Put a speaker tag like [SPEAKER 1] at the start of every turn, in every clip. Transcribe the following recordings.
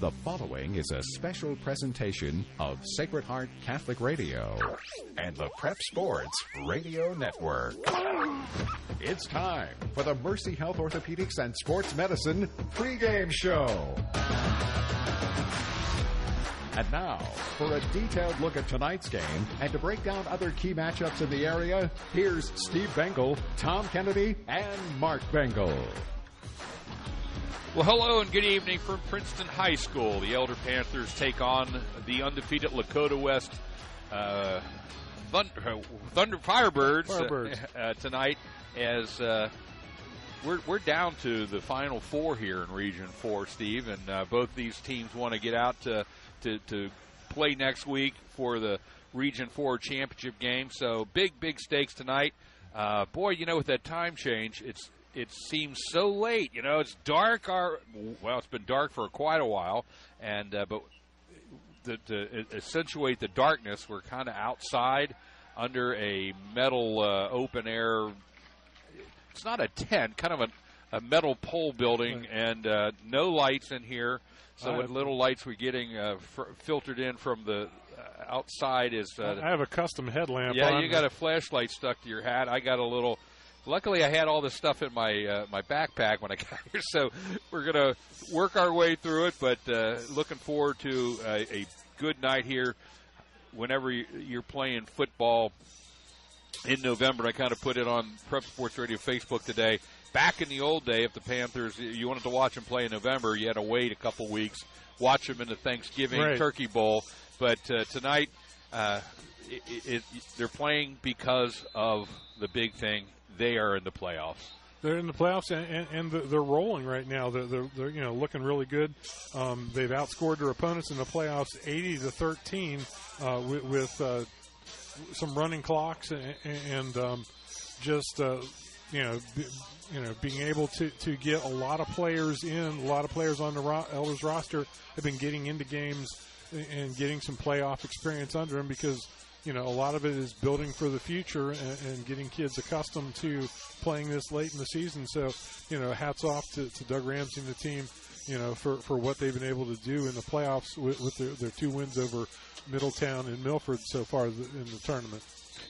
[SPEAKER 1] The following is a special presentation of Sacred Heart Catholic Radio and the Prep Sports Radio Network. It's time for the Mercy Health Orthopedics and Sports Medicine pregame show. And now, for a detailed look at tonight's game and to break down other key matchups in the area, here's Steve Bengal, Tom Kennedy, and Mark Bengal.
[SPEAKER 2] Well, hello and good evening from Princeton High School. The Elder Panthers take on the undefeated Lakota West uh, Thunder, Thunder Firebirds,
[SPEAKER 3] Firebirds.
[SPEAKER 2] Uh, uh, tonight as uh, we're, we're down to the final four here in Region 4, Steve, and uh, both these teams want to get out to, to, to play next week for the Region 4 championship game. So big, big stakes tonight. Uh, boy, you know, with that time change, it's it seems so late. You know, it's dark. Our well, it's been dark for quite a while, and uh, but the, to accentuate the darkness, we're kind of outside under a metal uh, open air. It's not a tent, kind of a, a metal pole building, and uh, no lights in here. So what little lights we're getting uh, fr- filtered in from the uh, outside is. Uh,
[SPEAKER 3] I have a custom headlamp. On.
[SPEAKER 2] Yeah,
[SPEAKER 3] on.
[SPEAKER 2] you got a flashlight stuck to your hat. I got a little. Luckily, I had all this stuff in my uh, my backpack when I got here, so we're gonna work our way through it. But uh, looking forward to a, a good night here. Whenever you- you're playing football in November, I kind of put it on Prep Sports Radio Facebook today. Back in the old day, if the Panthers you wanted to watch them play in November, you had to wait a couple weeks, watch them in the Thanksgiving
[SPEAKER 3] Right.
[SPEAKER 2] Turkey Bowl. But uh, tonight, uh, it, it, they're playing because of the big thing. They are in the playoffs.
[SPEAKER 3] They're in the playoffs and, and, and they're- rolling right now. They're, they're, they're you know looking really good. Um, they've outscored their opponents in the playoffs, eighty to thirteen, uh, with, with uh, some running clocks and, and um, just uh, you know be, you know being able to, to get a lot of players in, a lot of players on the ro- Elders roster have been getting into games and getting some playoff experience under them because you know a lot of it is building for the future and, and getting kids accustomed to playing this late in the season. So you know, hats off to, to Doug Ramsey and the team. You know, for, for what they've been able to do in the playoffs with, with their, their two wins over Middletown and Milford so far in the tournament.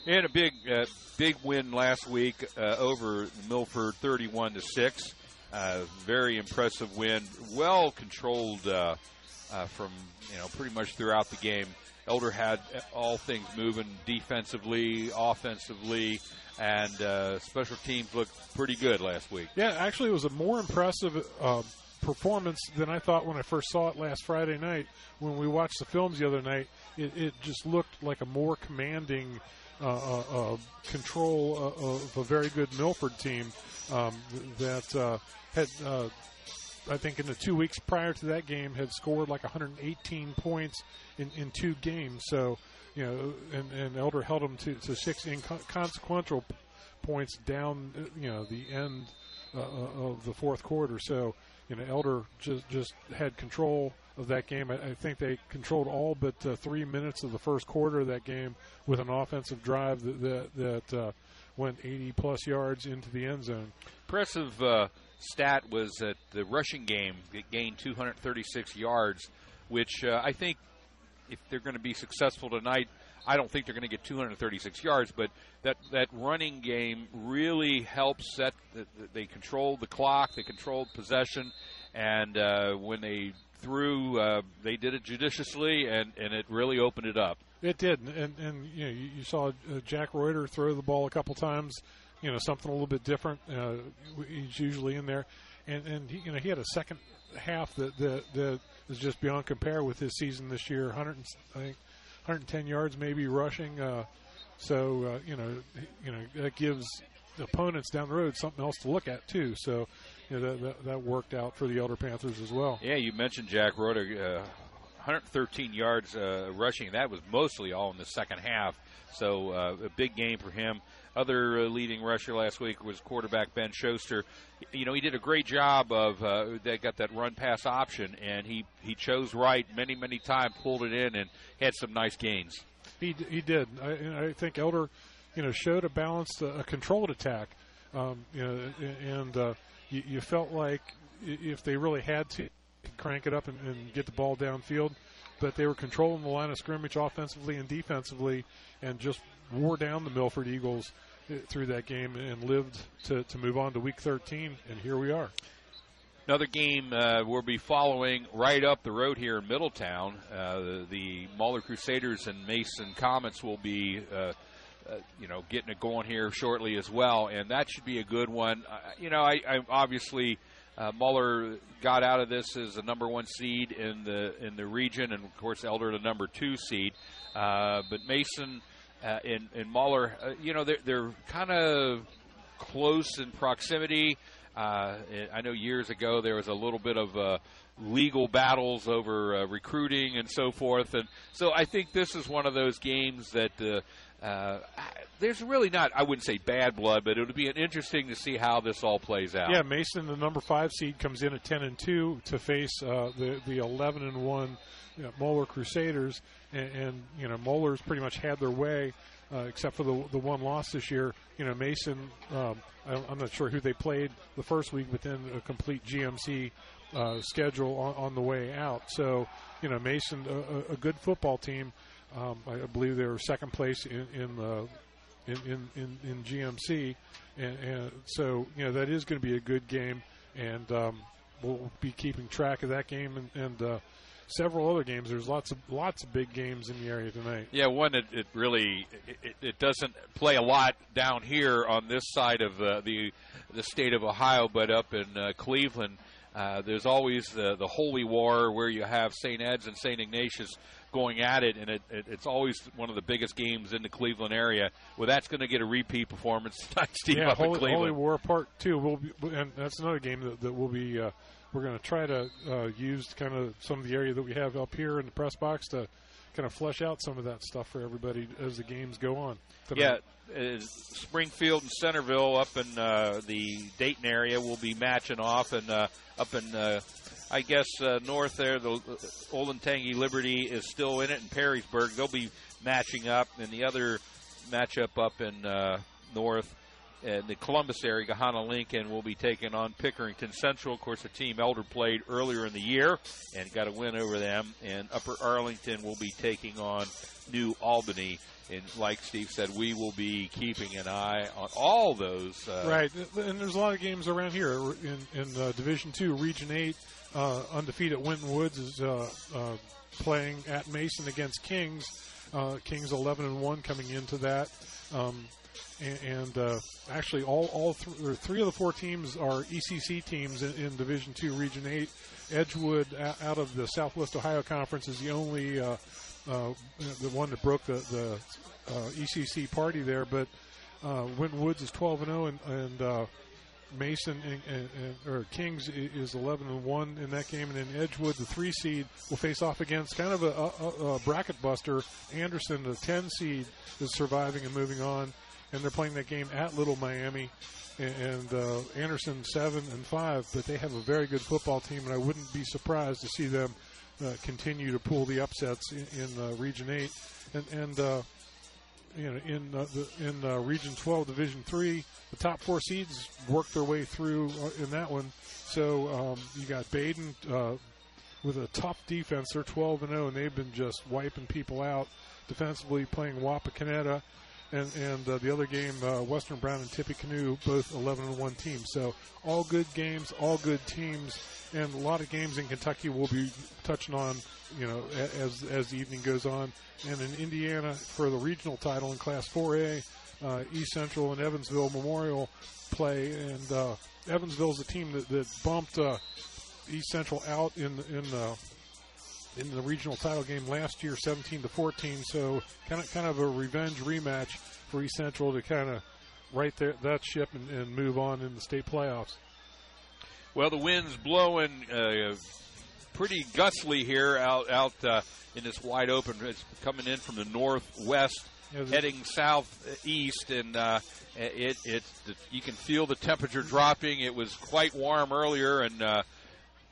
[SPEAKER 2] And a big, uh, big win last week uh, over Milford, thirty-one to six. Uh, very impressive win, well controlled uh, uh, from you know pretty much throughout the game. Elder had all things moving defensively, offensively, and uh, special teams looked pretty good last week.
[SPEAKER 3] Yeah, actually, it was a more impressive uh, performance than I thought when I first saw it last Friday night. When we watched the films the other night, it, it just looked like a more commanding uh, uh, uh, control uh, of a very good Milford team um, that uh, had. I think in the two weeks prior to that game had scored like 118 points in, in two games. So, you know, and, and Elder held them to, to six inconsequential points down, you know, the end uh, uh, of the fourth quarter. So, you know, Elder just just had control of that game. I, I think they controlled all but uh, three minutes of the first quarter of that game with an offensive drive that that, that uh, went 80 plus yards into the end zone.
[SPEAKER 2] impressive uh, stat was that the rushing game gained 236 yards, which uh, I think if they're going to be successful tonight, I don't think they're going to get 236 yards, but that that running game really helps set. The, the, they controlled the clock, they controlled possession, and uh, when they threw, uh, they did it judiciously, and and it really opened it up.
[SPEAKER 3] It did, and and you know you, you saw uh, Jack Reuter throw the ball a couple times. You know something a little bit different. Uh, he's usually in there, and and he, you know he had a second half that that, that is just beyond compare with his season this year. 100, I think 110 yards maybe rushing. Uh, so uh, you know you know that gives opponents down the road something else to look at too. So you know that that, that worked out for the Elder Panthers as well.
[SPEAKER 2] Yeah, you mentioned Jack uh, 113 yards uh, rushing. That was mostly all in the second half. So uh, a big game for him. Other uh, leading rusher last week was quarterback Ben Schuster. You know, he did a great job of uh, they got that run pass option, and he he chose right many many times, pulled it in, and had some nice gains.
[SPEAKER 3] He he did. I, I think Elder, you know, showed a balanced, uh, a controlled attack. Um, you know, and uh, you, you felt like if they really had to crank it up and, and get the ball downfield. But they were controlling the line of scrimmage offensively and defensively, and just wore down the Milford Eagles uh, through that game and lived to, to move on to Week 13. And here we are.
[SPEAKER 2] Another game uh, we'll be following right up the road here in Middletown. Uh, the, the Crusaders and Mason Comets will be, uh, uh, you know, getting it going here shortly as well, and that should be a good one. Uh, you know, I, I obviously uh, Moeller got out of this as a number one seed in the in the region, and of course Elder the number two seed. But Mason uh, and, and Moeller, uh, you know, they're, they're kind of close in proximity. Uh, I know years ago there was a little bit of uh, legal battles over uh, recruiting and so forth, and so I think this is one of those games that uh, uh, there's really not, I wouldn't say bad blood, but it would be interesting to see how this all plays out.
[SPEAKER 3] Yeah, Mason, the number five seed, comes in at ten and two to face uh, the the eleven and one you know, Moeller Crusaders, and, and you know Moeller's pretty much had their way. Uh, except for the the one loss this year, you know Mason. Um, I, I'm not sure who they played the first week, but then a complete GMC uh, schedule on, on the way out. So, you know, Mason, a, a good football team. Um, I believe they were second place in in, in, in, in, in GMC, and, and so you know that is going to be a good game, and um, we'll be keeping track of that game and. and uh, Several other games. There's lots of lots of big games in the area tonight.
[SPEAKER 2] Yeah, one it, it really it, it doesn't play a lot down here on this side of uh, the the state of Ohio, but up in uh, Cleveland, uh, there's always the the Holy War where you have St. Ed's and St. Ignatius going at it, and it, it, it's always one of the biggest games in the Cleveland area. Well, that's going to get a repeat performance tonight, Steve,
[SPEAKER 3] yeah,
[SPEAKER 2] up
[SPEAKER 3] Holy,
[SPEAKER 2] in Cleveland.
[SPEAKER 3] Holy War Part Two will be, and that's another game that, that will be. Uh, we're going to try to uh, use kind of some of the area that we have up here in the press box to kind of flesh out some of that stuff for everybody as the games go on.
[SPEAKER 2] Yeah, uh, Springfield and Centerville up in uh, the Dayton area will be matching off, and uh, up in uh, I guess uh, north there, the Olentangy Liberty is still in it, and Perrysburg they'll be matching up, and the other matchup up in uh, north. In the Columbus area, Gahanna Lincoln will be taking on Pickerington Central. Of course, the team Elder played earlier in the year and got a win over them. And Upper Arlington will be taking on New Albany. And like Steve said, we will be keeping an eye on all those. Uh,
[SPEAKER 3] right, and there's a lot of games around here in in uh, Division Two, Region Eight. Uh, undefeated Winton Woods is uh, uh, playing at Mason against Kings. Uh, Kings 11 and one coming into that. Um, and, and uh, actually, all all th- three of the four teams are ECC teams in, in Division Two, Region Eight. Edgewood, out of the Southwest Ohio Conference, is the only uh, uh, the one that broke the the uh, ECC party there. But uh, Woods is 12 and 0, and, and uh, Mason and, and, or Kings is 11 and 1 in that game, and then Edgewood, the three seed, will face off against kind of a, a, a bracket buster. Anderson, the 10 seed, is surviving and moving on, and they're playing that game at Little Miami. And, and uh, Anderson seven and five, but they have a very good football team, and I wouldn't be surprised to see them uh, continue to pull the upsets in, in uh, Region Eight. And, and uh, you know, in uh, the, in uh, Region 12, Division Three, the top four seeds work their way through uh, in that one. So um, you got Badin uh, with a tough defense. They're 12 and 0, and they've been just wiping people out defensively, playing Wapakoneta. And, and uh, the other game, uh, Western Brown and Tippecanoe, both 11 and 1 teams. So all good games, all good teams, and a lot of games in Kentucky we'll be touching on, you know, as as the evening goes on. And in Indiana for the regional title in Class 4A, uh, East Central and Evansville Memorial play, and uh, Evansville's the team that, that bumped uh, East Central out in in uh, in the regional title game last year, 17 to 14. So kind of kind of a revenge rematch for East Central to kind of right there that ship and, and move on in the state playoffs.
[SPEAKER 2] Well, the wind's blowing uh, pretty gustly here out out uh, in this wide open. It's coming in from the northwest,
[SPEAKER 3] Yeah,
[SPEAKER 2] heading southeast, and uh, it it you can feel the temperature dropping. It was quite warm earlier, and uh,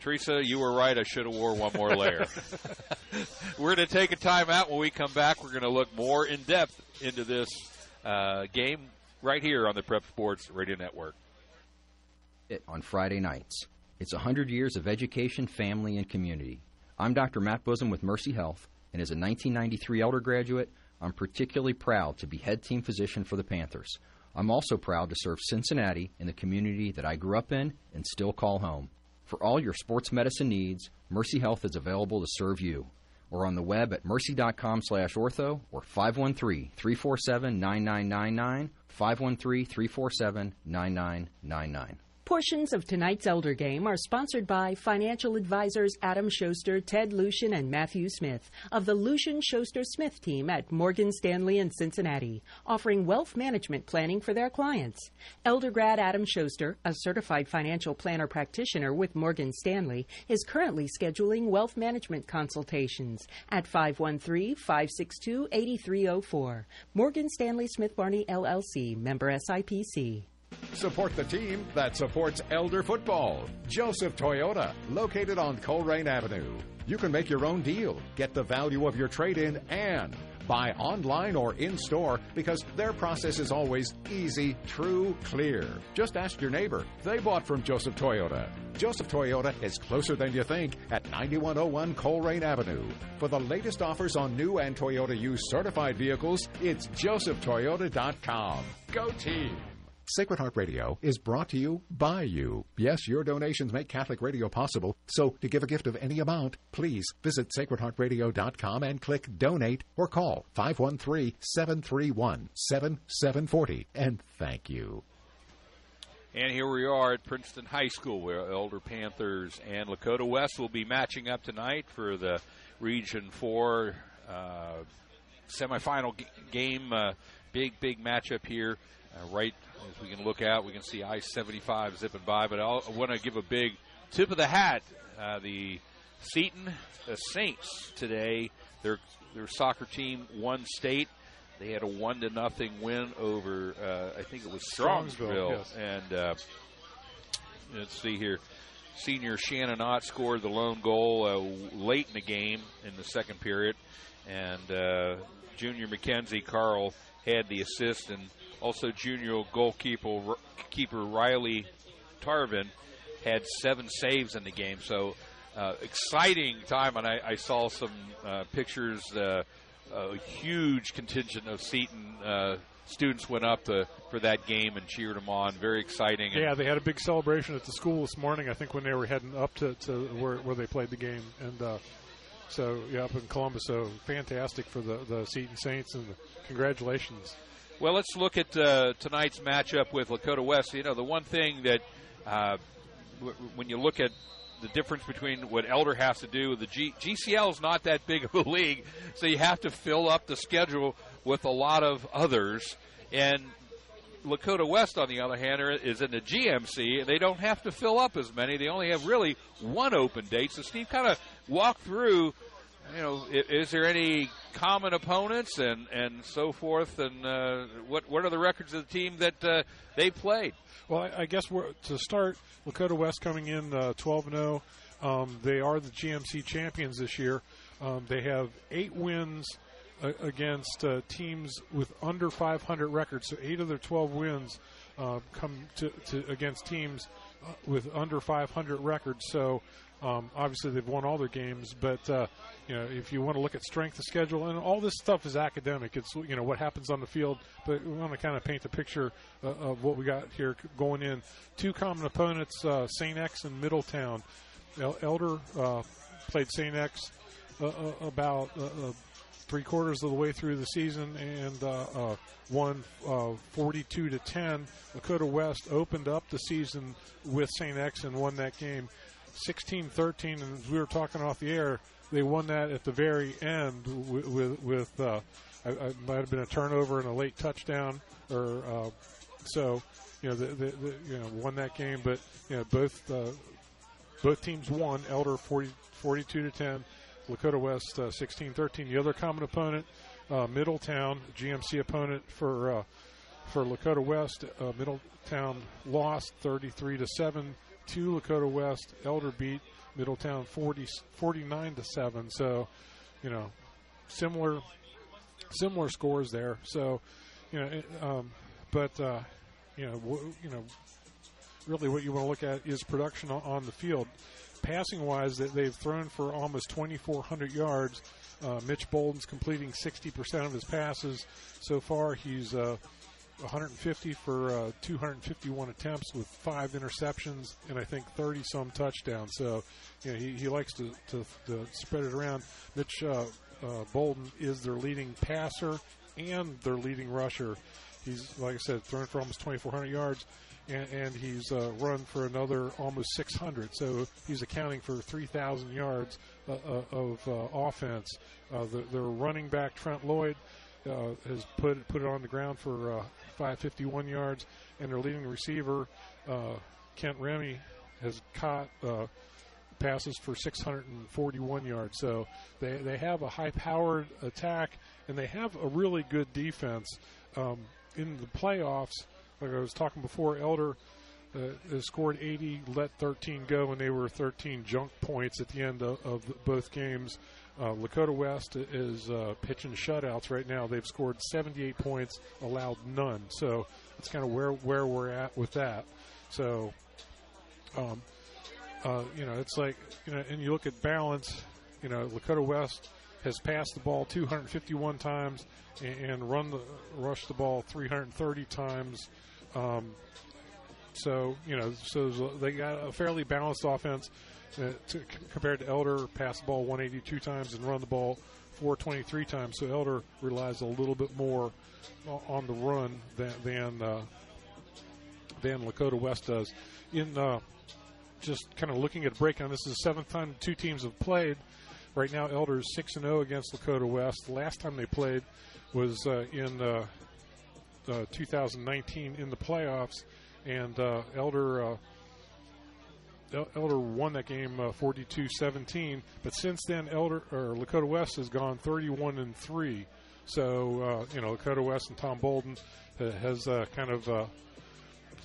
[SPEAKER 2] Teresa, you were right. I should have wore one more layer. we're going to take a time out. When we come back, we're going to look more in depth into this uh, game right here on the Prep Sports Radio Network.
[SPEAKER 4] it on Friday nights. It's 100 years of education, family, and community. I'm Dr. Matt Busam with Mercy Health, and as a 1993 Elder graduate, I'm particularly proud to be head team physician for the Panthers. I'm also proud to serve Cincinnati in the community that I grew up in and still call home. For all your sports medicine needs, Mercy Health is available to serve you. Or on the web at mercy.com slash ortho or 513-347-9999, 513-347-9999.
[SPEAKER 5] Portions of tonight's Elder Game are sponsored by financial advisors Adam Schuster, Ted Lucian, and Matthew Smith of the Lucian Schuster Smith team at Morgan Stanley in Cincinnati, offering wealth management planning for their clients. Elder grad Adam Schuster, a certified financial planner practitioner with Morgan Stanley, is currently scheduling wealth management consultations at 513 562 8304. Morgan Stanley Smith Barney LLC, member SIPC.
[SPEAKER 1] Support the team that supports Elder football. Joseph Toyota, located on Colerain Avenue. You can make your own deal, get the value of your trade in, and buy online or in store because their process is always easy, true, clear. Just ask your neighbor. They bought from Joseph Toyota. Joseph Toyota is closer than you think at 9101 Colerain Avenue. For the latest offers on new and Toyota used certified vehicles, it's josephtoyota.com. Go team! Sacred Heart Radio is brought to you by you. Yes, your donations make Catholic radio possible. So, to give a gift of any amount, please visit sacredheartradio.com and click donate or call 513 731 7740. And thank you.
[SPEAKER 2] And here we are at Princeton High School, where Elder Panthers and Lakota West will be matching up tonight for the Region 4 uh, semifinal g- game. Uh, big, big matchup here. Uh, right as we can look out, we can see I 75 zipping by. But I'll, i want to give a big tip of the hat. Uh, the Seton the Saints today, their their soccer team won state. They had a one to nothing win over, uh, I think it was Strongsville,
[SPEAKER 3] Strongsville, yes.
[SPEAKER 2] and uh, let's see here. Senior Shannon Ott scored the lone goal uh, late in the game in the second period, and uh, junior Mackenzie Carl had the assist, and also junior goalkeeper keeper Riley Tarvin had seven saves in the game. So uh, exciting time, and I, I saw some uh, pictures. Uh, a huge contingent of Seton uh, students went up to, for that game and cheered them on. Very exciting.
[SPEAKER 3] Yeah, they had a big celebration at the school this morning. I think when they were heading up to, to where where they played the game, and uh, so yeah, up in Columbus. So fantastic for the the Seton Saints, and congratulations.
[SPEAKER 2] Well, let's look at uh, tonight's matchup with Lakota West. You know, the one thing that uh, w- when you look at the difference between what Elder has to do, the G- GCL is not that big of a league, so you have to fill up the schedule with a lot of others. And Lakota West, on the other hand, are- is in the GMC, and they don't have to fill up as many. They only have really one open date. So, Steve, kind of walk through. You know, is there any common opponents and, and so forth, and uh, what what are the records of the team that uh, they played?
[SPEAKER 3] Well, I, I guess we're, to start, Lakota West coming in uh, 12 and 0. Um, they are the GMC champions this year. Um, they have eight wins uh, against uh, teams with under 500 records. So eight of their 12 wins uh, come to, to against teams uh, with under 500 records. So um, obviously they've won all their games, but uh, you know if you want to look at strength of schedule and all this stuff is academic. It's you know what happens on the field, but we want to kind of paint a picture uh, of what we got here going in. Two common opponents: uh, Saint X and Middletown. El- Elder uh, played Saint X uh, uh, about three quarters of the way through the season and uh, uh, won uh, 42 to 10. Lakota West opened up the season with St. X and won that game 16 13. And as we were talking off the air, they won that at the very end with, with, with uh, I, I might have been a turnover and a late touchdown, or uh, so you know, the, the, the, you know, won that game. But you know, both uh, both teams won. Elder 40, 42 to 10. Lakota West uh, 16-13. The other common opponent, uh, Middletown, GMC opponent for uh, for Lakota West. Uh, Middletown lost 33 to 7 to Lakota West. Elder beat Middletown 40, 49 to 7. So, you know, similar similar scores there. So, you know, um, but uh, you know, w- you know, really what you want to look at is production on, on the field. Passing wise, that they've thrown for almost 2,400 yards. Uh, Mitch Bolden's completing 60% of his passes so far. He's uh, 150 for uh, 251 attempts with five interceptions and I think 30 some touchdowns. So, you know, he, he likes to, to, to spread it around. Mitch uh, uh, Bolden is their leading passer and their leading rusher. He's, like I said, thrown for almost 2,400 yards. And, and he's uh, run for another almost 600, so he's accounting for 3,000 yards uh, uh, of offense. The, their running back Trent Lloyd has put put it on the ground for 551 yards, and their leading receiver, uh, Kent Remy, has caught uh, passes for 641 yards. So they, they have a high powered attack, and they have a really good defense. Um, in the playoffs, like I was talking before, Elder uh, scored 80, let 13 go, and they were 13 junk points at the end of, of both games. Uh, Lakota West is uh, pitching shutouts right now. They've scored 78 points, allowed none. So that's kind of where where we're at with that. So, um, uh, you know, it's like you know, and you look at balance. You know, Lakota West has passed the ball 251 times and, and run the rush the ball 330 times. Um, so you know, so they got a fairly balanced offense to, compared to Elder, pass the ball 182 times and run the ball 423 times. So Elder relies a little bit more on the run than than, uh, than Lakota West does. In uh, just kind of looking at a breakdown, this is the seventh time two teams have played. Right now, Elder is six and zero oh against Lakota West. The last time they played was uh, in uh, uh, 2019 in the playoffs, and Elder Elder won that game uh, 42-17, but since then Elder or Lakota West has gone 31 and 3. So uh, you know Lakota West and Tom Bolden uh, has uh, kind of uh,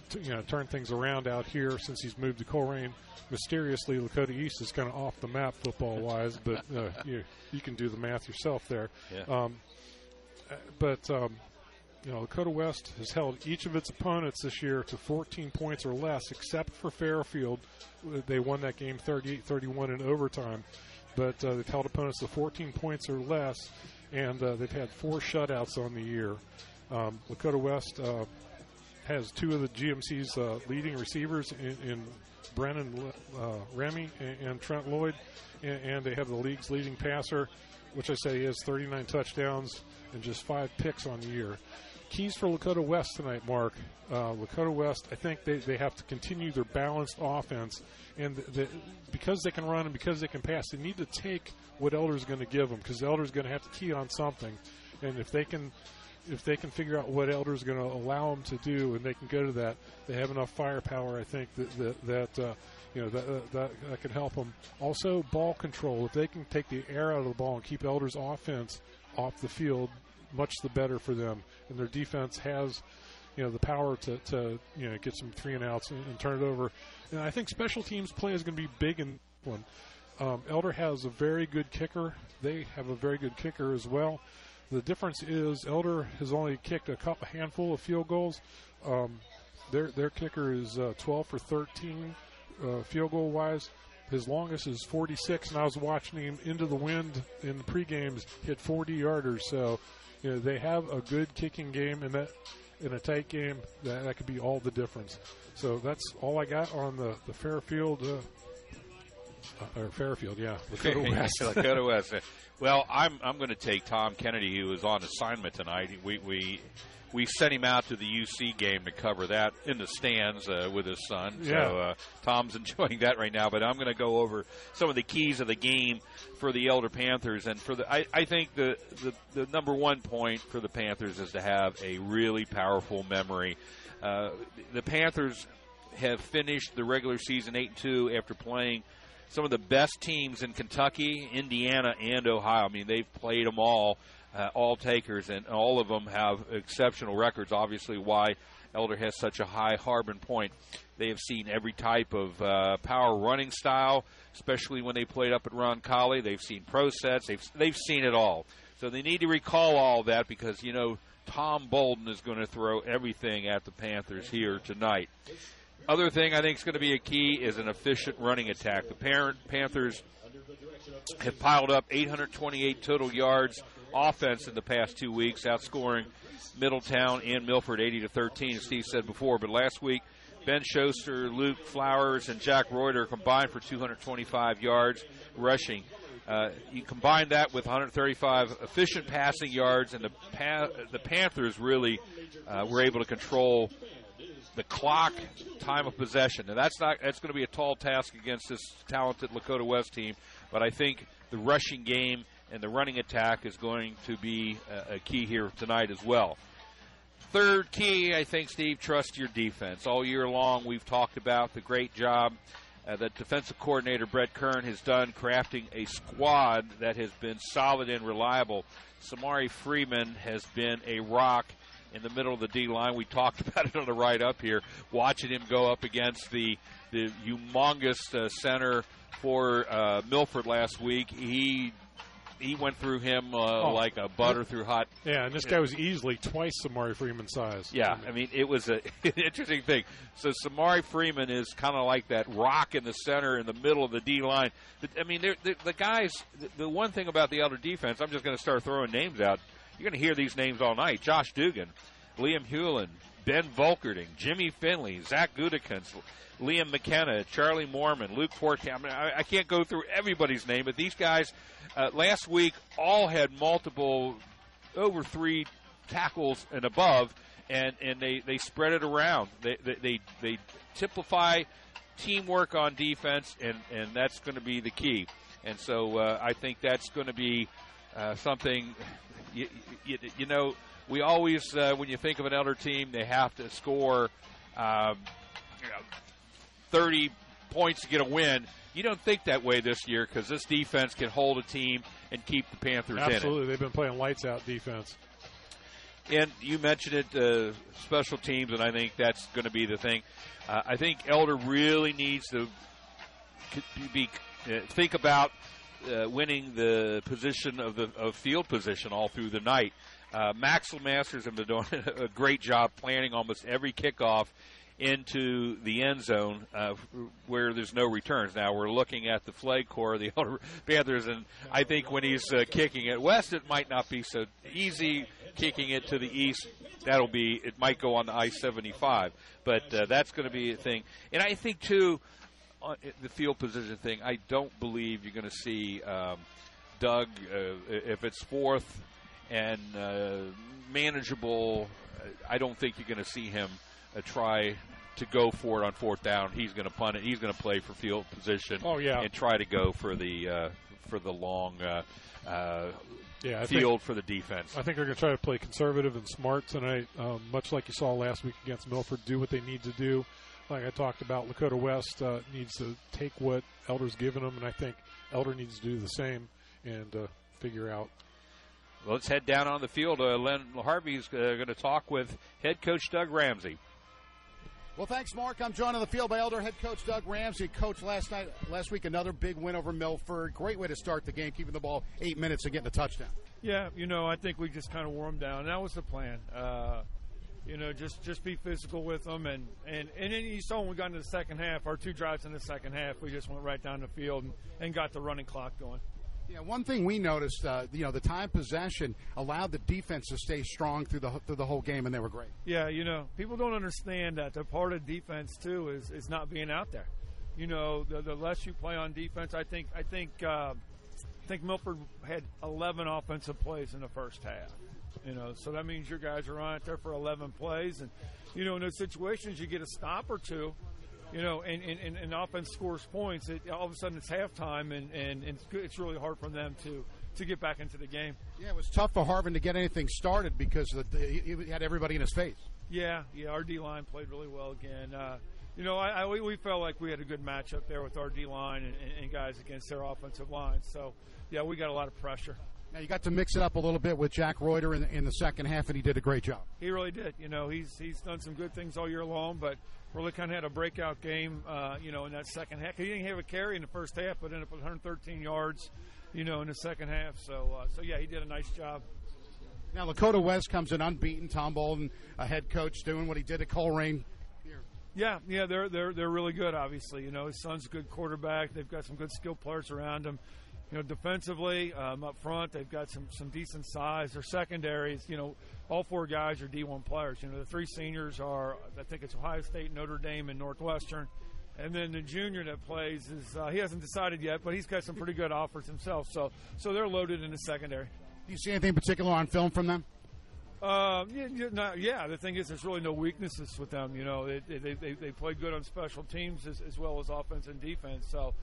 [SPEAKER 3] t- you know turned things around out here since he's moved to Colerain. Mysteriously, Lakota East is kind of off the map football wise, but uh, you you can do the math yourself there.
[SPEAKER 2] Yeah.
[SPEAKER 3] Um, but um, you know, Lakota West has held each of its opponents this year to 14 points or less, except for Fairfield. They won that game 38-31 in overtime, but uh, they've held opponents to 14 points or less, and uh, they've had four shutouts on the year. Um, Lakota West uh, has two of the GMC's uh, leading receivers in, in Brennan uh, Remy and, and, Trent Lloyd, and, and they have the league's leading passer, which I say he has 39 touchdowns and just five picks on the year keys for Lakota West tonight, Mark. Uh, Lakota West, I think they, they have to continue their balanced offense, and the, the, because they can run and because they can pass, they need to take what Elder's going to give them because Elder's going to have to key on something, and if they can. If they can figure out what Elder's going to allow them to do, and they can go to that, they have enough firepower. I think that that, that uh, you know that, that, that that can help them. Also, ball control. If they can take the air out of the ball and keep Elder's offense off the field, much the better for them. And their defense has, you know, the power to, to you know get some three and outs and, and turn it over. And I think special teams play is going to be big in one. Um, Elder has a very good kicker. They have a very good kicker as well. The difference is Elder has only kicked a couple, handful of field goals. Um, their their kicker is uh, 12 for 13 uh, field goal wise. His longest is 46, and I was watching him into the wind in the pre-games hit 40 yarders. So you know, they have a good kicking game, and that in a tight game, that, that could be all the difference. So that's all I got on the the Fairfield. Uh, uh, or Fairfield, yeah, Lakota West.
[SPEAKER 2] Lakota West. Well, I'm I'm going to take Tom Kennedy, who is on assignment tonight. We we we sent him out to the UC game to cover that in the stands uh, with his son.
[SPEAKER 3] Yeah.
[SPEAKER 2] So uh, Tom's enjoying that right now. But I'm going to go over some of the keys of the game for the Elder Panthers, and for the I, I think the, the the number one point for the Panthers is to have a really powerful memory. Uh, the Panthers have finished the regular season eight and two after playing some of the best teams in Kentucky, Indiana, and Ohio. I mean, they've played them all uh, all takers, and all of them have exceptional records. Obviously, why Elder has such a high Harbin point. They have seen every type of uh, power running style, especially when they played up at Roncalli. They've seen pro sets. They've they've seen it all. So they need to recall all that because you know Tom Bolden is going to throw everything at the Panthers here tonight. other thing I think is going to be a key is an efficient running attack. The parent Panthers have piled up 828 total yards offense in the past two weeks, outscoring Middletown and Milford 80 to 13, as Steve said before. But last week, Ben Schuster, Luke Flowers, and Jack Reuter combined for 225 yards rushing. Uh, you combine that with 135 efficient passing yards, and the pa- the Panthers really uh, were able to control the clock, time of possession. And that's not that's going to be a tall task against this talented Lakota West team. But I think the rushing game and the running attack is going to be a, a key here tonight as well. Third key, I think, Steve, trust your defense. All year long, we've talked about the great job uh, that defensive coordinator Brett Kern has done crafting a squad that has been solid and reliable. Samari Freeman has been a rock in the middle of the D line. We talked about it on the right up here, watching him go up against the the humongous uh, center for uh, Milford last week. He he went through him uh, oh. like a butter through hot.
[SPEAKER 3] Yeah, and this guy was easily twice Samari Freeman's size.
[SPEAKER 2] Yeah, I mean it was a, an interesting thing. So Samari Freeman is kind of like that rock in the center, in the middle of the D line. I mean, they're, they're, the guys. The one thing about the Elder defense, I'm just going to start throwing names out. You're going to hear these names all night: Josh Dugan, Liam Hewlin, Ben Volkerding, Jimmy Finley, Zach Gudikins, Liam McKenna, Charlie Mormon, Luke Forte. I, mean, I, I can't go through everybody's name, but these guys uh, last week all had multiple over three tackles and above, and, and they, they spread it around. They, they, they, they typify teamwork on defense, and, and that's going to be the key. And so uh, I think that's going to be uh, something, you, you, you, know, we always, uh, when you think of an elder team, they have to score um, you know, 30 points to get a win. You don't think that way this year because this defense can hold a team and keep the Panthers
[SPEAKER 3] Absolutely.
[SPEAKER 2] in.
[SPEAKER 3] Absolutely, they've been playing lights out defense.
[SPEAKER 2] And you mentioned it, uh, special teams, and I think that's going to be the thing. Uh, I think Elder really needs to be, uh, think about uh, winning the position of the of field position all through the night. Uh, Maxwell Masters have been doing a great job planning almost every kickoff into the end zone uh, where there's no returns. Now we're looking at the flag core of the Elder Panthers, and I think when he's uh, kicking it west, it might not be so easy. Kicking it to the east, that'll be it might go on the I-75, but uh, that's going to be a thing. And I think too, uh, the field position thing. I don't believe you're going to see um, Doug uh, if it's fourth and uh, manageable. I don't think you're going to see him uh, try to go for it on fourth down. He's going to punt it. He's going to play for field position.
[SPEAKER 3] Oh yeah,
[SPEAKER 2] and try to go for the uh, for the long uh, uh,
[SPEAKER 3] yeah,
[SPEAKER 2] field
[SPEAKER 3] think,
[SPEAKER 2] for the defense.
[SPEAKER 3] I think they're going to try to play conservative and smart tonight, um, much like you saw last week against Milford. Do what they need to do. Like I talked about, Lakota West uh, needs to take what Elder's given them, and I think Elder needs to do the same and uh, figure out
[SPEAKER 2] well, let's head down on the field. Uh, Len Harvey's uh, going to talk with head coach Doug Ramsey.
[SPEAKER 6] Well, thanks, Mark. I'm joined on the field by Elder head coach Doug Ramsey. Coach, last night, last week, another big win over Milford. Great way to start the game, keeping the ball eight minutes and getting a touchdown.
[SPEAKER 7] Yeah, you know, I think we just kind of wore them down. That was the plan. Uh, you know, just just be physical with them, and and and then you saw when we got into the second half, our two drives in the second half, we just went right down the field and, and got the running clock going.
[SPEAKER 6] Yeah, one thing we noticed, uh, you know, the time possession allowed the defense to stay strong through the through the whole game, and they were great.
[SPEAKER 7] Yeah, you know, people don't understand that the part of defense too is is not being out there. You know, the, the less you play on defense, I think I think uh, I think Milford had 11 offensive plays in the first half. You know, so that means your guys are on it there for 11 plays, and you know, in those situations, you get a stop or two you know, and, and, and offense scores points, it, all of a sudden it's halftime, and, and, and it's really hard for them to to get back into the game.
[SPEAKER 6] Yeah, it was tough for Harvin to get anything started because the, he had everybody in his face.
[SPEAKER 7] Yeah, yeah, our D line played really well again. Uh, you know, I, I, we felt like we had a good matchup there with our D line and, and, guys against their offensive line. So, yeah, we got a lot of pressure.
[SPEAKER 6] Now you got to mix it up a little bit with Jack Reuter in the, in the second half, and he did a great job.
[SPEAKER 7] He really did. You know, he's he's done some good things all year long, but really kind of had a breakout game, uh, you know, in that second half. He didn't have a carry in the first half, but ended up with 113 yards, you know, in the second half. So, uh, so yeah, he did a nice job.
[SPEAKER 6] Now Lakota West comes in unbeaten. Tom Bolden, a head coach, doing what he did at Colerain.
[SPEAKER 7] Yeah, yeah, they're they're they're really good. Obviously, you know, his son's a good quarterback. They've got some good skill players around him. You know, defensively, um, up front, they've got some some decent size. Their secondaries, you know, all four guys are D1 players. You know, the three seniors are, I think it's Ohio State, Notre Dame, and Northwestern. And then the junior that plays is uh, he hasn't decided yet, but he's got some pretty good offers himself. So so they're loaded in the secondary.
[SPEAKER 6] Do you see anything particular on film from them?
[SPEAKER 7] Uh, yeah, yeah, yeah, the thing is, there's really no weaknesses with them. You know, they they, they, they play good on special teams as, as well as offense and defense. So,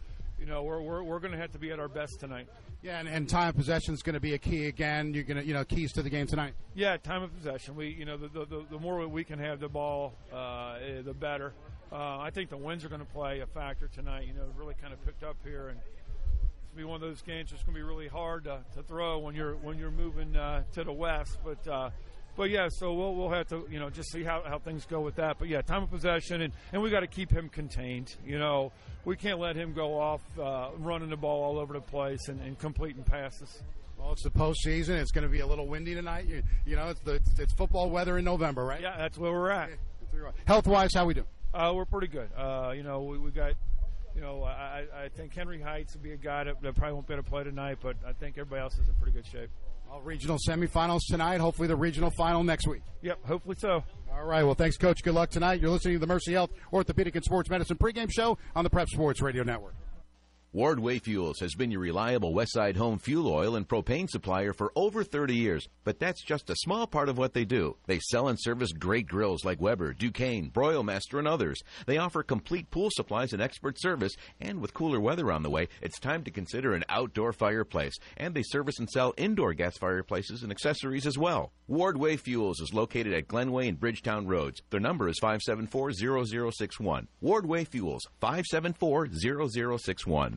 [SPEAKER 7] you know, we're we're, we're going to have to be at our best tonight.
[SPEAKER 6] Yeah, and, and time of possession is going to be a key again. You're going to, you know, keys to the game tonight.
[SPEAKER 7] Yeah, time of possession. We, you know, the the, the more we can have the ball, uh, eh, the better. Uh, I think the winds are going to play a factor tonight. You know, really kind of picked up here, and it's going to be one of those games that's going to be really hard to, to throw when you're when you're moving uh, to the west. But uh, but yeah, so we'll we'll have to you know just see how, how things go with that. But yeah, time of possession, and and we got to keep him contained. You know, we can't let him go off uh, running the ball all over the place and, and completing passes.
[SPEAKER 6] Well, it's the postseason. It's going to be a little windy tonight. You, you know, it's the it's, it's football weather in November, right?
[SPEAKER 7] Yeah, that's where we're at.
[SPEAKER 6] Health wise, how we do?
[SPEAKER 7] Uh, we're pretty good. Uh, you know, we, we got, you know, I, I think Henry Heights will be a guy that, that probably won't be able to play tonight, but I think everybody else is in pretty good shape.
[SPEAKER 6] All regional semifinals tonight. Hopefully, the regional final next week.
[SPEAKER 7] Yep, hopefully so.
[SPEAKER 6] All right. Well, thanks, Coach. Good luck tonight. You're listening to the Mercy Health Orthopedic and Sports Medicine pregame show on the Prep Sports Radio Network.
[SPEAKER 8] Wardway Fuels has been your reliable Westside home fuel oil and propane supplier for over 30 years, but that's just a small part of what they do. They sell and service great grills like Weber, Ducane, Broilmaster, and others. They offer complete pool supplies and expert service, and with cooler weather on the way, it's time to consider an outdoor fireplace. And they service and sell indoor gas fireplaces and accessories as well. Wardway Fuels is located at Glenway and Bridgetown Roads. Their number is 574-0061. Wardway Fuels,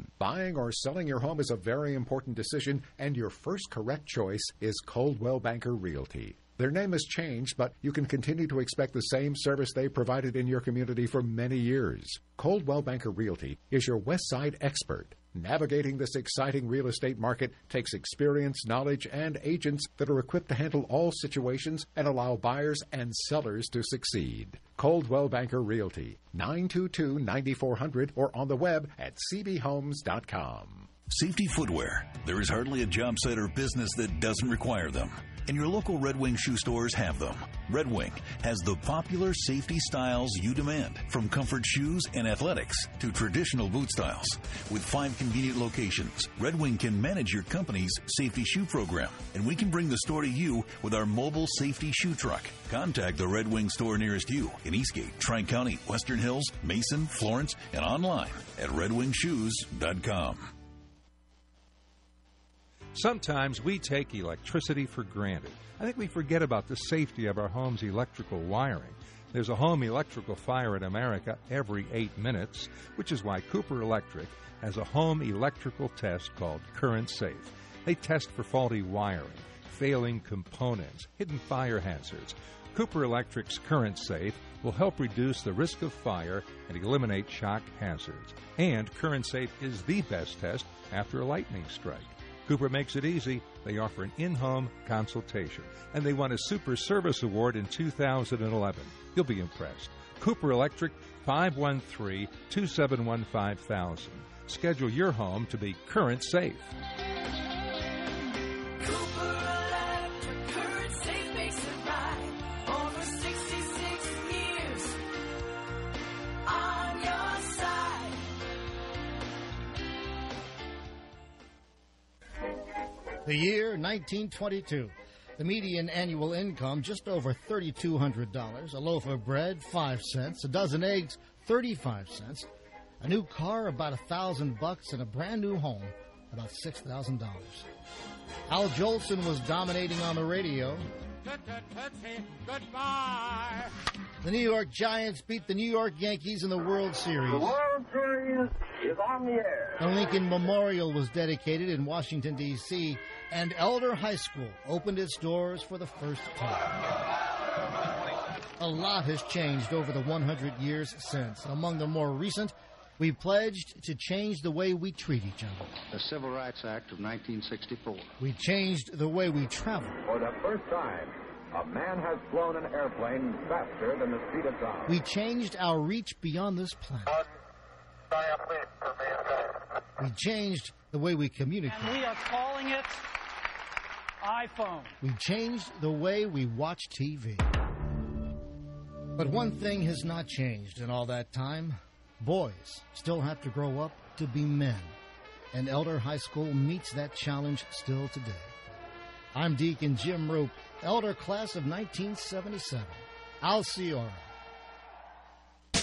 [SPEAKER 8] 574-0061.
[SPEAKER 1] Buying or selling your home is a very important decision, and your first correct choice is Coldwell Banker Realty. Their name has changed, but you can continue to expect the same service they provided in your community for many years. Coldwell Banker Realty is your West Side expert. Navigating this exciting real estate market takes experience, knowledge, and agents that are equipped to handle all situations and allow buyers and sellers to succeed. Coldwell Banker Realty, 922 9400 or on the web at cbhomes.com.
[SPEAKER 9] Safety footwear. There is hardly a job site or business that doesn't require them and your local Red Wing shoe stores have them. Red Wing has the popular safety styles you demand, from comfort shoes and athletics to traditional boot styles. With five convenient locations, Red Wing can manage your company's safety shoe program, and we can bring the store to you with our mobile safety shoe truck. Contact the Red Wing store nearest you in Eastgate, Tri County, Western Hills, Mason, Florence, and online at redwingshoes.com.
[SPEAKER 10] Sometimes we take electricity for granted. I think we forget about the safety of our home's electrical wiring. There's a home electrical fire in America every eight minutes, which is why Cooper Electric has a home electrical test called Current Safe. They test for faulty wiring, failing components, hidden fire hazards. Cooper Electric's Current Safe will help reduce the risk of fire and eliminate shock hazards. And Current Safe is the best test after a lightning strike. Cooper makes it easy. They offer an in home consultation, and they won a Super Service Award in 2011. You'll be impressed. Cooper Electric, 513 271 5000. Schedule your home to be current safe.
[SPEAKER 11] The year 1922. The median annual income just over $3,200. A loaf of bread, 5 cents. A dozen eggs, 35 cents. A new car, about a thousand bucks, and a brand new home, about $6,000. Al Jolson was dominating on the radio.
[SPEAKER 12] Goodbye.
[SPEAKER 11] The New York Giants beat the New York Yankees in the World Series.
[SPEAKER 12] The World Series is on the air.
[SPEAKER 11] The Lincoln Memorial was dedicated in Washington, D.C., and Elder High School opened its doors for the first time. A lot has changed over the 100 years since. Among the more recent, we pledged to change the way we treat each other.
[SPEAKER 13] The Civil Rights Act of 1964.
[SPEAKER 11] We changed the way we travel.
[SPEAKER 14] For the first time,
[SPEAKER 13] A man has flown an airplane faster than the speed of sound.
[SPEAKER 11] We changed our reach beyond this planet. We changed the way we communicate.
[SPEAKER 14] And we are calling it iPhone.
[SPEAKER 11] We changed the way we watch TV. But one thing has not changed in all that time. Boys still have to grow up to be men. And Elder High School meets that challenge still today. I'm Deacon Jim Roop, Elder Class of 1977. I'll see you all right.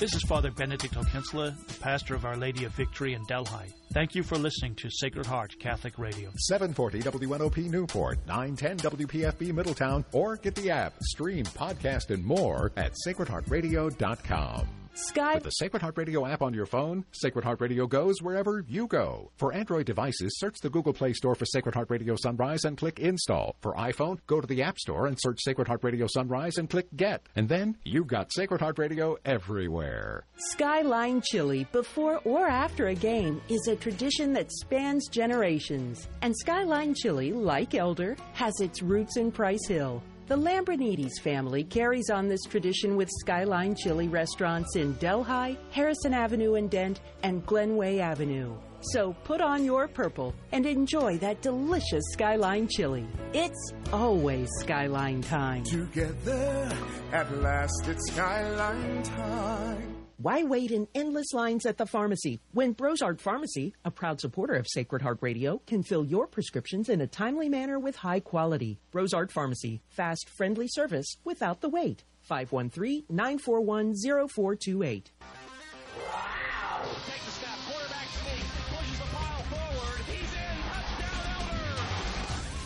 [SPEAKER 15] This is Father Benedict O'Kinsler, the pastor of Our Lady of Victory in Delhi. Thank you for listening to Sacred Heart Catholic Radio.
[SPEAKER 1] 740 WNOP Newport, 910 WPFB Middletown, or get the app, stream, podcast, and more at sacredheartradio.com.
[SPEAKER 5] Sky.
[SPEAKER 1] With the Sacred Heart Radio app on your phone, Sacred Heart Radio goes wherever you go. For Android devices, search the Google Play Store for Sacred Heart Radio Sunrise and click Install. For iPhone, go to the App Store and search Sacred Heart Radio Sunrise and click Get. And then you've got Sacred Heart Radio everywhere.
[SPEAKER 5] Skyline Chili, before or after a game, is a tradition that spans generations. And Skyline Chili, like Elder, has its roots in Price Hill. The Lambrinides family carries on this tradition with Skyline Chili restaurants in Delhi, Harrison Avenue in Dent, and Glenway Avenue. So put on your purple and enjoy that delicious Skyline Chili. It's always Skyline time.
[SPEAKER 16] Together, at last it's Skyline time.
[SPEAKER 5] Why wait in endless lines at the pharmacy when Brosart Pharmacy, a proud supporter of Sacred Heart Radio, can fill your prescriptions in a timely manner with high quality? Brosart Pharmacy, fast, friendly service without the wait. 513 941 0428.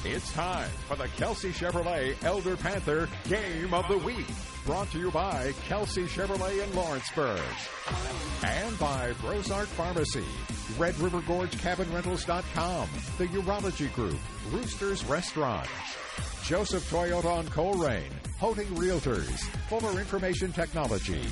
[SPEAKER 1] It's time for the Kelsey Chevrolet Elder Panther Game of the Week. Brought to you by Kelsey Chevrolet in Lawrenceburg. And by Brosart Pharmacy, Red River Gorge Cabin Rentals.com, The Urology Group, Rooster's Restaurant, Joseph Toyota on Colerain, Holding Realtors, Fuller Information Technology,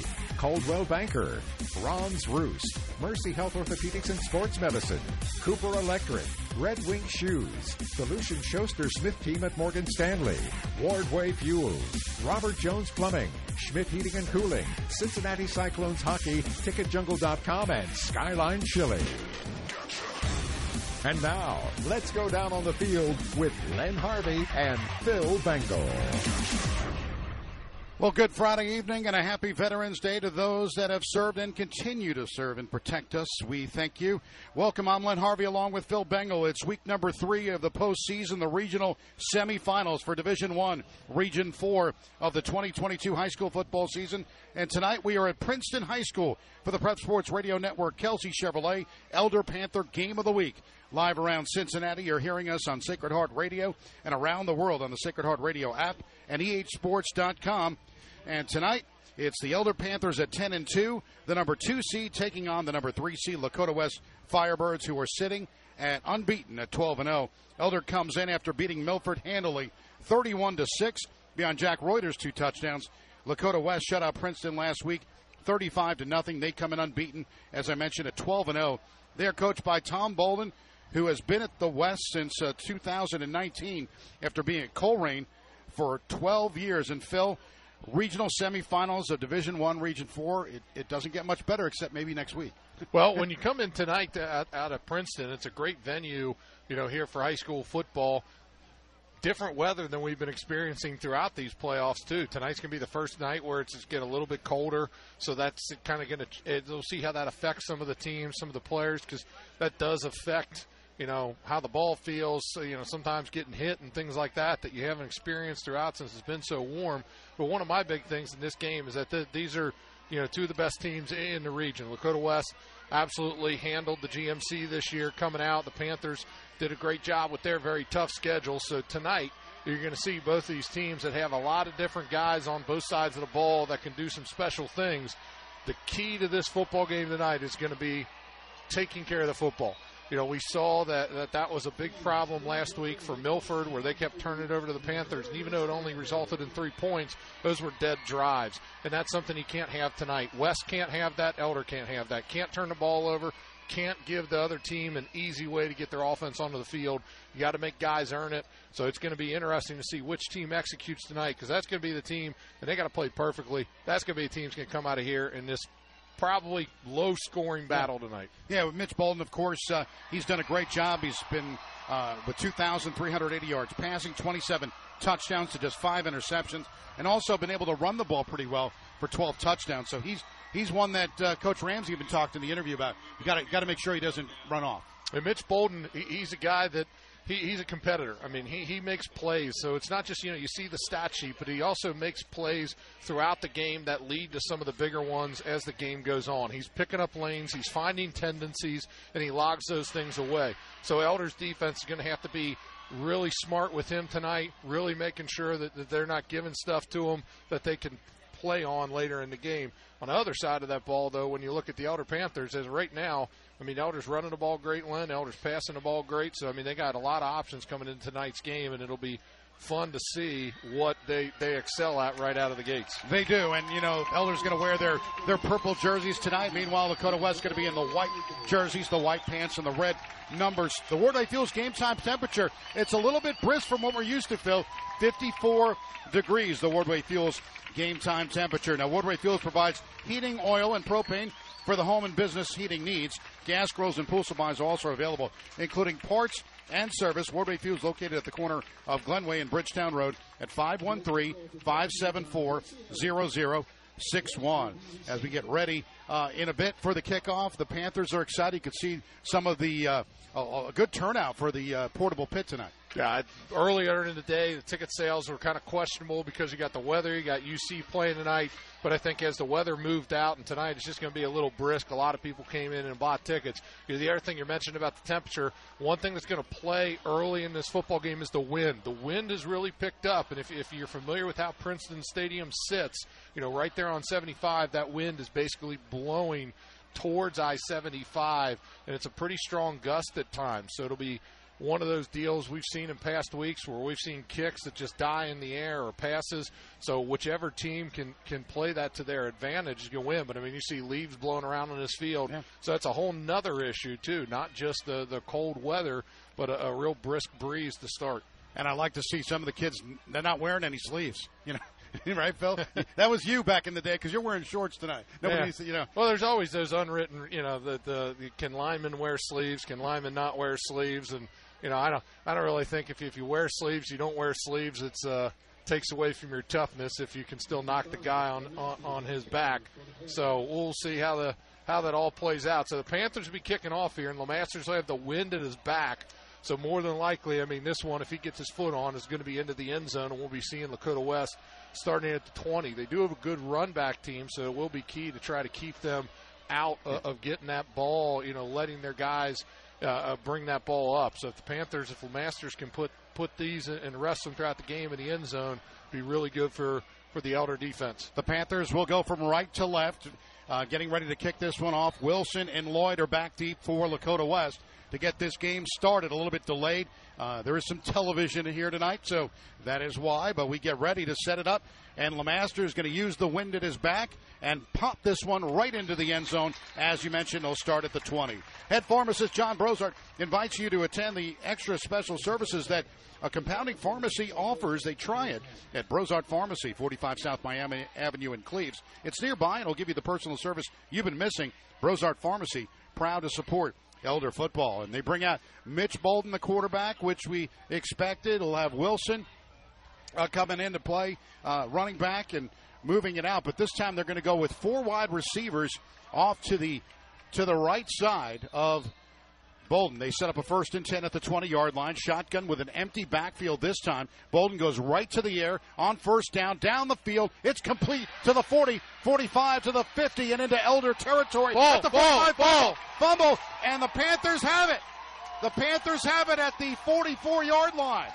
[SPEAKER 1] Coldwell Banker, Ron's Roost, Mercy Health Orthopedics and Sports Medicine, Cooper Electric, Red Wing Shoes, Lucian Schuster Smith Team at Morgan Stanley, Wardway Fuels, Robert Jones Plumbing, Schmidt Heating and Cooling, Cincinnati Cyclones Hockey, TicketJungle.com, and Skyline Chili. And now, let's go down on the field with Len Harvey and Phil Bengal.
[SPEAKER 6] Well, good Friday evening and a happy Veterans Day to those that have served and continue to serve and protect us. We thank you. Welcome, I'm Len Harvey along with Phil Bengal. It's week number three of the postseason, the regional semifinals for Division One, Region Four of the 2022 high school football season. And tonight we are at Princeton High School for the Prep Sports Radio Network. Kelsey Chevrolet, Elder Panther Game of the Week. Live around Cincinnati, you're hearing us on Sacred Heart Radio and around the world on the Sacred Heart Radio app and ehsports.com. And tonight, it's the Elder Panthers at 10 and 2, the number 2 seed taking on the number 3 seed Lakota West Firebirds who are sitting at unbeaten at 12 and 0. Elder comes in after beating Milford handily 31 to 6 beyond Jack Reuter's two touchdowns. Lakota West shut out Princeton last week 35 to nothing. They come in unbeaten as I mentioned at 12 and 0. They are coached by Tom Bolden who has been at the West since uh, 2019 after being at Colerain for 12 years and Phil regional semifinals of Division One, Region Four. It, it, doesn't get much better, except maybe next week.
[SPEAKER 17] well, when you come in tonight to, out, out of Princeton, it's a great venue, you know, here for high school football. Different weather than we've been experiencing throughout these playoffs too. Tonight's going to be the first night where it's get a little bit colder, so that's kind of going to. We'll see how that affects some of the teams, some of the players, because that does affect you know how the ball feels you know sometimes getting hit and things like that that you haven't experienced throughout since it's been so warm but one of my big things in this game is that th- these are you know two of the best teams in the region. Lakota west absolutely handled the gmc this year coming out. The panthers did a great job with their very tough schedule. So tonight you're going to see both these teams that have a lot of different guys on both sides of the ball that can do some special things. The key to this football game tonight is going to be taking care of the football you know, we saw that, that that was a big problem last week for Milford, where they kept turning it over to the Panthers. And even though it only resulted in three points, those were dead drives. And that's something you can't have tonight. West can't have that. Elder can't have that. Can't turn the ball over. can't give the other team an easy way to get their offense onto the field. You got to make guys earn it. So it's going to be interesting to see which team executes tonight because that's going to be the team, and they got to play perfectly. That's going to be the team that's going to come out of here in this probably low scoring battle tonight.
[SPEAKER 6] Yeah, with Mitch Bolden, of course, uh, he's done a great job. He's been uh, with 2,380 yards passing, 27 touchdowns to just five interceptions, and also been able to run the ball pretty well for 12 touchdowns. So he's he's one that uh, Coach Ramsey even talked in the interview about. You got to got to make sure he doesn't run off.
[SPEAKER 17] And Mitch Bolden, he, he's a guy that he, he's a competitor. I mean, he, he makes plays. So it's not just, you know, you see the stat sheet, but he also makes plays throughout the game that lead to some of the bigger ones as the game goes on. He's picking up lanes, he's finding tendencies, and he logs those things away. So Elder's defense is going to have to be really smart with him tonight, really making sure that, that they're not giving stuff to him that they can play on later in the game. On the other side of that ball, though, when you look at the Elder Panthers, as right now, I mean, Elder's running the ball great, Len. Elder's passing the ball great. So, I mean, they got a lot of options coming into tonight's game, and it'll be fun to see what they, they excel at right out of the gates.
[SPEAKER 6] They do, and you know, Elder's going to wear their their purple jerseys tonight. Meanwhile, Lakota West going to be in the white jerseys, the white pants, and the red numbers. The Wardway Fuels game time temperature. It's a little bit brisk from what we're used to, Phil. 54 degrees. The Wardway Fuels game time temperature. Now, Wardway Fuels provides heating, oil, and propane for the home and business heating needs. Gas grills and pool supplies are also available, including parts and service. Wardway Fuels located at the corner of Glenway and Bridgetown Road at 513-574-0061. As we get ready uh, in a bit for the kickoff, the Panthers are excited. You can see some of the uh, a, a good turnout for the uh, portable pit tonight.
[SPEAKER 17] Yeah, earlier in the day, the ticket sales were kind of questionable because you got the weather, you got UC playing tonight. But I think as the weather moved out, and tonight it's just going to be a little brisk. A lot of people came in and bought tickets. The other thing you mentioned about the temperature, one thing that's going to play early in this football game is the wind. The wind has really picked up, and if, if you're familiar with how Princeton Stadium sits, you know, right there on 75, that wind is basically blowing towards I 75, and it's a pretty strong gust at times. So it'll be one of those deals we've seen in past weeks where we've seen kicks that just die in the air or passes. So whichever team can can play that to their advantage, you win. But I mean, you see leaves blowing around on this field,
[SPEAKER 6] yeah.
[SPEAKER 17] so that's a whole nother issue too. Not just the the cold weather, but a, a real brisk breeze to start.
[SPEAKER 6] And I like to see some of the kids; they're not wearing any sleeves. You know. right, Phil? that was you back in the day because you're wearing shorts tonight. Nobody,
[SPEAKER 17] yeah.
[SPEAKER 6] you know.
[SPEAKER 17] Well, there's always those unwritten, you know, the, the the can linemen wear sleeves? Can linemen not wear sleeves? And you know, I don't, I don't really think if you, if you wear sleeves, you don't wear sleeves. It's uh, takes away from your toughness if you can still knock the guy on, on on his back. So we'll see how the how that all plays out. So the Panthers will be kicking off here, and Lemasters will have the wind at his back. So more than likely, I mean, this one, if he gets his foot on, is going to be into the end zone, and we'll be seeing Lakota West starting at the 20. They do have a good run back team, so it will be key to try to keep them out of, of getting that ball, you know, letting their guys uh, bring that ball up. So if the Panthers, if the Masters can put put these and rest them throughout the game in the end zone, be really good for for the Elder defense.
[SPEAKER 6] The Panthers will go from right to left, uh, getting ready to kick this one off. Wilson and Lloyd are back deep for Lakota West to get this game started. A little bit delayed. Uh, there is some television here tonight, so that is why. But we get ready to set it up, and Lamaster is going to use the wind at his back and pop this one right into the end zone. As you mentioned, they'll start at the 20. Head pharmacist John Brosart invites you to attend the extra special services that a compounding pharmacy offers. They try it at Brosart Pharmacy, 45 South Miami Avenue in Cleves. It's nearby and will give you the personal service you've been missing. Brosart Pharmacy, proud to support Elder football. And they bring out Mitch Bolden, the quarterback, which we expected. We'll have Wilson uh, coming into play uh, running back and moving it out. But this time they're going to go with four wide receivers off to the to the right side of Bolden. They set up a first and 10 at the 20 yard line. Shotgun with an empty backfield this time. Bolden goes right to the air on first down, down the field. It's complete to the 40, 45 to the 50, and into Elder territory.
[SPEAKER 17] Ball,
[SPEAKER 6] at the
[SPEAKER 17] ball,
[SPEAKER 6] 45
[SPEAKER 17] ball.
[SPEAKER 6] Fumble, and the Panthers have it. The Panthers have it at the 44 yard line.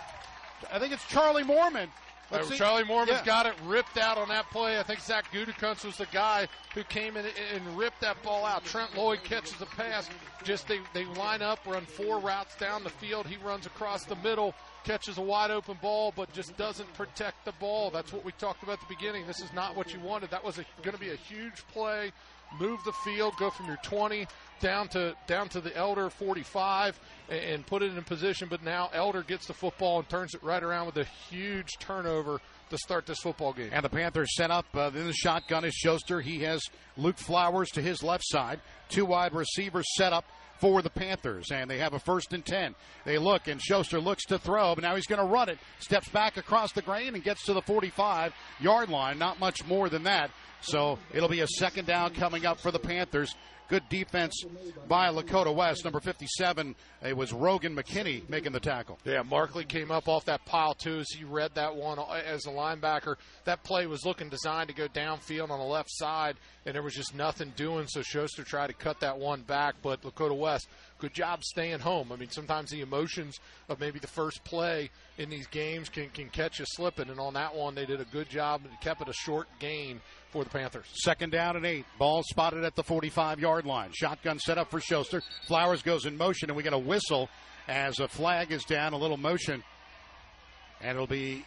[SPEAKER 6] I think it's Charlie Mormon.
[SPEAKER 17] Uh, Charlie Mormon's yeah. got it ripped out on that play. I think Zach Gutekunst was the guy who came in and ripped that ball out. Trent Lloyd catches the pass. Just they, they line up, run four routes down the field. He runs across the middle, catches a wide open ball, but just doesn't protect the ball. That's what we talked about at the beginning. This is not what you wanted. That was going to be a huge play move the field, go from your 20 down to down to the Elder 45 and, and put it in position. But now Elder gets the football and turns it right around with a huge turnover to start this football game.
[SPEAKER 6] And the Panthers set up uh, in the shotgun is Schuster. He has Luke Flowers to his left side. Two wide receivers set up for the Panthers, and they have a first and 10. They look, and Schuster looks to throw, but now he's going to run it. Steps back across the grain and gets to the 45 yard line. Not much more than that. So it'll be a second down coming up for the Panthers. Good defense by Lakota West. Number 57, it was Rogan McKinney making the tackle.
[SPEAKER 17] Yeah, Markley came up off that pile too as he read that one uh, as a linebacker. That play was looking designed to go downfield on the left side, and there was just nothing doing. So Schuster tried to cut that one back, but Lakota West, good job staying home. I mean, sometimes the emotions of maybe the first play in these games can, can catch you slipping, and on that one, they did a good job and kept it a short gain for the Panthers.
[SPEAKER 6] Second down and eight. Ball spotted at the 45 yard line. Shotgun set up for Schuster. Flowers goes in motion, and we get a whistle as a flag is down, a little motion. And it'll be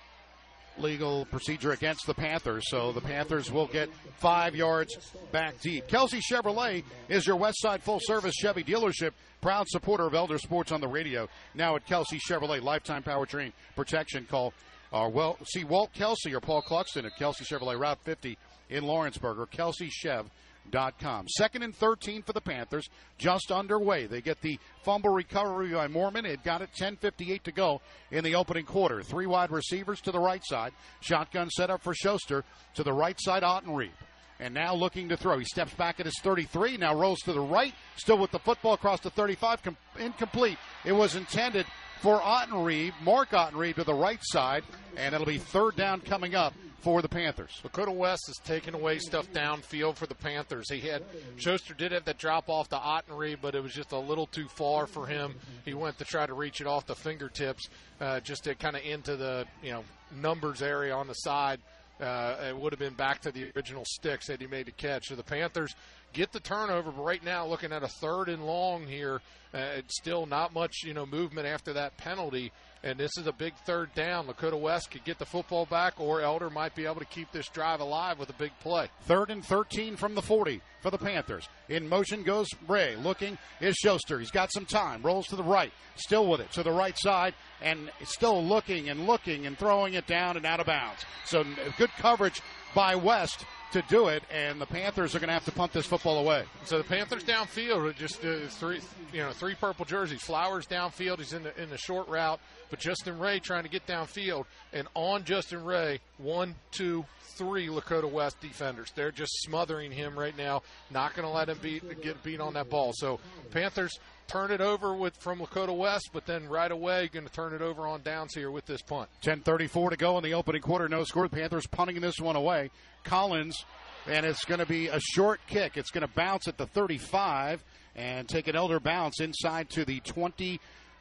[SPEAKER 6] legal procedure against the Panthers. So the Panthers will get five yards back deep. Kelsey Chevrolet is your West Side full service Chevy dealership. Proud supporter of Elder Sports on the radio. Now at Kelsey Chevrolet, lifetime powertrain protection. Call uh, well, see Walt Kelsey or Paul Cluxton at Kelsey Chevrolet Route 50 in Lawrenceburg or KelseyChev.com. Second and 13 for the Panthers, just underway. They get the fumble recovery by Mormon. It got it 10:58 to go in the opening quarter. Three wide receivers to the right side. Shotgun set up for Schuster to the right side. Ottenreeb. And now looking to throw. He steps back at his 33, now rolls to the right, still with the football across the 35, com- incomplete. It was intended for Ottenreeb, Mark Ottenreeb to the right side, and it'll be third down coming up for the Panthers.
[SPEAKER 17] Lakota West is taking away stuff downfield for the Panthers. He had Schuster did have that drop off to Ottenreeb, but it was just a little too far for him. He went to try to reach it off the fingertips, uh, just to kind of into the you know numbers area on the side. Uh, it would have been back to the original sticks that he made the catch. So the Panthers get the turnover, but right now looking at a third and long here, uh, it's still not much you know movement after that penalty. And this is a big third down. Lakota West could get the football back, or Elder might be able to keep this drive alive with a big play.
[SPEAKER 6] Third and 13 from the 40 for the Panthers. In motion goes Ray. Looking is Schuster. He's got some time. Rolls to the right. Still with it to the right side, and still looking and looking and throwing it down and out of bounds. So good coverage by West to do it, and the Panthers are going to have to punt this football away.
[SPEAKER 17] So the Panthers downfield, just uh, three, you know, three purple jerseys. Flowers downfield, he's in the in the short route, but Justin Ray trying to get downfield, and on Justin Ray, one, two, three Lakota West defenders. They're just smothering him right now, not going to let him beat get beat on that ball. So Panthers turn it over with from Lakota West, but then right away going to turn it over on downs here with this punt.
[SPEAKER 6] 10:34 to go in the opening quarter. No score. The Panthers punting this one away. Collins, and it's going to be a short kick. It's going to bounce at the 35 and take an elder bounce inside to the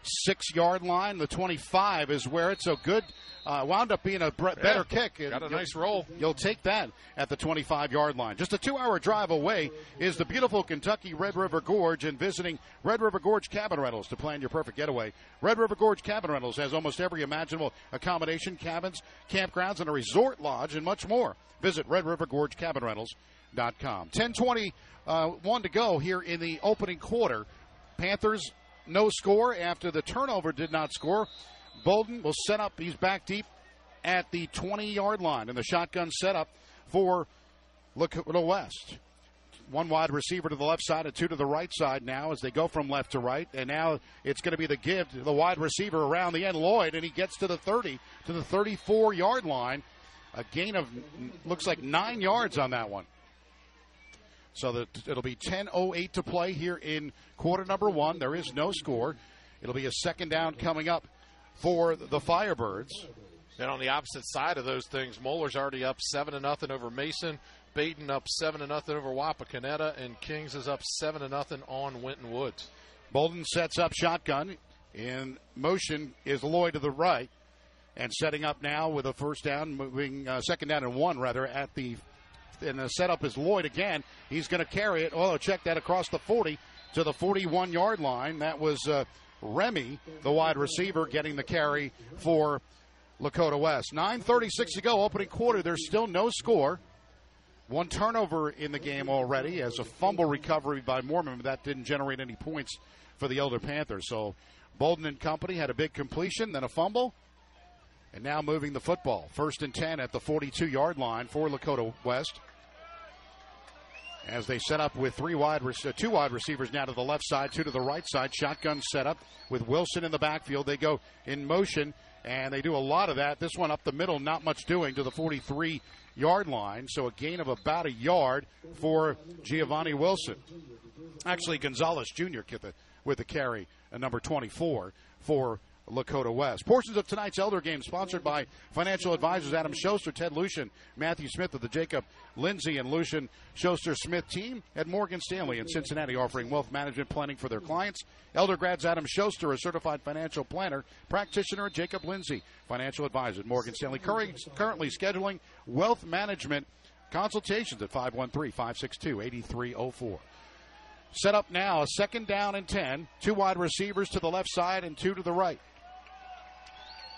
[SPEAKER 6] 26 yard line. The 25 is where it's so good. Uh, wound up being a bre- better
[SPEAKER 17] Yeah,
[SPEAKER 6] kick.
[SPEAKER 17] got a nice roll.
[SPEAKER 6] You'll take that at the 25 yard line. Just a two hour drive away is the beautiful Kentucky Red River Gorge and visiting Red River Gorge Cabin Rentals to plan your perfect getaway. Red River Gorge Cabin Rentals has almost every imaginable accommodation, cabins, campgrounds, and a resort lodge and much more. Visit Red River Gorge Cabin Rentals.com. 1020 uh, one to go here in the opening quarter. Panthers no score after the turnover did not score. Bolden will set up. He's back deep at the 20 yard line in the shotgun setup for Lakota West. One wide receiver to the left side and two to the right side now as they go from left to right. And now it's going to be the give to the wide receiver around the end, Lloyd, and he gets to the 30, to the 34 yard line. A gain of looks like nine yards on that one. So that it'll be 10:08 to play here in quarter number one. There is no score. It'll be a second down coming up for the Firebirds.
[SPEAKER 17] And on the opposite side of those things, Moeller's already up seven to nothing over Mason. Badin up seven to nothing over Wapakoneta, and Kings is up seven to nothing on Winton Woods.
[SPEAKER 6] Bolden sets up shotgun. In motion is Lloyd to the right, and setting up now with a first down, moving uh, second down and one rather at the. And the setup is Lloyd again. He's going to carry it. Oh, check that across the 40 to the 41 yard line. That was uh, Remy, the wide receiver, getting the carry for Lakota West. 9.36 to go, opening quarter. There's still no score. One turnover in the game already as a fumble recovery by Mormon, but that didn't generate any points for the Elder Panthers. So Bolden and company had a big completion, then a fumble, and now moving the football. First and 10 at the 42 yard line for Lakota West. As they set up with three wide, uh, two wide receivers now to the left side, two to the right side. Shotgun set up with Wilson in the backfield. They go in motion, and they do a lot of that. This one up the middle, not much doing to the 43 yard line. So a gain of about a yard for Giovanni Wilson. Actually, Gonzalez Jr. with the carry, a number 24 for Lakota West. Portions of tonight's Elder game sponsored by financial advisors Adam Schuster, Ted Lucian, Matthew Smith of the Jacob Lindsay and Lucian Schuster Smith team at Morgan Stanley in Cincinnati, offering wealth management planning for their clients. Elder grads Adam Schuster, a certified financial planner, practitioner at Jacob Lindsay, financial advisor at Morgan Stanley, currently scheduling wealth management consultations at 513 562 8304. Set up now, a second down and 10. Two wide receivers to the left side and two to the right.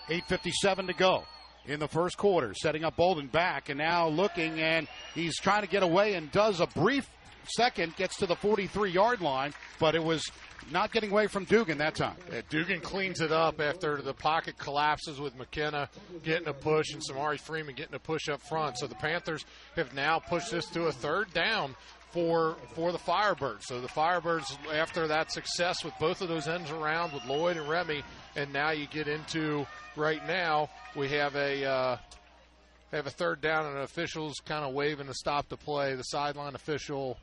[SPEAKER 6] 8.57 to go in the first quarter. Setting up Bolden back and now looking, and he's trying to get away and does a brief second, gets to the 43 yard line, but it was not getting away from Dugan that time.
[SPEAKER 17] Yeah, Dugan cleans it up after the pocket collapses with McKenna getting a push and Samari Freeman getting a push up front. So the Panthers have now pushed this to a third down for for the Firebirds. So the Firebirds, after that success with both of those ends around with Lloyd and Remy, and now you get into right now we have a uh, have a third down and officials kind of waving to stop the play. The sideline official.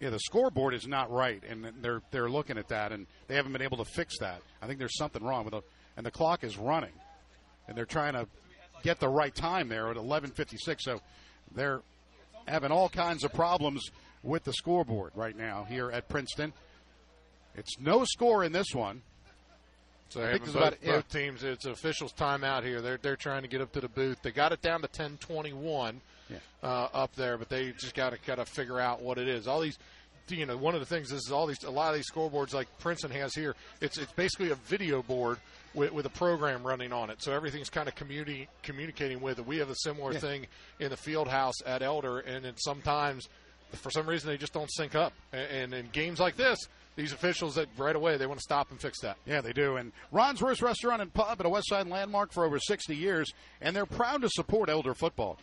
[SPEAKER 6] Yeah, the scoreboard is not right, and they're they're looking at that, and they haven't been able to fix that. I think there's something wrong with it, and the clock is running, and they're trying to get the right time there at 11:56. So they're having all kinds of problems with the scoreboard right now here at Princeton. It's no score in this one.
[SPEAKER 17] So I think both, about, yeah. both teams, it's officials timeout here. They're they're trying to get up to the booth. They got it down to 10-21 yeah. uh, up there, but they just got to kind of figure out what it is. All these, you know, one of the things is all these a lot of these scoreboards like Princeton has here. It's it's basically a video board with, with a program running on it, so everything's kind of community communicating with it. We have a similar yeah. thing in the field house at Elder, and then sometimes for some reason they just don't sync up. And, in games like this, these officials that right away they want to stop and fix that.
[SPEAKER 6] Yeah, they do. And Ron's Roost Restaurant and Pub at a West Side landmark for over 60 years, and they're proud to support Elder football.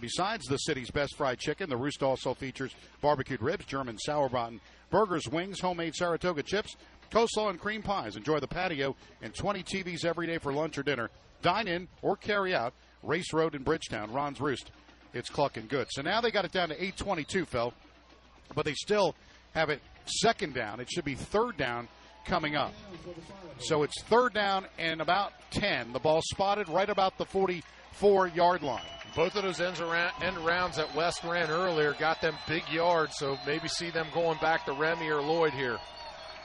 [SPEAKER 6] Besides the city's best fried chicken, the Roost also features barbecued ribs, German sauerbraten, burgers, wings, homemade Saratoga chips, coleslaw, and cream pies. Enjoy the patio and 20 TVs every day for lunch or dinner. Dine in or carry out. Race Road in Bridgetown. Ron's Roost it's clucking good. So now they got it down to 822, Phil, but they still have it second down. It should be third down coming up. So it's third down and about 10. The ball spotted right about the 44 yard line.
[SPEAKER 17] Both of those ends around, end rounds that West ran earlier got them big yards, so maybe see them going back to Remy or Lloyd here.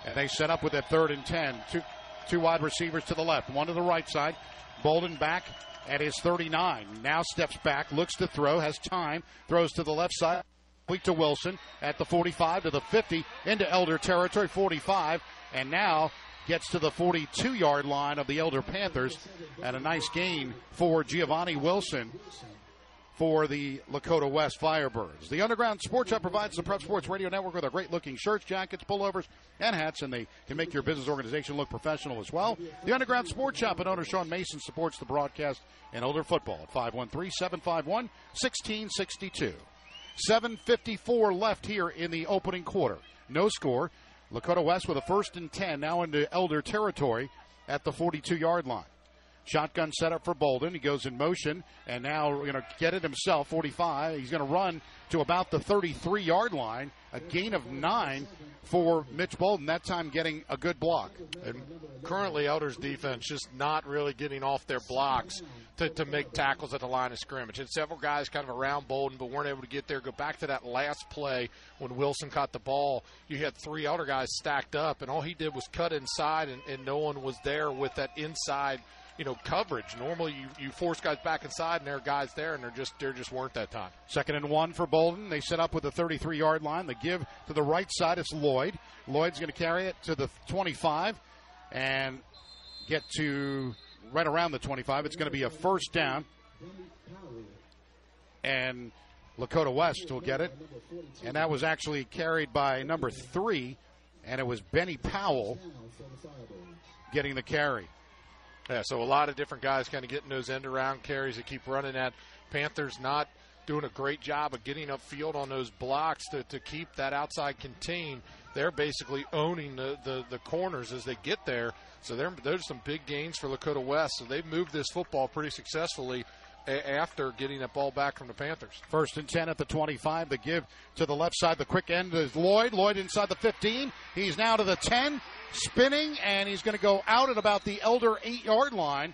[SPEAKER 6] And they set up with that third and 10. Two, two wide receivers to the left, one to the right side. Bolden back at his 39. Now steps back, looks to throw, has time, throws to the left side. Quick to Wilson at the 45 to the 50 into Elder territory, 45, and now gets to the 42 yard line of the Elder Panthers. And a nice gain for Giovanni Wilson for the Lakota West Firebirds. The Underground Sports Shop provides the Prep Sports Radio Network with a great looking shirts, jackets, pullovers, and hats, and they can make your business organization look professional as well. The Underground Sports Shop and owner Sean Mason supports the broadcast and Elder football at 513 751 1662. 7.54 left here in the opening quarter. No score. Lakota West with a first and 10 now into Elder territory at the 42 yard line. Shotgun setup for Bolden. He goes in motion and now going to get it himself. 45. He's going to run to about the 33 yard line. A gain of nine for Mitch Bolden. That time getting a good block.
[SPEAKER 17] And currently, Elder's defense just not really getting off their blocks to, to make tackles at the line of scrimmage. And several guys kind of around Bolden, but weren't able to get there. Go back to that last play when Wilson caught the ball. You had three Elder guys stacked up, and all he did was cut inside, and, and no one was there with that inside – you know coverage. Normally, you, you force guys back inside, and there are guys there, and they're just there just weren't that time.
[SPEAKER 6] Second and one for Bolden. They set up with the 33 yard line. They give to the right side. It's Lloyd. Lloyd's going to carry it to the 25 and get to right around the 25. It's going to be a first down. And Lakota West will get it. And that was actually carried by number three, and it was Benny Powell getting the carry.
[SPEAKER 17] Yeah, so a lot of different guys kind of getting those end around carries that keep running at. Panthers not doing a great job of getting upfield on those blocks to, to keep that outside contained. They're basically owning the, the, the corners as they get there. So there's some big gains for Lakota West. So they've moved this football pretty successfully after getting that ball back from the Panthers.
[SPEAKER 6] First and 10 at the 25. The give to the left side. The quick end is Lloyd. Lloyd inside the 15. He's now to the 10, spinning, and he's going to go out at about the Elder eight yard line.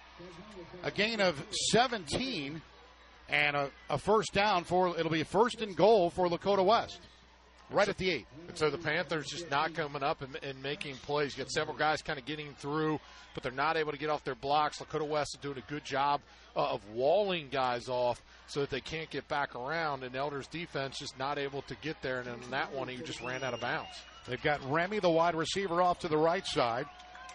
[SPEAKER 6] A gain of 17 and a, a first down for it'll be a first and goal for Lakota West. Right at the eight.
[SPEAKER 17] And so the Panthers just not coming up and, and making plays. You got several guys kind of getting through, but they're not able to get off their blocks. Lakota West is doing a good job uh, of walling guys off so that they can't get back around. And Elder's defense just not able to get there. And in that one, he just ran out of bounds.
[SPEAKER 6] They've got Remy, the wide receiver, off to the right side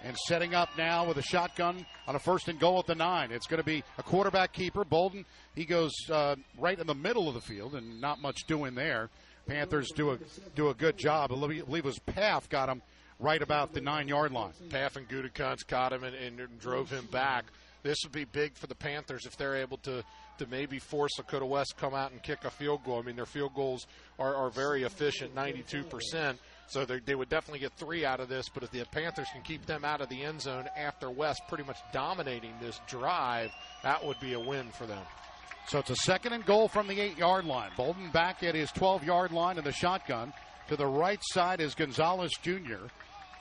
[SPEAKER 6] and setting up now with a shotgun on a first and goal at the nine. It's going to be a quarterback keeper. Bolden, he goes uh, right in the middle of the field and not much doing there. Panthers do a do a good job. I believe it was Path got him right about the nine yard line.
[SPEAKER 17] Path and Gutekunst caught him and, and drove him back. This would be big for the Panthers if they're able to to maybe force Lakota West come out and kick a field goal. I mean, their field goals are, are very efficient, 92 percent. So they would definitely get three out of this. But if the Panthers can keep them out of the end zone after West pretty much dominating this drive, that would be a win for them.
[SPEAKER 6] So it's a second and goal from the eight yard line. Bolden back at his 12 yard line in the shotgun. To the right side is Gonzalez Jr.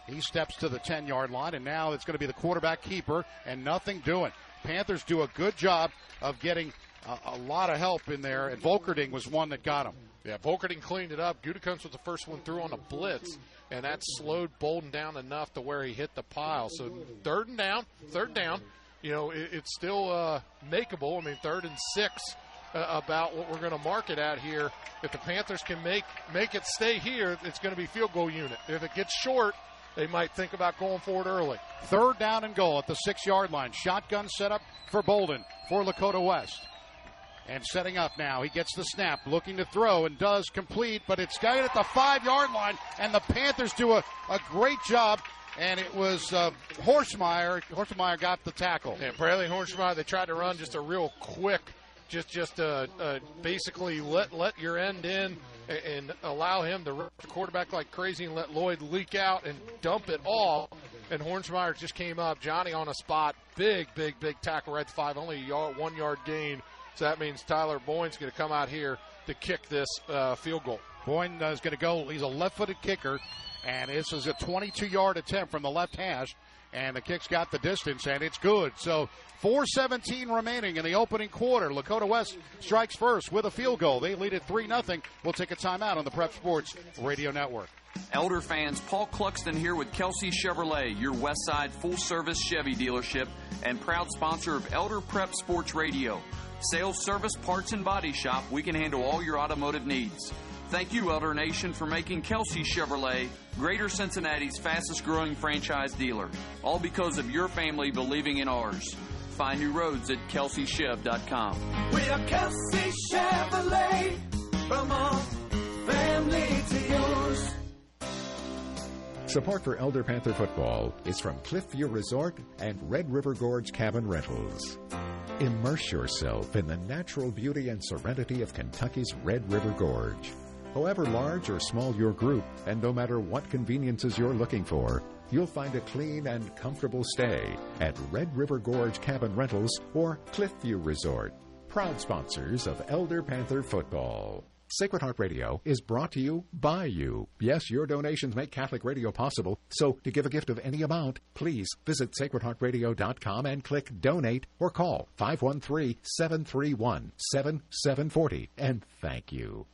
[SPEAKER 6] He steps to the 10 yard line, and now it's going to be the quarterback keeper, and nothing doing. Panthers do a good job of getting a, a lot of help in there, and Volkerding was one that got him.
[SPEAKER 17] Yeah, Volkerding cleaned it up. Gutekunst was the first one through on a blitz, and that slowed Bolden down enough to where he hit the pile. So third and down, third down. You know, it, it's still uh, makeable. I mean, third and six. Uh, about what we're going to mark it at here. If the Panthers can make make it stay here, it's going to be field goal unit. If it gets short, they might think about going forward early.
[SPEAKER 6] Third down and goal at the six yard line. Shotgun set up for Bolden for Lakota West. And setting up now. He gets the snap, looking to throw, and does complete, but it's got it at the five yard line, and the Panthers do a, a great job. And it was uh, Horsemeyer. Got the tackle.
[SPEAKER 17] Yeah, Bradley Horsemeyer. They tried to run just a real quick, just just uh, uh, basically let let your end in and, allow him to run the quarterback like crazy and let Lloyd leak out and dump it all. And Hornsmeyer just came up. Johnny on a spot. Big, big, big tackle right at the five. Only a yard, one yard gain. So that means Tyler Boyne's going to come out here to kick this uh, field goal.
[SPEAKER 6] Boyne is going to go. He's a left-footed kicker, and this is a 22-yard attempt from the left hash, and the kick's got the distance, and it's good. So 4:17 remaining in the opening quarter. Lakota West strikes first with a field goal. They lead it three 0 We'll take a timeout on the Prep Sports Radio Network.
[SPEAKER 18] Elder fans, Paul Cluxton here with Kelsey Chevrolet, your Westside full-service Chevy dealership and proud sponsor of Elder Prep Sports Radio. Sales, service, parts, and body shop, we can handle all your automotive needs. Thank you, Elder Nation, for making Kelsey Chevrolet Greater Cincinnati's fastest growing franchise dealer. All because of your family believing in ours. Find new roads at kelseychev.com.
[SPEAKER 16] We are Kelsey Chevrolet, from our family to yours.
[SPEAKER 1] Support for Elder Panther football is from Cliffview Resort and Red River Gorge Cabin Rentals. Immerse yourself in the natural beauty and serenity of Kentucky's Red River Gorge. However large or small your group, and no matter what conveniences you're looking for, you'll find a clean and comfortable stay at Red River Gorge Cabin Rentals or Cliffview Resort, proud sponsors of Elder Panther football. Sacred Heart Radio is brought to you by you. Yes, your donations make Catholic radio possible. So, to give a gift of any amount, please visit sacredheartradio.com and click donate or call 513 731 7740. And thank you.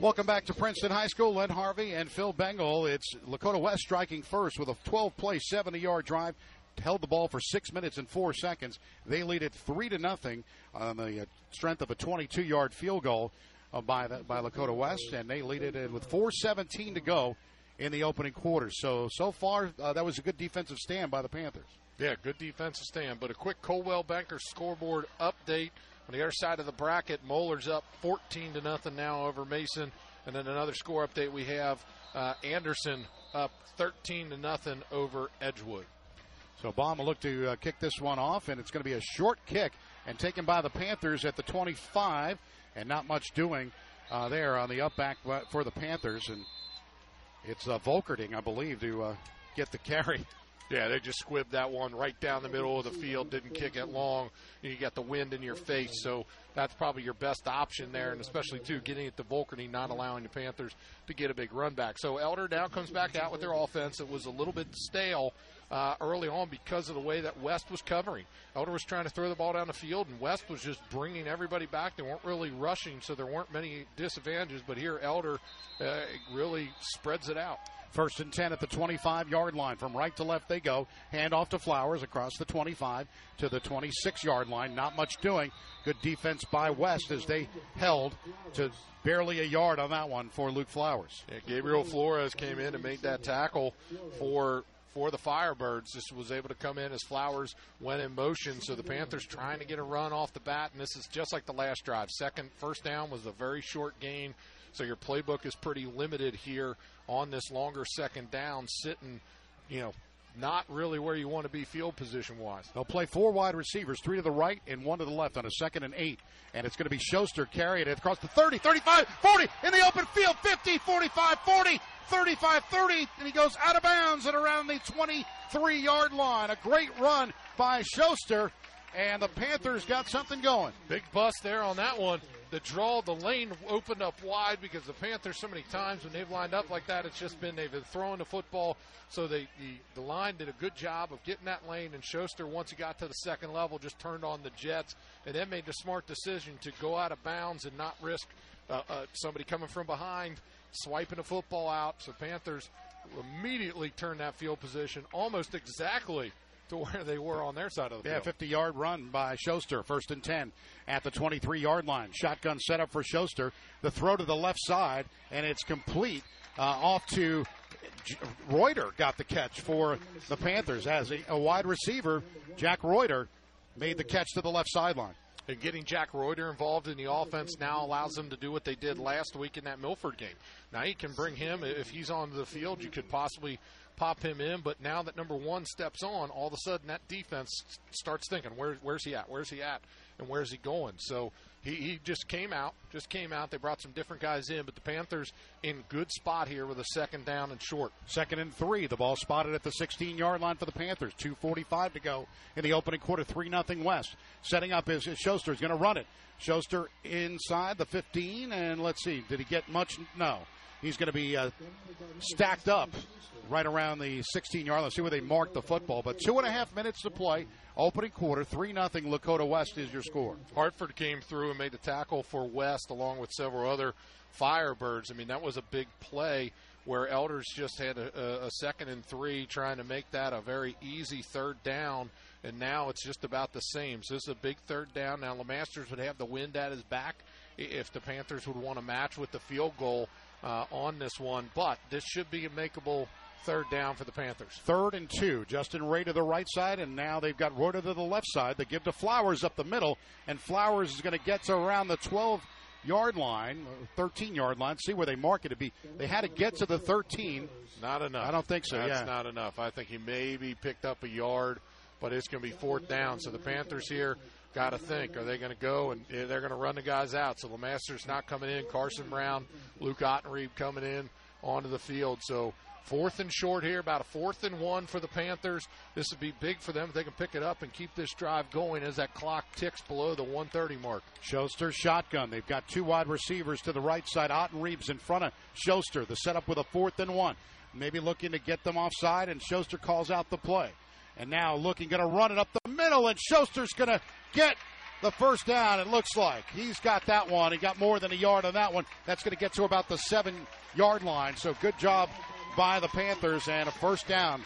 [SPEAKER 6] Welcome back to Princeton High School. Len Harvey and Phil Bengal. It's Lakota West striking first with a 12 play, 70 yard drive. Held the ball for six minutes and four seconds. They lead it three to nothing on the uh, strength of a 22 yard field goal uh, by the, by Lakota West, and they lead it with 4:17 to go in the opening quarter. So so far, uh, that was a good defensive stand by the Panthers.
[SPEAKER 17] Yeah, good defensive stand. But a quick Coldwell Banker scoreboard update On the other side of the bracket, Moeller's up 14 to nothing now over Mason. And then another score update we have uh, Anderson up 13 to nothing over Edgewood.
[SPEAKER 6] So Baum will look to uh, kick this one off, and it's going to be a short kick and taken by the Panthers at the 25, and not much doing uh, there on the up back for the Panthers. And it's uh, Volkerding, I believe, to uh, get the carry.
[SPEAKER 17] Yeah, they just squibbed that one right down the middle of the field, didn't kick it long. And you got the wind in your face, so that's probably your best option there, and especially, too, getting it to Volkerding, not allowing the Panthers to get a big run back. So Elder now comes back out with their offense. It was a little bit stale uh, early on because of the way that West was covering. Elder was trying to throw the ball down the field, and West was just bringing everybody back. They weren't really rushing, so there weren't many disadvantages, but here Elder uh, really spreads it out.
[SPEAKER 6] First and 10 at the 25 yard line. From right to left they go. Hand off to Flowers across the 25 to the 26 yard line. Not much doing. Good defense by West as they held to barely a yard on that one for Luke Flowers.
[SPEAKER 17] Yeah, Gabriel Flores came in and made that tackle for for the Firebirds. Just was able to come in as Flowers went in motion. So the Panthers trying to get a run off the bat, and this is just like the last drive. Second first down was a very short gain. So your playbook is pretty limited here on this longer second down, sitting, you know, not really where you want to be field position wise.
[SPEAKER 6] They'll play four wide receivers, three to the right and one to the left on a second and eight. And it's going to be Schuster carrying it across the 30, 35, 40 in the open field, 50, 45, 40, 35, 30, and he goes out of bounds at around the 23 yard line. A great run by Schuster, and the Panthers got something going.
[SPEAKER 17] Big bust there on that one the draw, the lane opened up wide because the Panthers so many times when they've lined up like that, it's just been they've been throwing the football. So they, the the line did a good job of getting that lane, and Schuster once he got to the second level just turned on the Jets, and then made the smart decision to go out of bounds and not risk uh, uh, somebody coming from behind swiping the football out. So Panthers immediately turned that field position almost exactly to where they were on their side of the field.
[SPEAKER 6] yeah, 50 yard run by Schuster, first and 10 at the 23 yard line. Shotgun set up for Schuster. The throw to the left side, and it's complete uh, off to Reuter, got the catch for the Panthers as a, a wide receiver. Jack Reuter made the catch to the left sideline.
[SPEAKER 17] And getting Jack Reuter involved in the offense now allows them to do what they did last week in that Milford game. Now you can bring him if he's on the field. You could possibly pop him in. But now that number one steps on, all of a sudden that defense starts thinking, where, where's he at? Where's he at? And where's he going? So he, he just came out, just came out. They brought some different guys in, but the Panthers in good spot here with a second down and short.
[SPEAKER 6] Second and three. The ball spotted at the 16 yard line for the Panthers. 2.45 to go in the opening quarter. 3 nothing West. Setting up is, is Schuster. He's going to run it. Schuster inside the 15, and let's see, did he get much? No. He's going to be uh, stacked up right around the 16 yard line. See where they mark the football. But two and a half minutes to play. Opening quarter, 3 nothing. Lakota West is your score.
[SPEAKER 17] Hartford came through and made the tackle for West along with several other Firebirds. I mean, that was a big play where Elders just had a, a second and three trying to make that a very easy third down. And now it's just about the same. So this is a big third down. Now, LeMasters would have the wind at his back if the Panthers would want to match with the field goal uh, on this one. But this should be a makeable third down for the Panthers.
[SPEAKER 6] Third and two. Justin Ray to the right side, and now they've got Reuter to the left side. They give to Flowers up the middle, and Flowers is going to get to around the 12 yard line, 13 yard line. See where they mark it to be. They had to get to the 13.
[SPEAKER 17] Not enough.
[SPEAKER 6] I don't think so.
[SPEAKER 17] That's
[SPEAKER 6] yeah.
[SPEAKER 17] not enough. I think he maybe picked up a yard, but it's going to be fourth down. So the Panthers here got to think: Are they going to go and they're going to run the guys out? So LeMaster's not coming in. Carson Brown, Luke Ottenreeb coming in onto the field. So Fourth and short here, about a fourth and one for the Panthers. This would be big for them if they can pick it up and keep this drive going as that clock ticks below the 130 mark.
[SPEAKER 6] Schuster shotgun. They've got two wide receivers to the right side. Otten in front of Schuster. The setup with a fourth and one. Maybe looking to get them offside, and Schuster calls out the play. And now looking, going to run it up the middle, and Schuster's going to get the first down, it looks like. He's got that one. He got more than a yard on that one. That's going to get to about the seven yard line. So good job by the Panthers and a first down.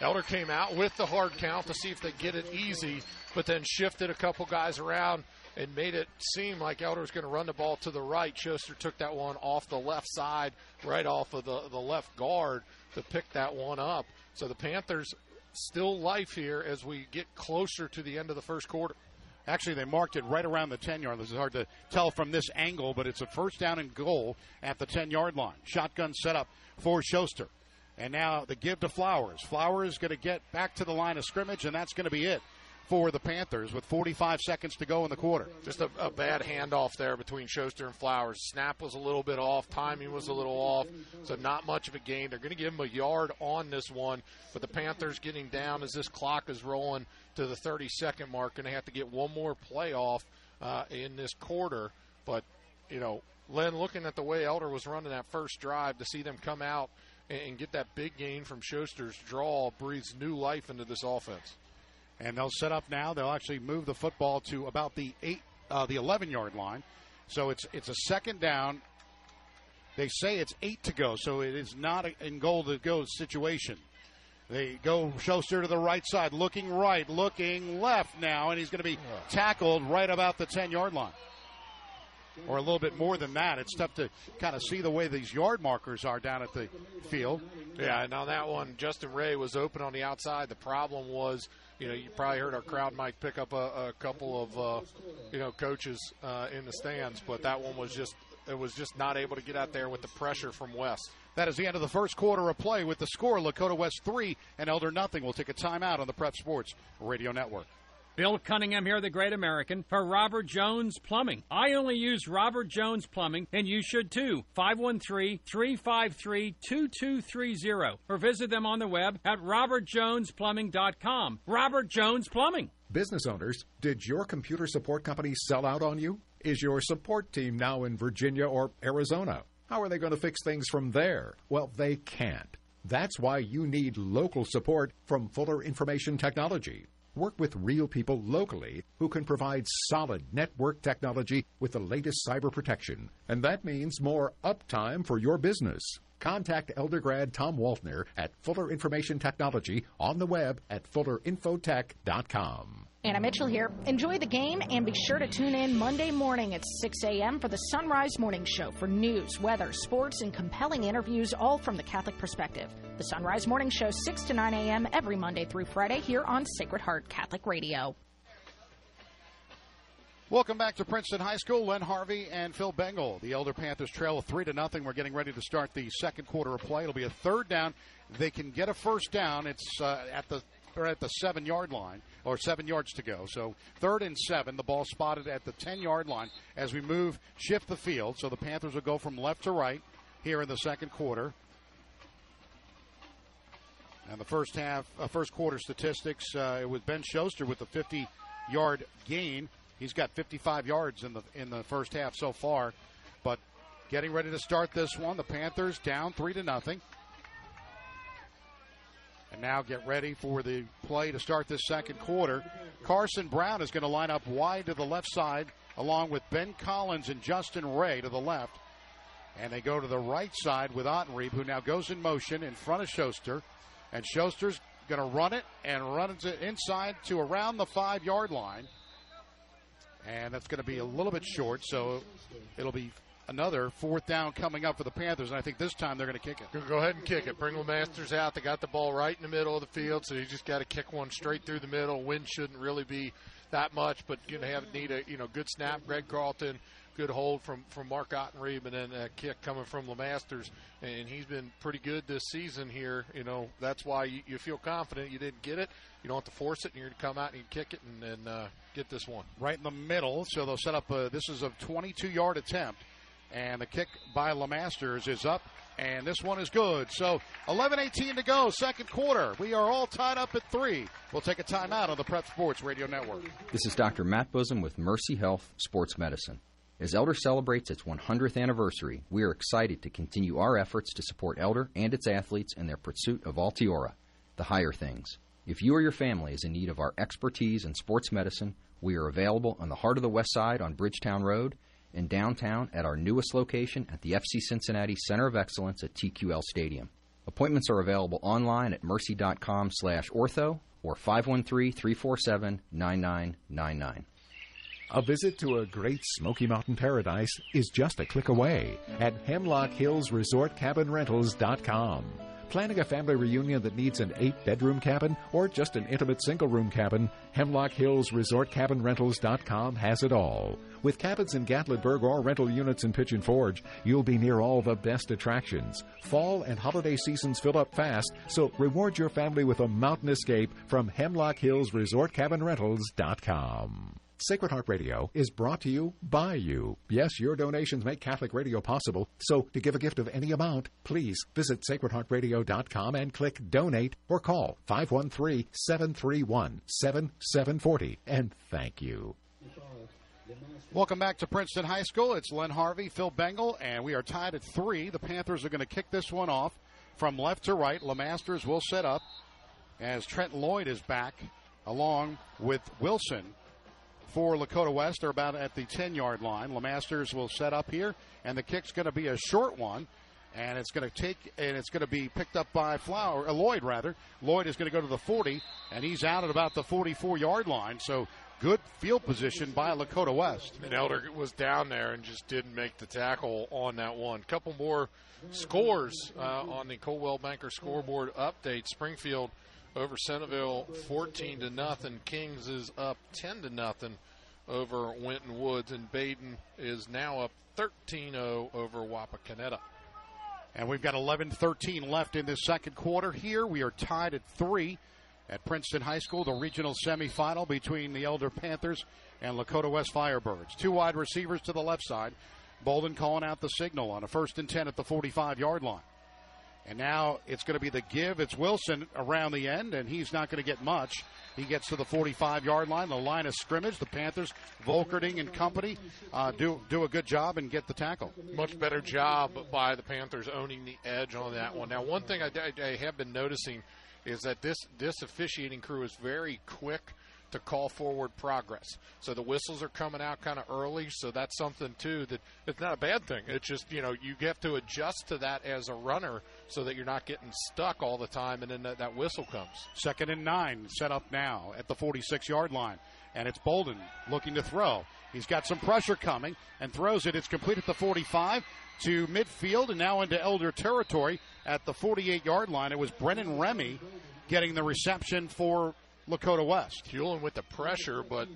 [SPEAKER 17] Elder came out with the hard count to see if they get it easy, but then shifted a couple guys around and made it seem like Elder was going to run the ball to the right. Schuster took that one off the left side, right off of the, the left guard to pick that one up. So the Panthers still life here as we get closer to the end of the first quarter.
[SPEAKER 6] Actually, they marked it right around the 10 yard. This is hard to tell from this angle, but it's a first down and goal at the 10 yard line. Shotgun set up for Schuster. And now the give to Flowers. Flowers going to get back to the line of scrimmage, and that's going to be it for the Panthers with 45 seconds to go in the quarter.
[SPEAKER 17] Just a, a, bad handoff there between Schuster and Flowers. Snap was a little bit off, timing was a little off, so not much of a gain. They're going to give him a yard on this one, but the Panthers getting down as this clock is rolling to the 30 second mark, and they have to get one more play off uh, in this quarter. But, you know, Len, looking at the way Elder was running that first drive, to see them come out and get that big gain from Schuster's draw breathes new life into this offense
[SPEAKER 6] and they'll set up now. They'll actually move the football to about the eight, uh, the 11 yard line. So it's it's a second down. They say it's eight to go, so it is not a in goal to go situation. They go Schuster to the right side, looking right, looking left now, and he's going to be tackled right about the 10 yard line. Or a little bit more than that. It's tough to kind of see the way these yard markers are down at the field.
[SPEAKER 17] Yeah, and on that one, Justin Ray was open on the outside. The problem was you know, you probably heard our crowd mic pick up a, a couple of, uh, you know, coaches uh, in the stands, but that one was just it was just not able to get out there with the pressure from West.
[SPEAKER 6] That is the end of the first quarter of play with the score Lakota West 3 and Elder nothing. We'll take a timeout on the Prep Sports Radio Network.
[SPEAKER 19] Bill Cunningham here, the Great American, for Robert Jones Plumbing. I only use Robert Jones Plumbing, and you should too. 513 353 2230. Or visit them on the web at robertjonesplumbing.com. Robert Jones Plumbing.
[SPEAKER 1] Business owners, did your computer support company sell out on you? Is your support team now in Virginia or Arizona? How are they going to fix things from there? Well, they can't. That's why you need local support from Fuller Information Technology. Work with real people locally who can provide solid network technology with the latest cyber protection. And that means more uptime for your business. Contact Eldergrad Tom Waltner at Fuller Information Technology on the web at fullerinfotech.com.
[SPEAKER 20] Anna Mitchell here. Enjoy the game and be sure to tune in Monday morning at 6 a.m. for the Sunrise Morning Show for news, weather, sports, and compelling interviews, all from the Catholic perspective. The Sunrise Morning Show, 6 to 9 a.m. every Monday through Friday here on Sacred Heart Catholic Radio.
[SPEAKER 6] Welcome back to Princeton High School. Len Harvey and Phil Bengal. The Elder Panthers trail three to nothing. We're getting ready to start the second quarter of play. It'll be a third down. They can get a first down. It's uh, at the they're at the seven yard line or seven yards to go. So third and seven. The ball spotted at the 10 yard line as we move, shift the field. So the Panthers will go from left to right here in the second quarter. And the first half, uh, first quarter statistics, uh, it was Ben Schuster with the 50 yard gain. He's got 55 yards in the in the first half so far. But getting ready to start this one, the Panthers down three to nothing. And now get ready for the play to start this second quarter. Carson Brown is going to line up wide to the left side, along with Ben Collins and Justin Ray to the left. And they go to the right side with Ottenreeb, who now goes in motion in front of Schuster. And Schuster's going to run it and run it inside to around the five yard line. And that's going to be a little bit short, so it'll be another fourth down coming up for the Panthers, and I think this time they're going to kick it.
[SPEAKER 17] Go ahead and kick it. Bring the Masters out. They got the ball right in the middle of the field, so you just got to kick one straight through the middle. Wind shouldn't really be that much, but you know have need a you know good snap. Greg Carlton, good hold from from Mark Ottenreeb, and then a kick coming from the Masters, and he's been pretty good this season here. You know that's why you, you feel confident. You didn't get it. You don't have to force it, and you're going to come out and kick it and, and uh, get this one
[SPEAKER 6] right in the middle. So they'll set up. A, this is a 22 yard attempt. And the kick by LeMasters is up, and this one is good. So 11-18 to go, second quarter. We are all tied up at three. We'll take a timeout on the Prep Sports Radio Network.
[SPEAKER 4] This is Dr. Matt Busam with Mercy Health Sports Medicine. As Elder celebrates its 100th anniversary, we are excited to continue our efforts to support Elder and its athletes in their pursuit of Altiora, the higher things. If you or your family is in need of our expertise in sports medicine, we are available on the heart of the West Side on Bridgetown Road in downtown at our newest location at the FC Cincinnati Center of Excellence at TQL Stadium. Appointments are available online at mercy.com slash ortho or 513-347-9999.
[SPEAKER 1] A visit to a great Smoky Mountain paradise is just a click away at HemlockHillsResortCabinRentals.com. Planning a family reunion that needs an eight bedroom cabin or just an intimate single room cabin? Hemlock Hills Resort Cabin Rentals.com has it all. With cabins in Gatlinburg or rental units in Pigeon Forge, you'll be near all the best attractions. Fall and holiday seasons fill up fast, so reward your family with a mountain escape from Hemlock Hills Resort Cabin Rentals.com. Sacred Heart Radio is brought to you by you. Yes, your donations make Catholic radio possible. So, to give a gift of any amount, please visit sacredheartradio.com and click donate or call 513 731 7740. And thank you.
[SPEAKER 6] Welcome back to Princeton High School. It's Len Harvey, Phil Bengal, and we are tied at three. The Panthers are going to kick this one off from left to right. Lamasters will set up as Trent Lloyd is back along with Wilson for Lakota West. They're about at the 10 yard line. Lemasters will set up here, and the kick's going to be a short one. And it's going to take, and it's going to be picked up by Flower, uh, Lloyd rather. Lloyd is going to go to the 40, and he's out at about the 44 yard line. So good field position by Lakota West.
[SPEAKER 17] And Elder was down there and just didn't make the tackle on that one. Couple more scores uh, on the Coldwell Banker scoreboard update. Springfield over Centerville 14 to nothing. Kings is up 10 to nothing over Winton Woods, and Badin is now up 13-0 over Wapakoneta.
[SPEAKER 6] And we've got 11-13 left in this second quarter here. We are tied at three at Princeton High School, the regional semifinal between the Elder Panthers and Lakota West Firebirds. Two wide receivers to the left side. Bolden calling out the signal on a first and 10 at the 45 yard line. And now it's going to be the give. It's Wilson around the end, and he's not going to get much. He gets to the 45 yard line, the line of scrimmage. The Panthers, Volkerding and company, uh, do do a good job and get the tackle.
[SPEAKER 17] Much better job by the Panthers owning the edge on that one. Now, one thing I, I, I have been noticing is that this this officiating crew is very quick to call forward progress. So the whistles are coming out kind of early, so that's something too that it's not a bad thing. It's just you know you have to adjust to that as a runner so that you're not getting stuck all the time, and then that, that whistle comes.
[SPEAKER 6] Second and nine set up now at the 46 yard line, and it's Bolden looking to throw. He's got some pressure coming and throws it. It's complete at the 45 to midfield and now into Elder territory at the 48 yard line. It was Brennan Remy getting the reception for Lakota West.
[SPEAKER 17] Fueling with the pressure, but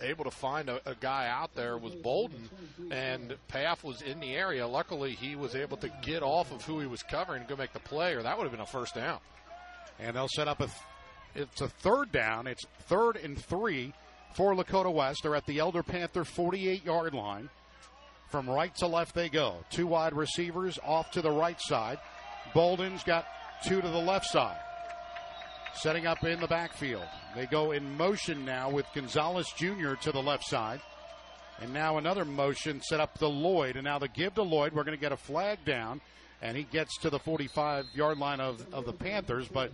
[SPEAKER 17] able to find a, a, guy out there was Bolden, and Paff was in the area. Luckily, he was able to get off of who he was covering and go make the play, or that would have been a first down.
[SPEAKER 6] And they'll set up a. Th- it's a third down. It's third and three for Lakota West. They're at the Elder Panther 48 yard line. From right to left they go. Two wide receivers off to the right side. Bolden's got two to the left side setting up in the backfield. They go in motion now with Gonzalez Jr. to the left side. And now another motion set up to Lloyd. And now the give to Lloyd. We're going to get a flag down. And he gets to the 45 yard line of, of the Panthers, but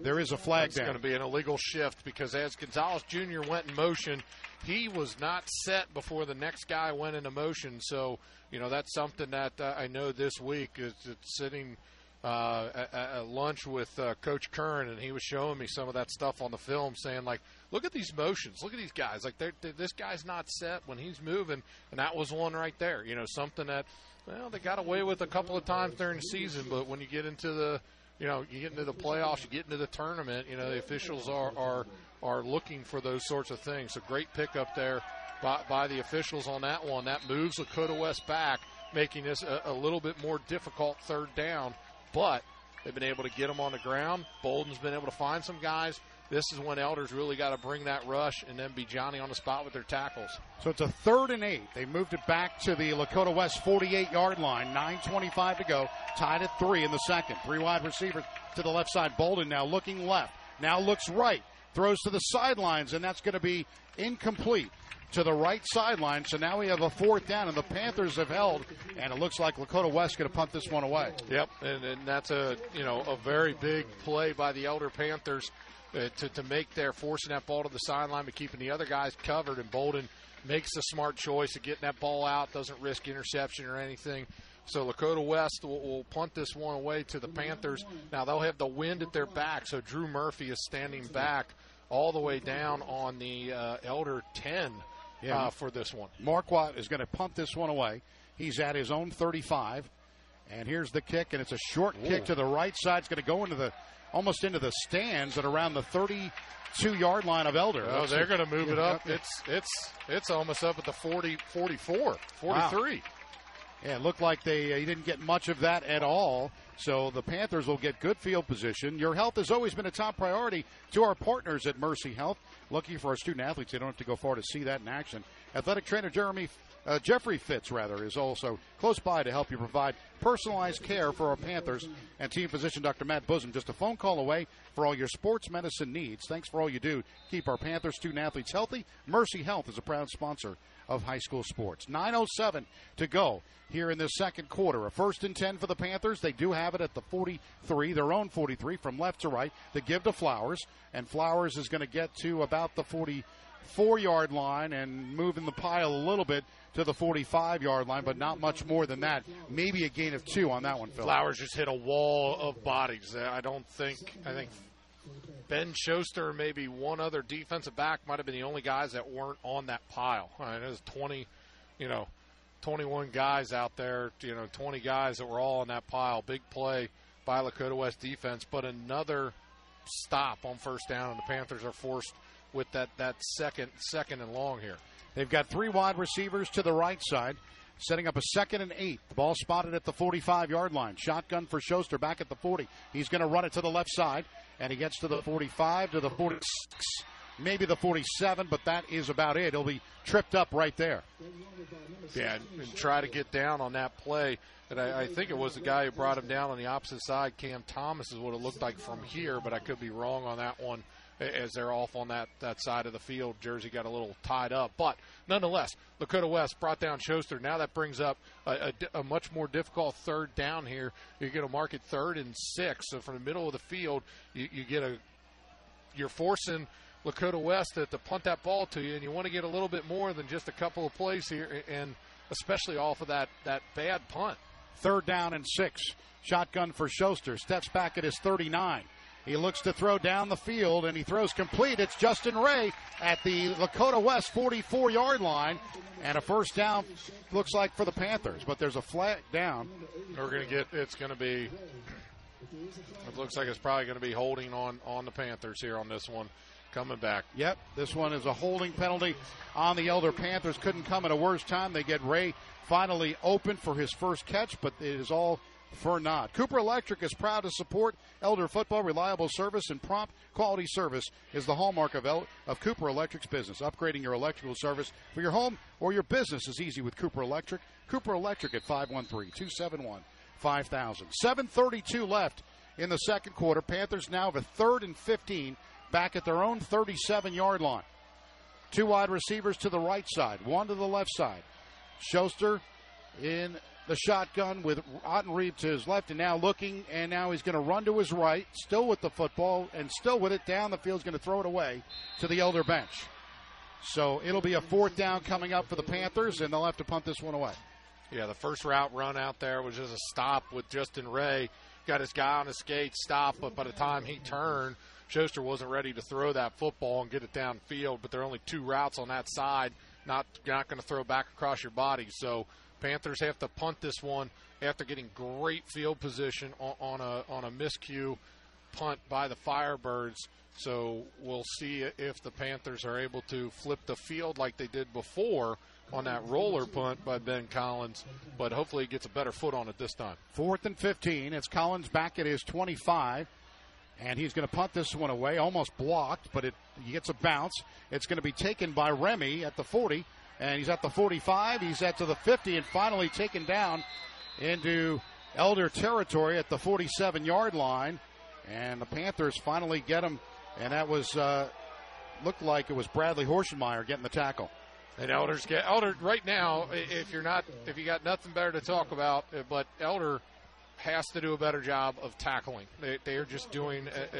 [SPEAKER 6] there is a flag
[SPEAKER 17] That's
[SPEAKER 6] down.
[SPEAKER 17] going to be an illegal shift because as Gonzalez Jr. went in motion, he was not set before the next guy went into motion. So, you know, that's something that uh, I know this week is it's sitting – uh, at, at lunch with uh, Coach Kern, and he was showing me some of that stuff on the film, saying like, "Look at these motions. Look at these guys. Like, they're, they're, this guy's not set when he's moving." And that was one right there. You know, something that well they got away with a couple of times during the season, but when you get into the you know, you get into the playoffs, you get into the tournament. You know, the officials are are are looking for those sorts of things. So great pickup there by, by the officials on that one. That moves Lakota West back, making this a, a little bit more difficult third down but they've been able to get them on the ground. Bolden's been able to find some guys. This is when Elders really got to bring that rush and then be Johnny on the spot with their tackles.
[SPEAKER 6] So it's a third and eight. They moved it back to the Lakota West 48 yard line. 9.25 to go. Tied at three in the second. Three wide receivers to the left side. Bolden now looking left. Now looks right. Throws to the sidelines, and that's going to be incomplete to the right sideline. So now we have a fourth down, and the Panthers have held, and it looks like Lakota West going to punt this one away.
[SPEAKER 17] Yep, and, and that's a you know a very big play by the Elder Panthers uh, to to make their forcing that ball to the sideline, but keeping the other guys covered. And Bolden makes the smart choice of getting that ball out, doesn't risk interception or anything. So Lakota West will, will, punt this one away to the Panthers. Now they'll have the wind at their back, so Drew Murphy is standing back all the way down on the uh, Elder 10
[SPEAKER 6] yeah.
[SPEAKER 17] uh, for this one.
[SPEAKER 6] Marquardt is going to punt this one away. He's at his own 35. And here's the kick, and it's a short kick to the right side. It's going to go into the almost into the stands at around the 32 yard line of Elder.
[SPEAKER 17] Oh,
[SPEAKER 6] Let's
[SPEAKER 17] they're going to move it up.
[SPEAKER 6] Yeah.
[SPEAKER 17] It's it's it's almost up at the 40, 44, 43.
[SPEAKER 6] Wow. Yeah, it looked like they uh, didn't get much of that at all. So the Panthers will get good field position. Your health has always been a top priority to our partners at Mercy Health. Looking for our student athletes, they don't have to go far to see that in action. Athletic trainer Jeremy uh, Jeffrey Fitz rather is also close by to help you provide personalized care for our Panthers and team physician Dr. Matt Busam just a phone call away for all your sports medicine needs. Thanks for all you do. Keep our Panthers student athletes healthy. Mercy Health is a proud sponsor of high school sports. 907 to go here in the second quarter. A first and 10 for the Panthers. They do have it at the 43, their own 43 from left to right. They give to Flowers and Flowers is going to get to about the 44 yard line and moving the pile a little bit to the 45 yard line, but not much more than that. Maybe a gain of two on that one, Phil.
[SPEAKER 17] Flowers just hit a wall of bodies. I don't think. I think Ben Schuster, and maybe one other defensive back, might have been the only guys that weren't on that pile. I mean, there's 20, you know, 21 guys out there. You know, 20 guys that were all on that pile. Big play by Lakota West defense, but another stop on first down, and the Panthers are forced with that that second second and long here.
[SPEAKER 6] They've got three wide receivers to the right side, setting up a second and eight. The ball spotted at the 45 yard line. Shotgun for Schuster back at the 40. He's going to run it to the left side, and he gets to the 45, to the 46, maybe the 47, but that is about it. He'll be tripped up right there.
[SPEAKER 17] Yeah, and, try to get down on that play. And I, I think it was the guy who brought him down on the opposite side. Cam Thomas is what it looked like from here, but I could be wrong on that one. As they're off on that, that side of the field, Jersey got a little tied up. But nonetheless, Lakota West brought down Schuster. Now that brings up a, a a much more difficult third down here. You're going to third and six. So from the middle of the field, you, you get a you're forcing Lakota West to, to punt that ball to you, and you want to get a little bit more than just a couple of plays here, and especially off of that, that bad punt.
[SPEAKER 6] Third down and six. Shotgun for Schuster. Steps back at his 39. He looks to throw down the field and he throws complete. It's Justin Ray at the Lakota West 44 yard line. And a first down looks like for the Panthers, but there's a flag down.
[SPEAKER 17] We're going to get, it's going to be, it looks like it's probably going to be holding on, on the Panthers here on this one coming back.
[SPEAKER 6] Yep, this one is a holding penalty on the Elder Panthers. Couldn't come at a worse time. They get Ray finally open for his first catch, but it is all for naught. Cooper Electric is proud to support Elder football. Reliable service and prompt quality service is the hallmark of, El- of Cooper Electric's business. Upgrading your electrical service for your home or your business is easy with Cooper Electric. Cooper Electric at 513 271 5000. 7.32 left in the second quarter. Panthers now have a third and 15 back at their own 37 yard line. Two wide receivers to the right side, one to the left side. Schuster in the shotgun with Ottenreeb to his left and now looking, and now he's going to run to his right, still with the football, and still with it down the field. He's going to throw it away to the elder bench. So it'll be a fourth down coming up for the Panthers, and they'll have to punt this one away.
[SPEAKER 17] Yeah, the first route run out there was just a stop with Justin Ray. Got his guy on his skate, stop, but by the time he turned, Schuster wasn't ready to throw that football and get it downfield. But there are only two routes on that side. Not not going to throw back across your body. So Panthers have to punt this one after getting great field position on, on a on a miscue punt by the Firebirds. So we'll see if the Panthers are able to flip the field like they did before on that roller punt by Ben Collins, but hopefully he gets a better foot on it this time.
[SPEAKER 6] Fourth and 15. It's Collins back at his 25. And he's going to punt this one away, almost blocked, but it he gets a bounce. It's going to be taken by Remy at the 40, and he's at the 45. He's at to the 50, and finally taken down into Elder territory at the 47 yard line. And the Panthers finally get him, and that was uh, looked like it was Bradley Horschenmeyer getting the tackle.
[SPEAKER 17] And Elder's get Elder right now. If you're not, if you got nothing better to talk about, uh, but Elder has to do a better job of tackling. They, they are just doing a,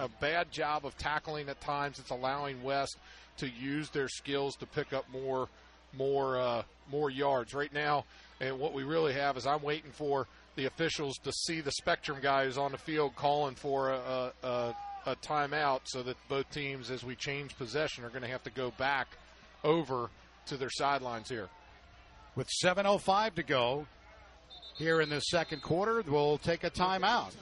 [SPEAKER 17] a, a bad job of tackling at times. It's allowing West to use their skills to pick up more, more, uh, more yards. Right now, and what we really have is I'm waiting for the officials to see the Spectrum guy who's on the field calling for a, a, a, timeout, so that both teams, as we change possession, are going to have to go back over to their sidelines here.
[SPEAKER 6] With 7.05 to go, here in the second quarter. We'll take a timeout.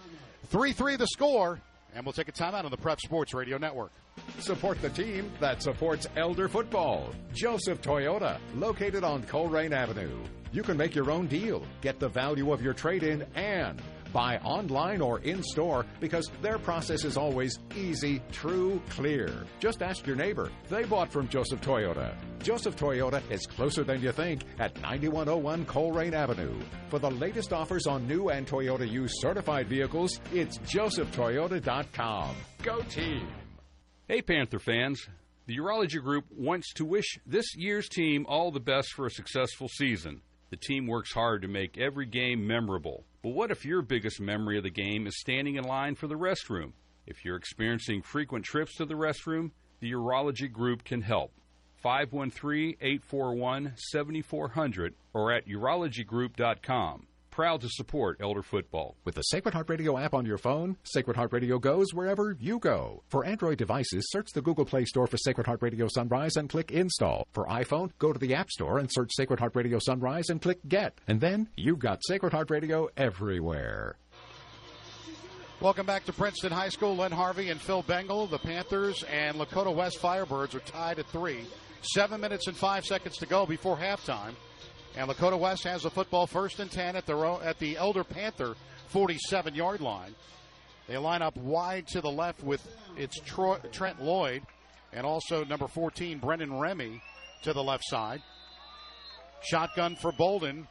[SPEAKER 6] 3 3 the score, and we'll take a timeout on the Prep Sports Radio Network.
[SPEAKER 1] Support the team that supports Elder football. Joseph Toyota, located on Colerain Avenue. You can make your own deal, get the value of your trade in, and buy online or in store because their process is always easy, true, clear. Just ask your neighbor. They bought from Joseph Toyota. Joseph Toyota is closer than you think at 9101 Colerain Avenue. For the latest offers on new and Toyota used certified vehicles, it's josephtoyota.com. Go team!
[SPEAKER 21] Hey, Panther fans. The Urology Group wants to wish this year's team all the best for a successful season. The team works hard to make every game memorable. But what if your biggest memory of the game is standing in line for the restroom? If you're experiencing frequent trips to the restroom, the Urology Group can help. 513 841 7400 or at urologygroup.com. Proud to support Elder Football.
[SPEAKER 1] With the Sacred Heart Radio app on your phone, Sacred Heart Radio goes wherever you go. For Android devices, search the Google Play Store for Sacred Heart Radio Sunrise and click Install. For iPhone, go to the App Store and search Sacred Heart Radio Sunrise and click Get. And then you've got Sacred Heart Radio everywhere.
[SPEAKER 6] Welcome back to Princeton High School. Len Harvey and Phil Bengal. The Panthers and Lakota West Firebirds are tied at three. Seven minutes and five seconds to go before halftime. And Lakota West has the football first and 10 at, own, at the Elder Panther 47 yard line. They line up wide to the left with it's Trent Lloyd and also number 14, Brendan Remy to the left side. Shotgun for Bolden.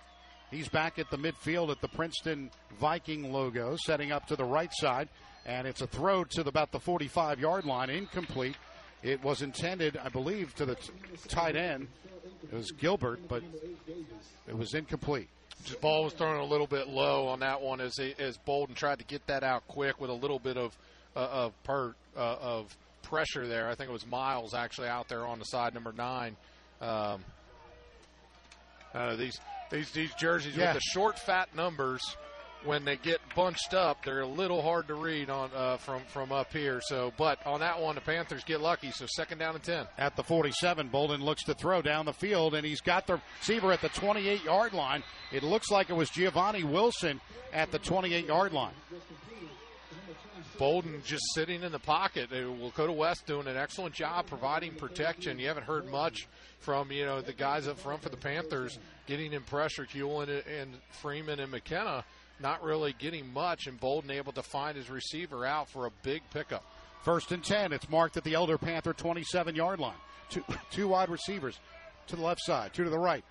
[SPEAKER 6] He's back at the midfield at the Princeton Viking logo, setting up to the right side. And it's a throw to the, about the 45 yard line, incomplete. It was intended, I believe, to the t- tight end. It was Gilbert, but it was incomplete.
[SPEAKER 17] Just ball was thrown a little bit low on that one as as Bolden tried to get that out quick with a little bit of uh, of per, uh, of pressure there. I think it was Miles actually out there on the side, number nine. Um, uh, these these these jerseys
[SPEAKER 6] Yeah.
[SPEAKER 17] with the short, fat numbers. When they get bunched up, they're a little hard to read on uh, from from up here. So, but on that one, the Panthers get lucky. So, second down and ten.
[SPEAKER 6] At the 47, Bolden looks to throw down the field, and he's got the receiver at the 28 yard line. It looks like it was Giovanni Wilson at the 28 yard line.
[SPEAKER 17] Bolden just sitting in the pocket. Uh, Lakota West doing an excellent job providing protection. You haven't heard much from you know the guys up front for the Panthers getting in pressure. Hewlin and Freeman and McKenna not really getting much, and Bolden able to find his receiver out for a big pickup.
[SPEAKER 6] First and 10. It's marked at the Elder Panther 27 yard line. Two, two wide receivers to the left side, two to the right.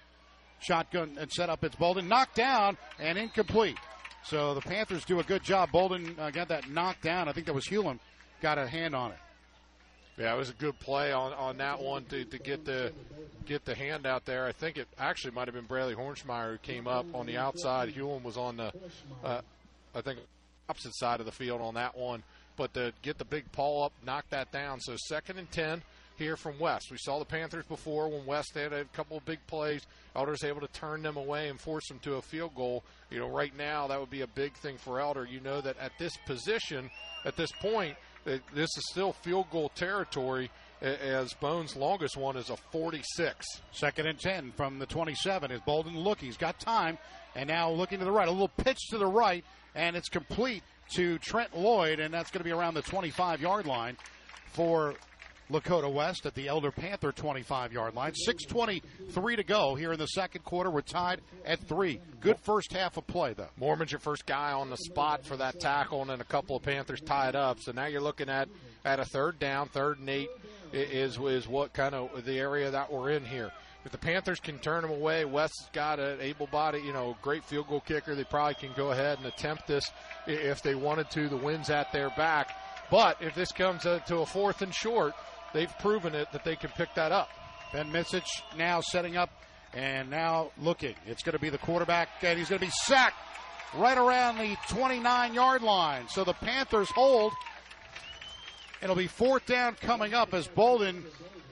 [SPEAKER 6] Shotgun and set up. It's Bolden. Knocked down and incomplete. So the Panthers do a good job. Bolden uh, got that knocked down. I think that was Hewlin got a hand on it.
[SPEAKER 17] Yeah, it was a good play on, on that one to, to get the get the hand out there. I think it actually might have been Bradley Hornsmeyer who came up on the outside. Hewlin was on the, uh, I think, opposite side of the field on that one. But to get the big paw up, knock that down. So second and ten here from West. We saw the Panthers before when West had a couple of big plays. Elder's able to turn them away and force them to a field goal. You know, right now that would be a big thing for Elder. You know that at this position, at this point, that this is still field goal territory. As Bones' longest one is a 46.
[SPEAKER 6] Second and 10 from the 27 is Bolden look. He's got time. And now looking to the right. A little pitch to the right. And it's complete to Trent Lloyd. And that's going to be around the 25 yard line for Lakota West at the Elder Panther 25 yard line. 6.23 to go here in the second quarter. We're tied at three. Good first half of play, though.
[SPEAKER 17] Mormon's your first guy on the spot for that tackle, and then a couple of Panthers tied up. So now you're looking at at a third down, third and eight is is what kind of the area that we're in here. If the Panthers can turn them away, West's got an able-bodied, you know, great field goal kicker. They probably can go ahead and attempt this if they wanted to. The wind's at their back. But if this comes uh, to a fourth and short, they've proven it that they can pick that up.
[SPEAKER 6] Ben Mitsich now setting up and now looking. It's going to be the quarterback, and he's going to be sacked right around the 29 yard line. So the Panthers hold. It'll be fourth down coming up as Bolden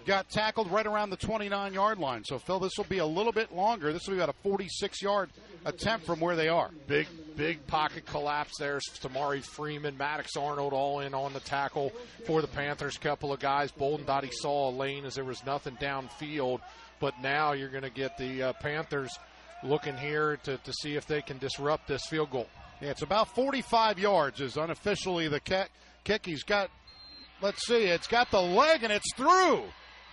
[SPEAKER 6] got tackled right around the 29 yard line. So, Phil, this will be a little bit longer. This will be about a 46 yard attempt from where they are.
[SPEAKER 17] Big, big pocket collapse there. Tamari Freeman, Maddox Arnold all in on the tackle for the Panthers. Couple of guys. Bolden thought he saw a lane as there was nothing downfield, but now you're going to get the uh, Panthers looking here to, to see if they can disrupt this field goal.
[SPEAKER 6] Yeah, it's about 45 yards is unofficially the kick. kick. He's got, let's see, it's got the leg and it's through.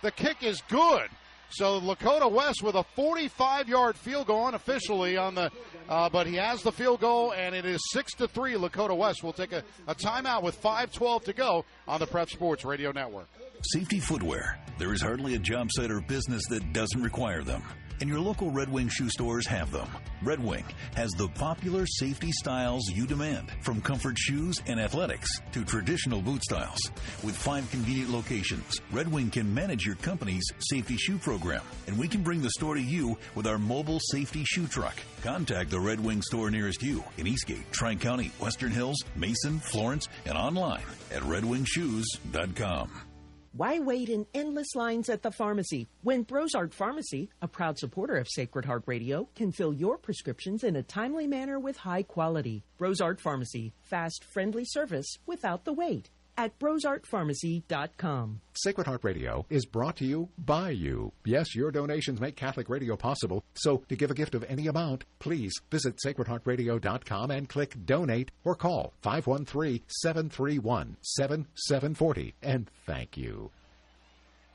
[SPEAKER 6] The kick is good. So Lakota West with a 45-yard field goal unofficially on the, uh, but he has the field goal and it is six to three. Lakota West will take a, a timeout with 5:12 to go on the Prep Sports Radio Network.
[SPEAKER 9] Safety footwear. There is hardly a job site or business that doesn't require them and your local Red Wing shoe stores have them. Red Wing has the popular safety styles you demand, from comfort shoes and athletics to traditional boot styles. With five convenient locations, Red Wing can manage your company's safety shoe program, and we can bring the store to you with our mobile safety shoe truck. Contact the Red Wing store nearest you in Eastgate, Tri County, Western Hills, Mason, Florence, and online at redwingshoes.com.
[SPEAKER 5] Why wait in endless lines at the pharmacy when Brosart Pharmacy, a proud supporter of Sacred Heart Radio, can fill your prescriptions in a timely manner with high quality? Brosart Pharmacy, fast, friendly service without the wait at brosartpharmacy.com.
[SPEAKER 1] Sacred Heart Radio is brought to you by you. Yes, your donations make Catholic radio possible. So to give a gift of any amount, please visit sacredheartradio.com and click donate or call 513-731-7740 and thank you.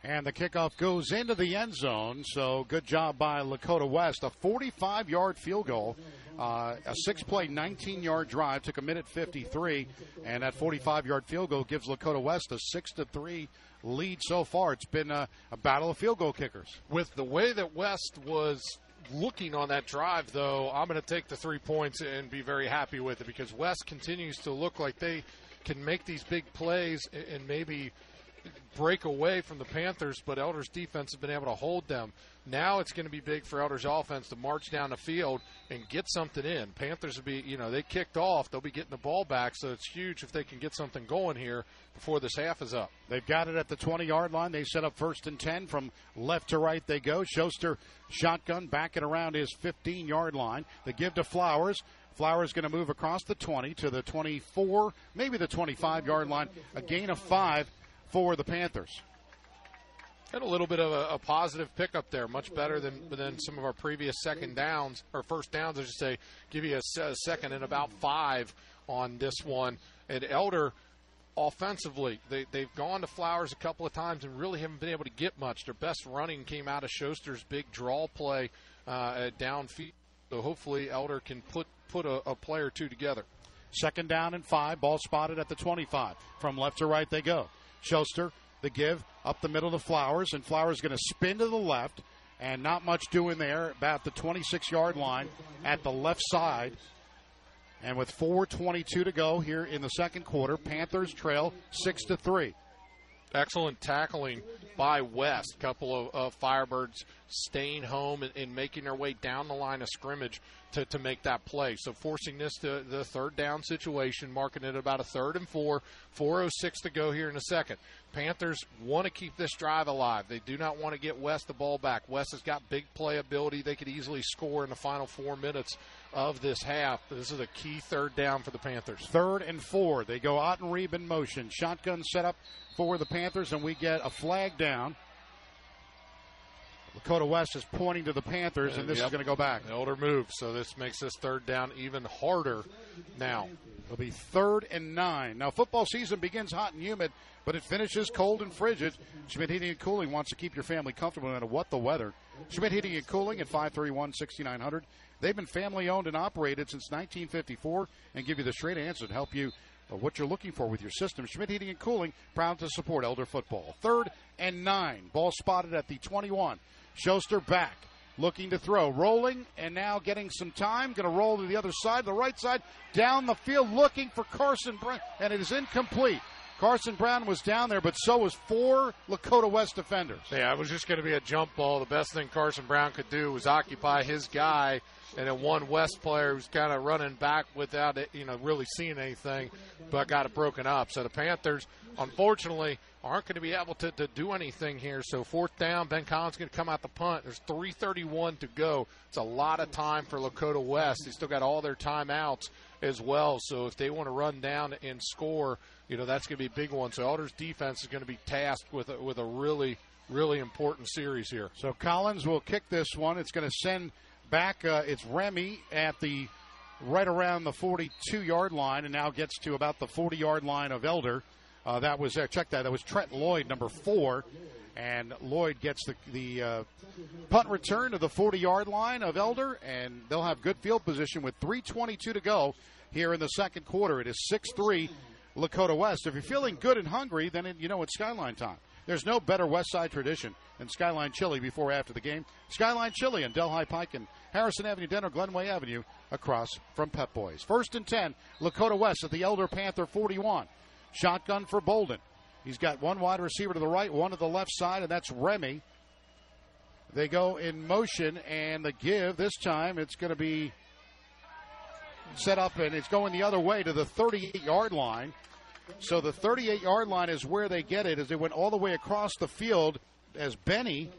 [SPEAKER 6] And the kickoff goes into the end zone. So good job by Lakota West. A 45 yard field goal, uh, a six play, 19 yard drive. Took a minute 53. And that 45 yard field goal gives Lakota West a 6 to 3 lead so far. It's been a, a battle of field goal kickers.
[SPEAKER 17] With the way that West was looking on that drive, though, I'm going to take the three points and be very happy with it because West continues to look like they can make these big plays and maybe break away from the Panthers, but Elder's defense has been able to hold them. Now it's going to be big for Elder's offense to march down the field and get something in. Panthers will be, you know, they kicked off. They'll be getting the ball back, so it's huge if they can get something going here before this half is up.
[SPEAKER 6] They've got it at the 20 yard line. They set up first and 10 from left to right they go. Schuster shotgun backing around his 15 yard line. They give to Flowers. Flowers going to move across the 20 to the 24, maybe the 25 yard line. A gain of five for the Panthers.
[SPEAKER 17] Had a little bit of a, a, positive pickup there, much better than than some of our previous second downs or first downs. I should say, give you a, a second and about five on this one. And Elder, offensively, they they've gone to Flowers a couple of times and really haven't been able to get much. Their best running came out of Schuster's big draw play uh, downfield. So hopefully Elder can put put a, a play or two together.
[SPEAKER 6] Second down and five. Ball spotted at the 25. From left to right they go. Schuster, the give up the middle to Flowers, and Flowers is going to spin to the left, and not much doing there about the 26 yard line at the left side. And with 4:22 to go here in the second quarter, Panthers trail six to three.
[SPEAKER 17] Excellent tackling by West. Couple of uh, Firebirds staying home and, and, making their way down the line of scrimmage to, to make that play. So forcing this to the third down situation, marking it about a third and four. 4.06 to go here in a second. Panthers want to keep this drive alive. They do not want to get West the ball back. West has got big playability. They could easily score in the final four minutes of this half. This is a key third down for the Panthers.
[SPEAKER 6] Third and four. They go Ottenreeb in motion. Shotgun set up for the Panthers, and we get a flag down. Lakota West is pointing to the Panthers, and this
[SPEAKER 17] yep.
[SPEAKER 6] is going to go back.
[SPEAKER 17] Elder move, so this makes this third down even harder now.
[SPEAKER 6] It'll be third and nine. Now, football season begins hot and humid, but it finishes cold and frigid. Schmidt Heating and Cooling wants to keep your family comfortable no matter what the weather. Schmidt Heating and Cooling at 531 6900. They've been family owned and operated since 1954 and give you the straight answer to help you uh, what you're looking for with your system. Schmidt Heating and Cooling, proud to support Elder football. Third and nine. Ball spotted at the 21. Schuster back, looking to throw, rolling, and now getting some time. Going to roll to the other side, the right side, down the field, looking for Carson Brown, and it is incomplete. Carson Brown was down there, but so was four Lakota West defenders.
[SPEAKER 17] Yeah, it was just going to be a jump ball. The best thing Carson Brown could do was occupy his guy, and then one West player who's kind of running back without it, you know, really seeing anything, but got it broken up. So the Panthers, unfortunately, aren't going to be able to, to do anything here. So fourth down, Ben Collins is going to come out the punt. There's 3:31 to go. It's a lot of time for Lakota West. They still got all their timeouts as well. So if they want to run down and score, you know that's going to be a big one. So Elder's defense is going to be tasked with a, with a really really important series here.
[SPEAKER 6] So Collins will kick this one. It's going to send Back, uh, it's Remy at the right around the 42 yard line and now gets to about the 40 yard line of Elder. Uh, that was, uh, check that, that was Trent Lloyd, number four. And Lloyd gets the, the uh, punt return to the 40 yard line of Elder, and they'll have good field position with 3.22 to go here in the second quarter. It is 6 3 Lakota West. If you're feeling good and hungry, then it, you know it's Skyline time. There's no better West Side tradition than Skyline Chili before or after the game. Skyline Chili on Delhi Pike and Harrison Avenue, Denver, Glenway Avenue, across from Pep Boys. First and 10, Lakota West at the Elder Panther 41. Shotgun for Bolden. He's got one wide receiver to the right, one to the left side, and that's Remy. They go in motion, and the give this time it's going to be set up, and it's going the other way to the 38 yard line. So the 38 yard line is where they get it as they went all the way across the field as Benny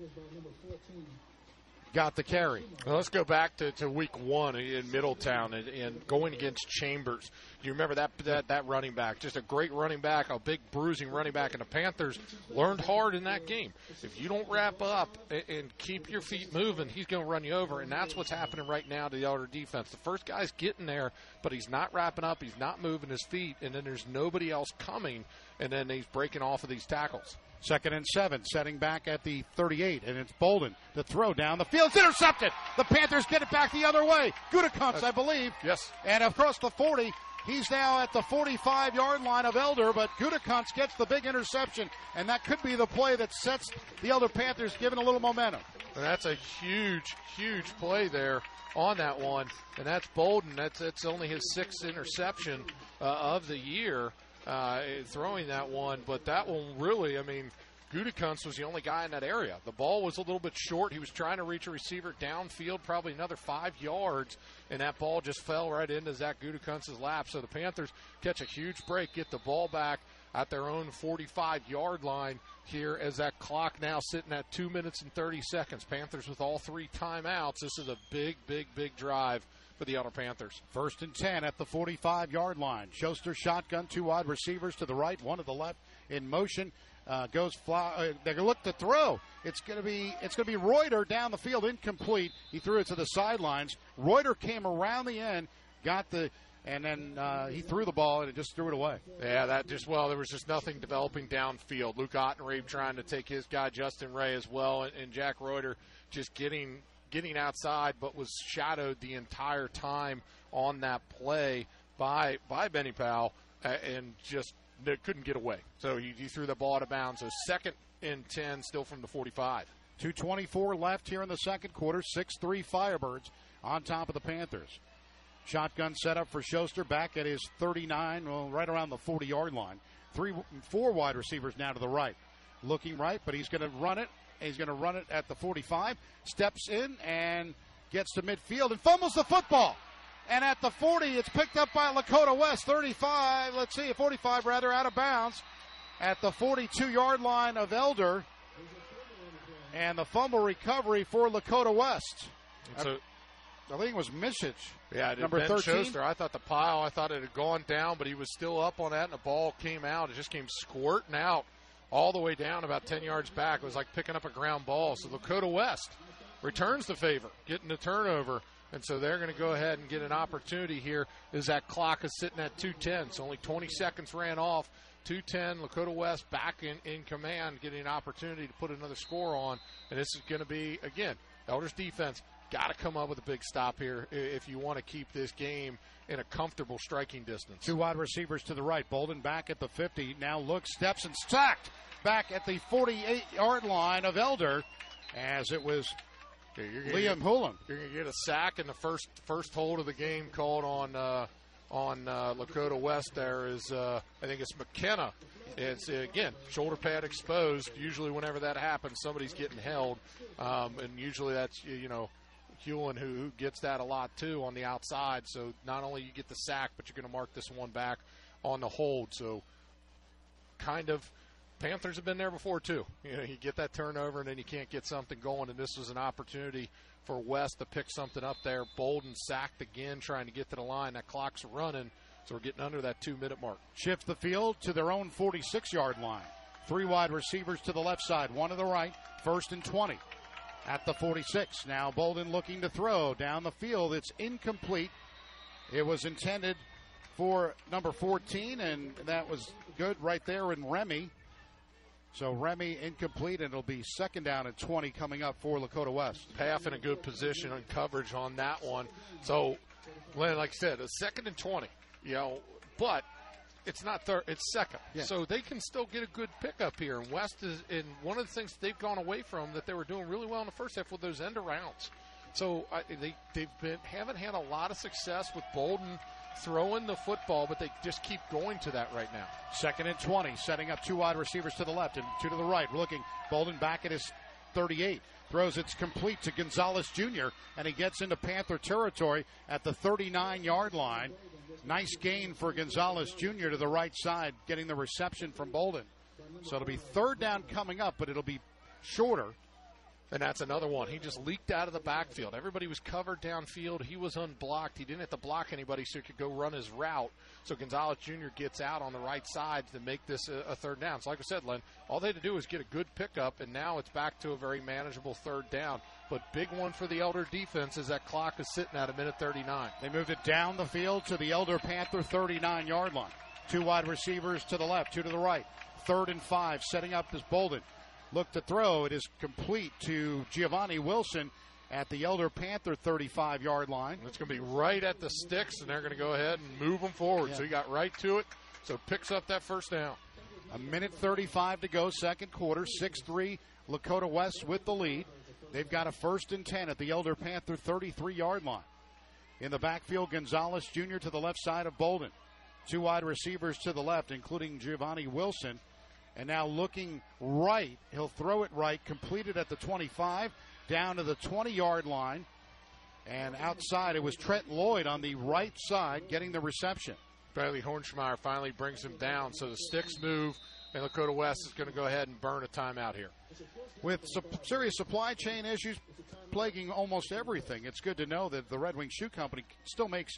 [SPEAKER 6] got the carry.
[SPEAKER 17] Well, let's go back to, to week one in Middletown and, and going against Chambers. You remember that, that that running back, just a great running back, a big bruising running back, and the Panthers learned hard in that game. If you don't wrap up and, and keep your feet moving, he's going to run you over, and that's what's happening right now to the Elder defense. The first guy's getting there, but he's not wrapping up, he's not moving his feet, and then there's nobody else coming, and then he's breaking off of these tackles.
[SPEAKER 6] Second and seven, setting back at the 38, and it's Bolden. The throw down the field, it's intercepted. The Panthers get it back the other way. Gutekunst, I believe.
[SPEAKER 17] Yes.
[SPEAKER 6] And across the 40, he's now at the 45 yard line of Elder, but Gutekunst gets the big interception, and that could be the play that sets the Elder Panthers, giving a little momentum.
[SPEAKER 17] And that's a huge, huge play there on that one. And that's Bolden. That's, that's only his sixth interception uh, of the year uh, throwing that one. But that one really, I mean, Gutekunst was the only guy in that area. The ball was a little bit short. He was trying to reach a receiver downfield, probably another five yards, and that ball just fell right into Zach Gutekunst's lap. So the Panthers catch a huge break, get the ball back at their own 45 yard line here as that clock now sitting at two minutes and 30 seconds. Panthers with all three timeouts. This is a big, big, big drive for the Elder Panthers.
[SPEAKER 6] First and 10 at the 45 yard line. Schuster shotgun, two wide receivers to the right, one to the left in motion. Uh, goes fly. Uh, they look to throw. It's going to be it's going to be Reuter down the field, incomplete. He threw it to the sidelines. Reuter came around the end, got the, and then uh, he threw the ball and it just threw it away.
[SPEAKER 17] Yeah, that just well, there was just nothing developing downfield. Luke Ottenreeb trying to take his guy Justin Ray as well, and, and Jack Reuter just getting getting outside, but was shadowed the entire time on that play by by Benny Powell, and just couldn't get away. So he, he threw the ball out of bounds. So second and 10, still from the 45.
[SPEAKER 6] 2.24 left here in the second quarter. 6 3 Firebirds on top of the Panthers. Shotgun set up for Schuster back at his 39, well, right around the 40 yard line. Three, four wide receivers now to the right. Looking right, but he's going to run it. He's going to run it at the 45. Steps in and gets to midfield and fumbles the football. And at the 40, it's picked up by Lakota West. 35, let's see, 45 rather, out of bounds at the 42 yard line of Elder. And the fumble recovery for Lakota West.
[SPEAKER 17] So,
[SPEAKER 6] I think it was Mishich.
[SPEAKER 17] Yeah,
[SPEAKER 6] number
[SPEAKER 17] ben
[SPEAKER 6] 13.
[SPEAKER 17] Schuster. I thought the pile, I thought it had gone down, but he was still up on that, and the ball came out. It just came squirting out all the way down about 10 yards back. It was like picking up a ground ball. So Lakota West returns the favor, getting the turnover. And so they're going to go ahead and get an opportunity here as that clock is sitting at 210. So only 20 seconds ran off. 210, Lakota West back in, in command, getting an opportunity to put another score on. And this is going to be, again, Elders defense got to come up with a big stop here if you want to keep this game in a comfortable striking distance.
[SPEAKER 6] Two wide receivers to the right. Bolden back at the 50. Now looks, steps, and sacked back at the 48 yard line of Elder as it was Liam Hulam.
[SPEAKER 17] You're going to get a sack in the first first hold of the game called on uh, on uh, Lakota West. There is uh, I think it's McKenna. It's again shoulder pad exposed. Usually, whenever that happens, somebody's getting held, um, and usually that's you know Hewlin who, who gets that a lot too on the outside. So not only you get the sack, but you're going to mark this one back on the hold. So kind of Panthers have been there before too. You know, you get that turnover and then you can't get something going, and this was an opportunity for West to pick something up there. Bolden sacked again, trying to get to the line. That clock's running, so we're getting under that two-minute mark.
[SPEAKER 6] Shift the field to their own 46-yard line. Three wide receivers to the left side, one to the right. First and 20 at the 46. Now Bolden looking to throw down the field. It's incomplete. It was intended for number 14, and that was good right there in Remy. So Remy incomplete, and it'll be second down and 20 coming up for Lakota West.
[SPEAKER 17] Half in a good position on coverage on that one. So, Len, like I said, a second and 20. You know, but it's not third; it's second.
[SPEAKER 6] Yeah.
[SPEAKER 17] So they can still get a good pickup here. And West is, and one of the things they've gone away from that they were doing really well in the first half with those end arounds. So I, they they've been haven't had a lot of success with Bolden throwing the football, but they just keep going to that right now.
[SPEAKER 6] Second and 20, setting up two wide receivers to the left and two to the right. Looking, Bolden back at his 38. Throws it's complete to Gonzalez Jr., and he gets into Panther territory at the 39 yard line. Nice gain for Gonzalez Jr. to the right side, getting the reception from Bolden. So it'll be third down coming up, but it'll be shorter.
[SPEAKER 17] And that's another one. He just leaked out of the backfield. Everybody was covered downfield. He was unblocked. He didn't have to block anybody, so he could go run his route. So Gonzalez Jr. gets out on the right side to make this a, a third down. So, like I said, Len, all they had to do was get a good pickup, and now it's back to a very manageable third down. But big one for the Elder defense is that clock is sitting at a minute 39.
[SPEAKER 6] They moved it down the field to the Elder Panther 39 yard line. Two wide receivers to the left, two to the right. Third and five, setting up this Bolden. Look to throw. It is complete to Giovanni Wilson at the Elder Panther 35 yard line.
[SPEAKER 17] It's going to be right at the sticks, and they're going to go ahead and move them forward.
[SPEAKER 6] Yeah.
[SPEAKER 17] So he got right to it. So picks up that first down.
[SPEAKER 6] A minute 35 to go, second quarter. 6 3, Lakota West with the lead. They've got a first and 10 at the Elder Panther 33 yard line. In the backfield, Gonzalez Jr. to the left side of Bolden. Two wide receivers to the left, including Giovanni Wilson. And now looking right, he'll throw it right, completed at the 25, down to the 20 yard line. And outside, it was Trent Lloyd on the right side getting the reception.
[SPEAKER 17] Bradley Hornschmeyer finally brings him down. So the sticks move, and Lakota West is going to go ahead and burn a timeout here.
[SPEAKER 6] With sup- serious supply chain issues plaguing almost everything, it's good to know that the Red Wing Shoe Company still makes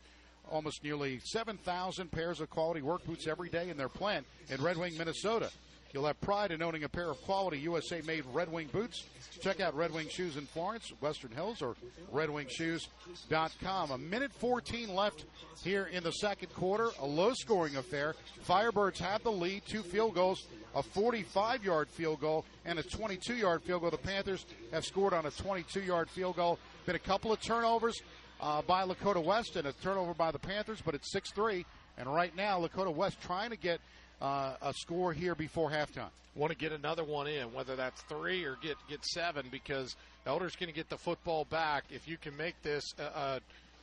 [SPEAKER 6] almost nearly 7,000 pairs of quality work boots every day in their plant in Red Wing, Minnesota. You'll have pride in owning a pair of quality USA made Red Wing boots. Check out Red Wing Shoes in Florence, Western Hills, or redwingshoes.com. A minute 14 left here in the second quarter. A low scoring affair. Firebirds have the lead, two field goals, a 45 yard field goal, and a 22 yard field goal. The Panthers have scored on a 22 yard field goal. Been a couple of turnovers uh, by Lakota West and a turnover by the Panthers, but it's 6 3. And right now, Lakota West trying to get uh, a score here before halftime.
[SPEAKER 17] Want to get another one in, whether that's three or get get seven, because Elder's going to get the football back. If you can make this a,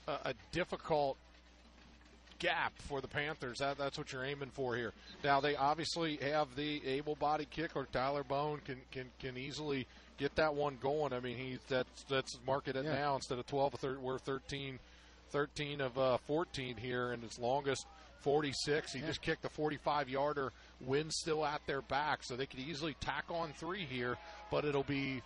[SPEAKER 17] a, a difficult gap for the Panthers, that, that's what you're aiming for here. Now they obviously have the able-bodied kicker. Tyler Bone can can can easily get that one going. I mean, he that's that's market it
[SPEAKER 6] Yeah.
[SPEAKER 17] now instead of 12 or 13, we're 13, 13 of uh, 14 here, and his longest 46. He
[SPEAKER 6] Yeah.
[SPEAKER 17] just kicked a 45 yarder. Wind still at their back, so they could easily tack on three here. But it'll be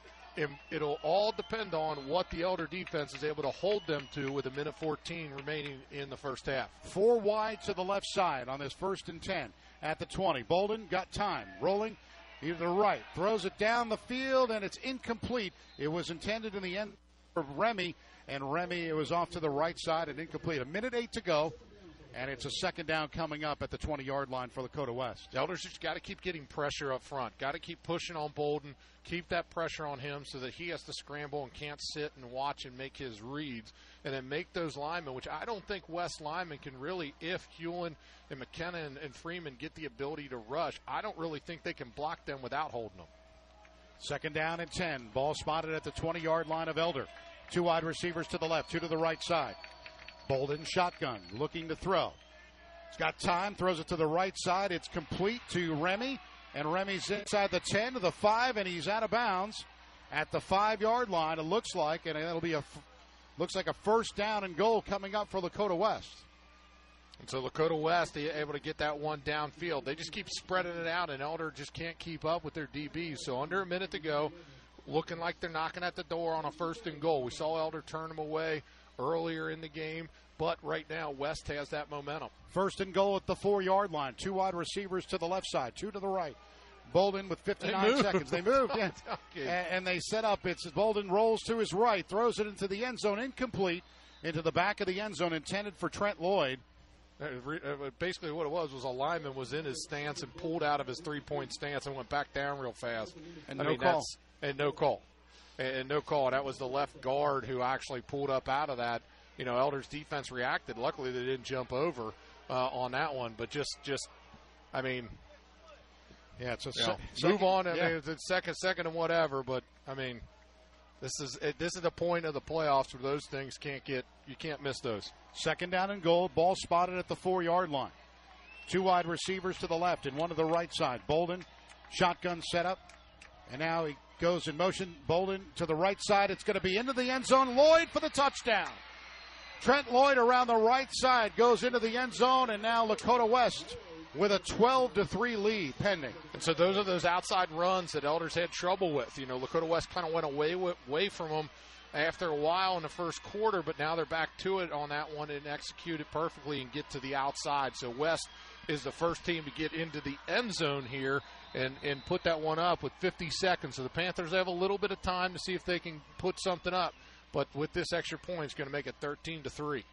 [SPEAKER 17] it'll all depend on what the Elder defense is able to hold them to with a minute 14 remaining in the first half.
[SPEAKER 6] Four wide to the left side on this first and 10 at the 20. Bolden got time. Rolling to the right. Throws it down the field, and it's incomplete. It was intended in the end for Remy, and Remy, it was off to the right side and incomplete. A minute eight to go, and it's a second down coming up at the 20 yard line for Lakota West.
[SPEAKER 17] Elders just got to keep getting pressure up front. Got to keep pushing on Bolden. Keep that pressure on him so that he has to scramble and can't sit and watch and make his reads. And then make those linemen, which I don't think West linemen can really, if Hewlin and McKenna and, and Freeman get the ability to rush, I don't really think they can block them without holding them.
[SPEAKER 6] Second down and 10. Ball spotted at the 20 yard line of Elder. Two wide receivers to the left, two to the right side. Bolden shotgun, looking to throw. He's got time, throws it to the right side. It's complete to Remy, and Remy's inside the 10 to the 5, and he's out of bounds at the 5 yard line, it looks like, and it'll be a. Looks like a first down and goal coming up for Lakota West.
[SPEAKER 17] And so Lakota West they able to get that one downfield. They just keep spreading it out, and Elder just can't keep up with their DBs. So under a minute to go, looking like they're knocking at the door on a first and goal. We saw Elder turn them away earlier in the game, but right now West has that momentum.
[SPEAKER 6] First and goal at the four yard line. Two wide receivers to the left side, two to the right. Bolden with 59
[SPEAKER 17] moved.
[SPEAKER 6] seconds. They moved, yeah.
[SPEAKER 17] Okay.
[SPEAKER 6] and, and they set up. It's Bolden rolls to his right, throws it into the end zone, incomplete, into the back of the end zone, intended for Trent Lloyd.
[SPEAKER 17] Uh, uh, Basically, what it was was a lineman was in his stance and pulled out of his three-point stance and went back down real fast.
[SPEAKER 6] And
[SPEAKER 17] I
[SPEAKER 6] no
[SPEAKER 17] mean,
[SPEAKER 6] call.
[SPEAKER 17] And no call. And, no call. That was the left guard who actually pulled up out of that. You know, Elders defense reacted. Luckily, they didn't jump over uh, on that one. But just, just, I mean,
[SPEAKER 6] Yeah, it's a se- second-
[SPEAKER 17] move on. I
[SPEAKER 6] yeah.
[SPEAKER 17] mean, it's second, second, and whatever. But I mean, this is it, this is the point of the playoffs where those things can't get you can't miss those.
[SPEAKER 6] Second down and goal. Ball spotted at the four yard line. Two wide receivers to the left and one to the right side. Bolden, shotgun setup. And now he goes in motion. Bolden to the right side. It's going to be into the end zone. Lloyd for the touchdown. Trent Lloyd around the right side goes into the end zone. And now Lakota West with a 12 to 3 lead pending.
[SPEAKER 17] And so those are those outside runs that Elders had trouble with. You know, Lakota West kind of went away away from them after a while in the first quarter, but now they're back to it on that one and execute it perfectly and get to the outside. So West is the first team to get into the end zone here and, and put that one up with 50 seconds. So the Panthers have a little bit of time to see if they can put something up. But with this extra point, it's going to make it 13 to 3.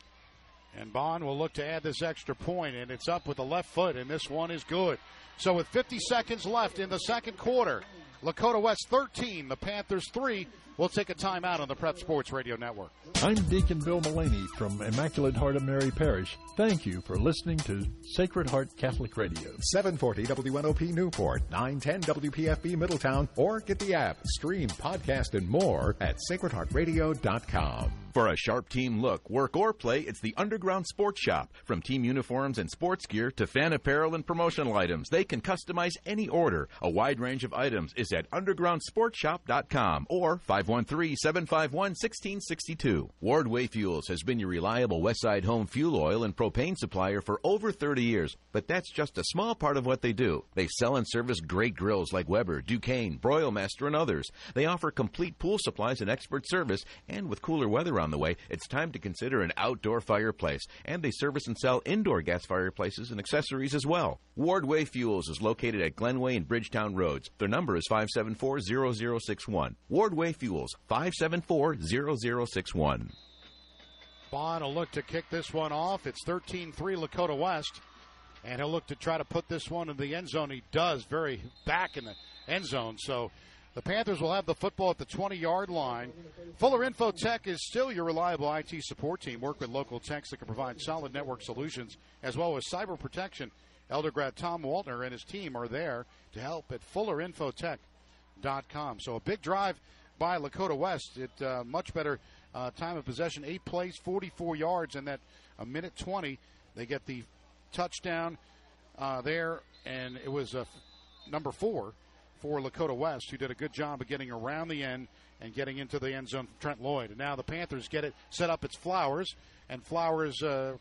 [SPEAKER 6] And Bond will look to add this extra point, and it's up with the left foot, and this one is good. So with 50 seconds left in the second quarter, Lakota West 13, the Panthers 3. We'll take a timeout on the Prep Sports Radio Network.
[SPEAKER 22] I'm Deacon Bill Mullaney from Immaculate Heart of Mary Parish. Thank you for listening to Sacred Heart Catholic Radio.
[SPEAKER 1] 740 WNOP Newport, 910 WPFB Middletown, or get the app, stream, podcast, and more at sacredheartradio.com.
[SPEAKER 8] For a sharp team look, work or play, it's the Underground Sports Shop. From team uniforms and sports gear to fan apparel and promotional items, they can customize any order. A wide range of items is at undergroundsportshop.com or 513-751-1662. Wardway Fuels has been your reliable Westside home fuel oil and propane supplier for over 30 years, but that's just a small part of what they do. They sell and service great grills like Weber, Ducane, Broilmaster, and others. They offer complete pool supplies and expert service, and with cooler weather on the way, it's time to consider an outdoor fireplace. And they service and sell indoor gas fireplaces and accessories as well. Wardway Fuels is located at Glenway and Bridgetown Roads. Their number is 574-0061. Wardway Fuels, 574-0061.
[SPEAKER 6] Bond will look to kick this one off. It's 13 3 Lakota West. And he'll look to try to put this one in the end zone. He does very back in the end zone. So the Panthers will have the football at the 20 yard line. Fuller Infotech is still your reliable IT support team. Work with local techs that can provide solid network solutions as well as cyber protection. Elder grad Tom Waltner and his team are there to help at fullerinfotech.com. So a big drive by Lakota West. It uh, much better uh, time of possession, eight plays, 44 yards, and that a minute 20. They get the touchdown uh, there, and it was uh, number four for Lakota West, who did a good job of getting around the end and getting into the end zone. Trent Lloyd, and now the Panthers get it set up. It's Flowers, and Flowers uh,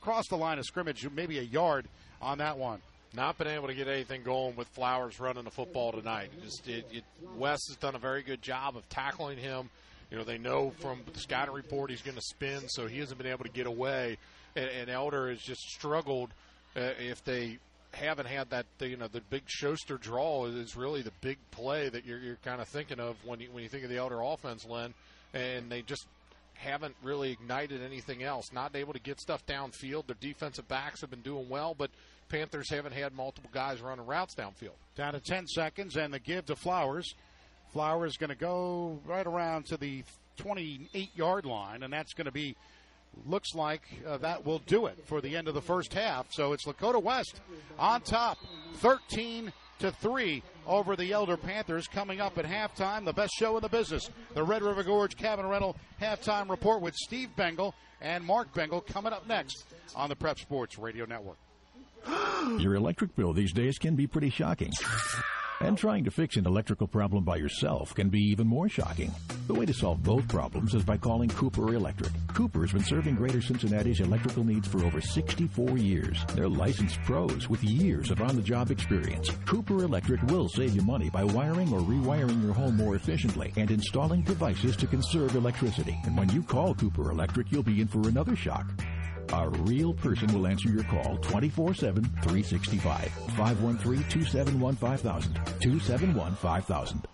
[SPEAKER 6] across the line of scrimmage, maybe a yard on that one.
[SPEAKER 17] Not been able to get anything going with Flowers running the football tonight. Just it, it, West has done a very good job of tackling him. You know they know from the scouting report he's going to spin, so he hasn't been able to get away. And, and Elder has just struggled uh, if they haven't had that. You know the big Schuster draw is really the big play that you're, you're kind of thinking of when you when you think of the Elder offense, Len. And they just haven't really ignited anything else. Not able to get stuff downfield. Their defensive backs have been doing well, but Panthers haven't had multiple guys running routes downfield.
[SPEAKER 6] Down to 10 seconds, and the give to Flowers. Flowers going to go right around to the 28 yard line, and that's going to be, looks like uh, that will do it for the end of the first half. So it's Lakota West on top, 13 to 3 over the Elder Panthers. Coming up at halftime, the best show in the business, the Red River Gorge Cabin Rental halftime report with Steve Bengal and Mark Bengal coming up next on the Prep Sports Radio Network.
[SPEAKER 23] Your electric bill these days can be pretty shocking. And trying to fix an electrical problem by yourself can be even more shocking. The way to solve both problems is by calling Cooper Electric. Cooper's been serving Greater Cincinnati's electrical needs for over 64 years. They're licensed pros with years of on-the-job experience. Cooper Electric will save you money by wiring or rewiring your home more efficiently and installing devices to conserve electricity. And when you call Cooper Electric, you'll be in for another shock. A real person will answer your call 24 7, 365. 513 271 5000. 271 5000.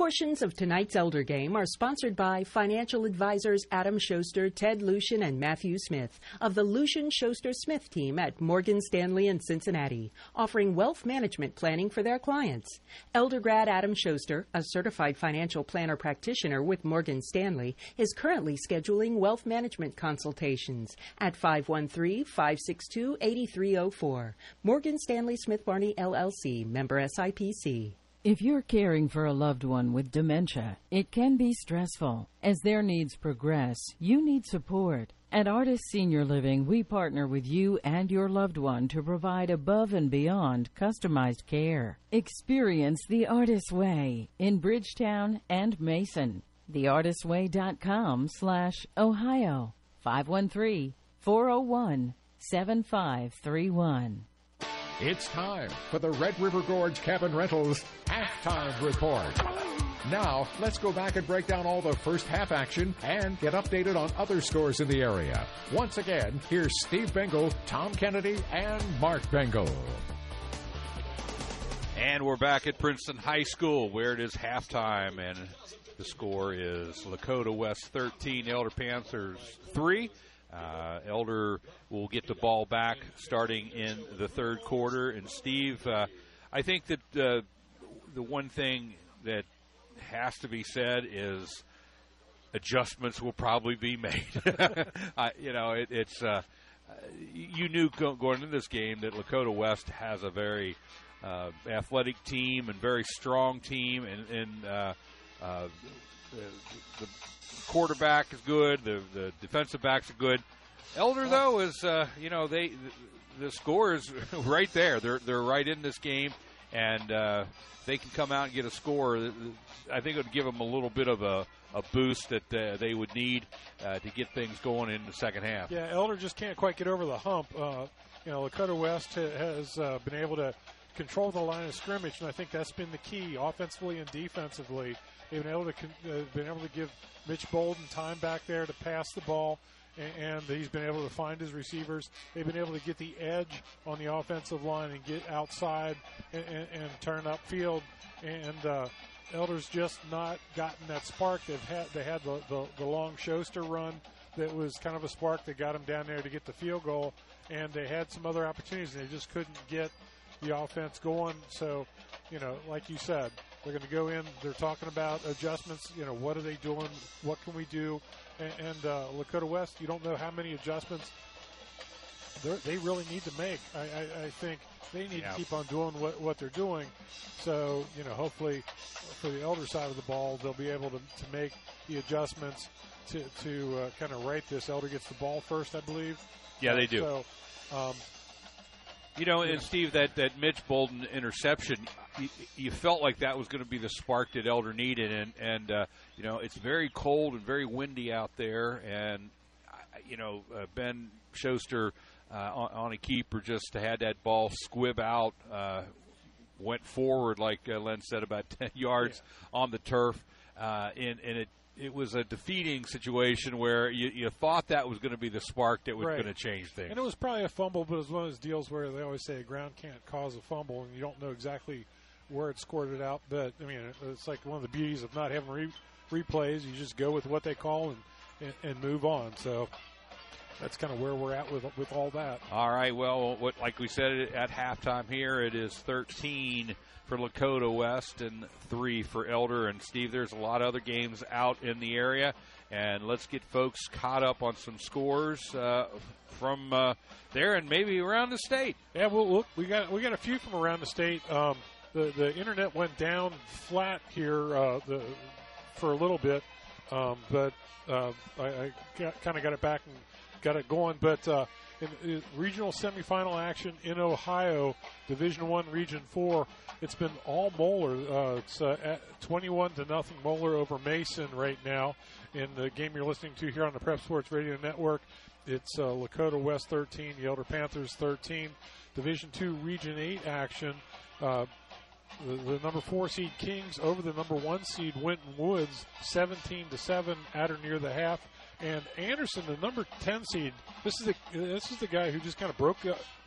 [SPEAKER 5] Portions of tonight's Elder Game are sponsored by financial advisors Adam Schuster, Ted Lucian, and Matthew Smith of the Lucian Schuster Smith team at Morgan Stanley in Cincinnati, offering wealth management planning for their clients. Elder grad Adam Schuster, a certified financial planner practitioner with Morgan Stanley, is currently scheduling wealth management consultations at 513 562 8304. Morgan Stanley Smith Barney LLC, member SIPC.
[SPEAKER 24] If you're caring for a loved one with dementia, it can be stressful. As their needs progress, you need support. At Artis Senior Living, we partner with you and your loved one to provide above and beyond customized care. Experience the Artis Way in Bridgetown and Mason. TheArtisWay.com slash Ohio 513 401 7531.
[SPEAKER 1] It's time for the Red River Gorge Cabin Rentals halftime report. Now, let's go back and break down all the first half action and get updated on other scores in the area. Once again, here's Steve Bengal, Tom Kennedy, and Mark Bengal.
[SPEAKER 2] And we're back at Princeton High School where it is halftime, and the score is Lakota West 13, Elder Panthers 3. Uh, Elder will get the ball back starting in the third quarter. And Steve, uh, I think that uh, the one thing that has to be said is adjustments will probably be made. You know, it, it's uh, you knew going into this game that Lakota West has a very uh, athletic team and very strong team, and, and uh, the, the quarterback is good. The the defensive backs are good. Elder though is uh, you know they the, the score is right there. They're they're right in this game, and uh, they can come out and get a score. I think it would give them a little bit of a, a boost that uh, they would need uh, to get things going in the second half.
[SPEAKER 3] Yeah, Elder just can't quite get over the hump. Uh, you know, Lakota West has uh, been able to control the line of scrimmage, and I think that's been the key offensively and defensively. They've been able to uh, been able to give Mitch Bolden time back there to pass the ball, and, and he's been able to find his receivers. They've been able to get the edge on the offensive line and get outside and, and, and turn upfield. And uh, Elder's just not gotten that spark. They've had they had the, the, the long Schuster run that was kind of a spark that got them down there to get the field goal, and they had some other opportunities. They just couldn't get the offense going. So, you know, like you said, they're going to go in. They're talking about adjustments. You know, what are they doing? What can we do? And, and uh, Lakota West, you don't know how many adjustments they really need to make. I, I, I think they need yeah. to keep on doing what, what they're doing. So, you know, hopefully for the elder side of the ball, they'll be able to, to make the adjustments to, to uh, kind of right this. Elder gets the ball first, I believe.
[SPEAKER 2] Yeah, they do.
[SPEAKER 3] So, um,
[SPEAKER 2] you know, and Steve, that, that Mitch Bolden interception, you, you felt like that was going to be the spark that Elder needed, and and uh, you know it's very cold and very windy out there, and you know uh, Ben Schuster uh, on, on, a keeper just had that ball squib out, uh, went forward like uh, Len said about ten yards yeah. on the turf, uh, and and it it was a defeating situation where you, you thought that was going to be the spark that was
[SPEAKER 3] right.
[SPEAKER 2] going to change things.
[SPEAKER 3] And it was probably a fumble, but it was one of those deals where they always say a ground can't cause a fumble, and you don't know exactly where it scored it out. But I mean, it's like one of the beauties of not having re- replays. You just go with what they call and, and, and move on. So that's kind of where we're at with with all that.
[SPEAKER 2] All right. Well, what like we said at halftime here, it is 13 for Lakota West and three for Elder and Steve. There's a lot of other games out in the area, and let's get folks caught up on some scores uh, from uh, there and maybe around the state.
[SPEAKER 3] Yeah, well, look, we got we got a few from around the state. Um, the the internet went down flat here uh, the, for a little bit, um, but uh, I, I kind of got it back and got it going. But uh, in, in, regional semifinal action in Ohio, Division One, Region Four, it's been all Moeller. Uh, it's uh, 21 to nothing Moeller over Mason right now. In the game you're listening to here on the Prep Sports Radio Network, it's uh, Lakota West 13, the Elder Panthers 13. Division Two, Region Eight action. Uh, the, the, number four seed Kings over the number one seed Winton Woods, 17 to seven at or near the half. And Anderson, the number ten seed, this is the this is the guy who just kind of broke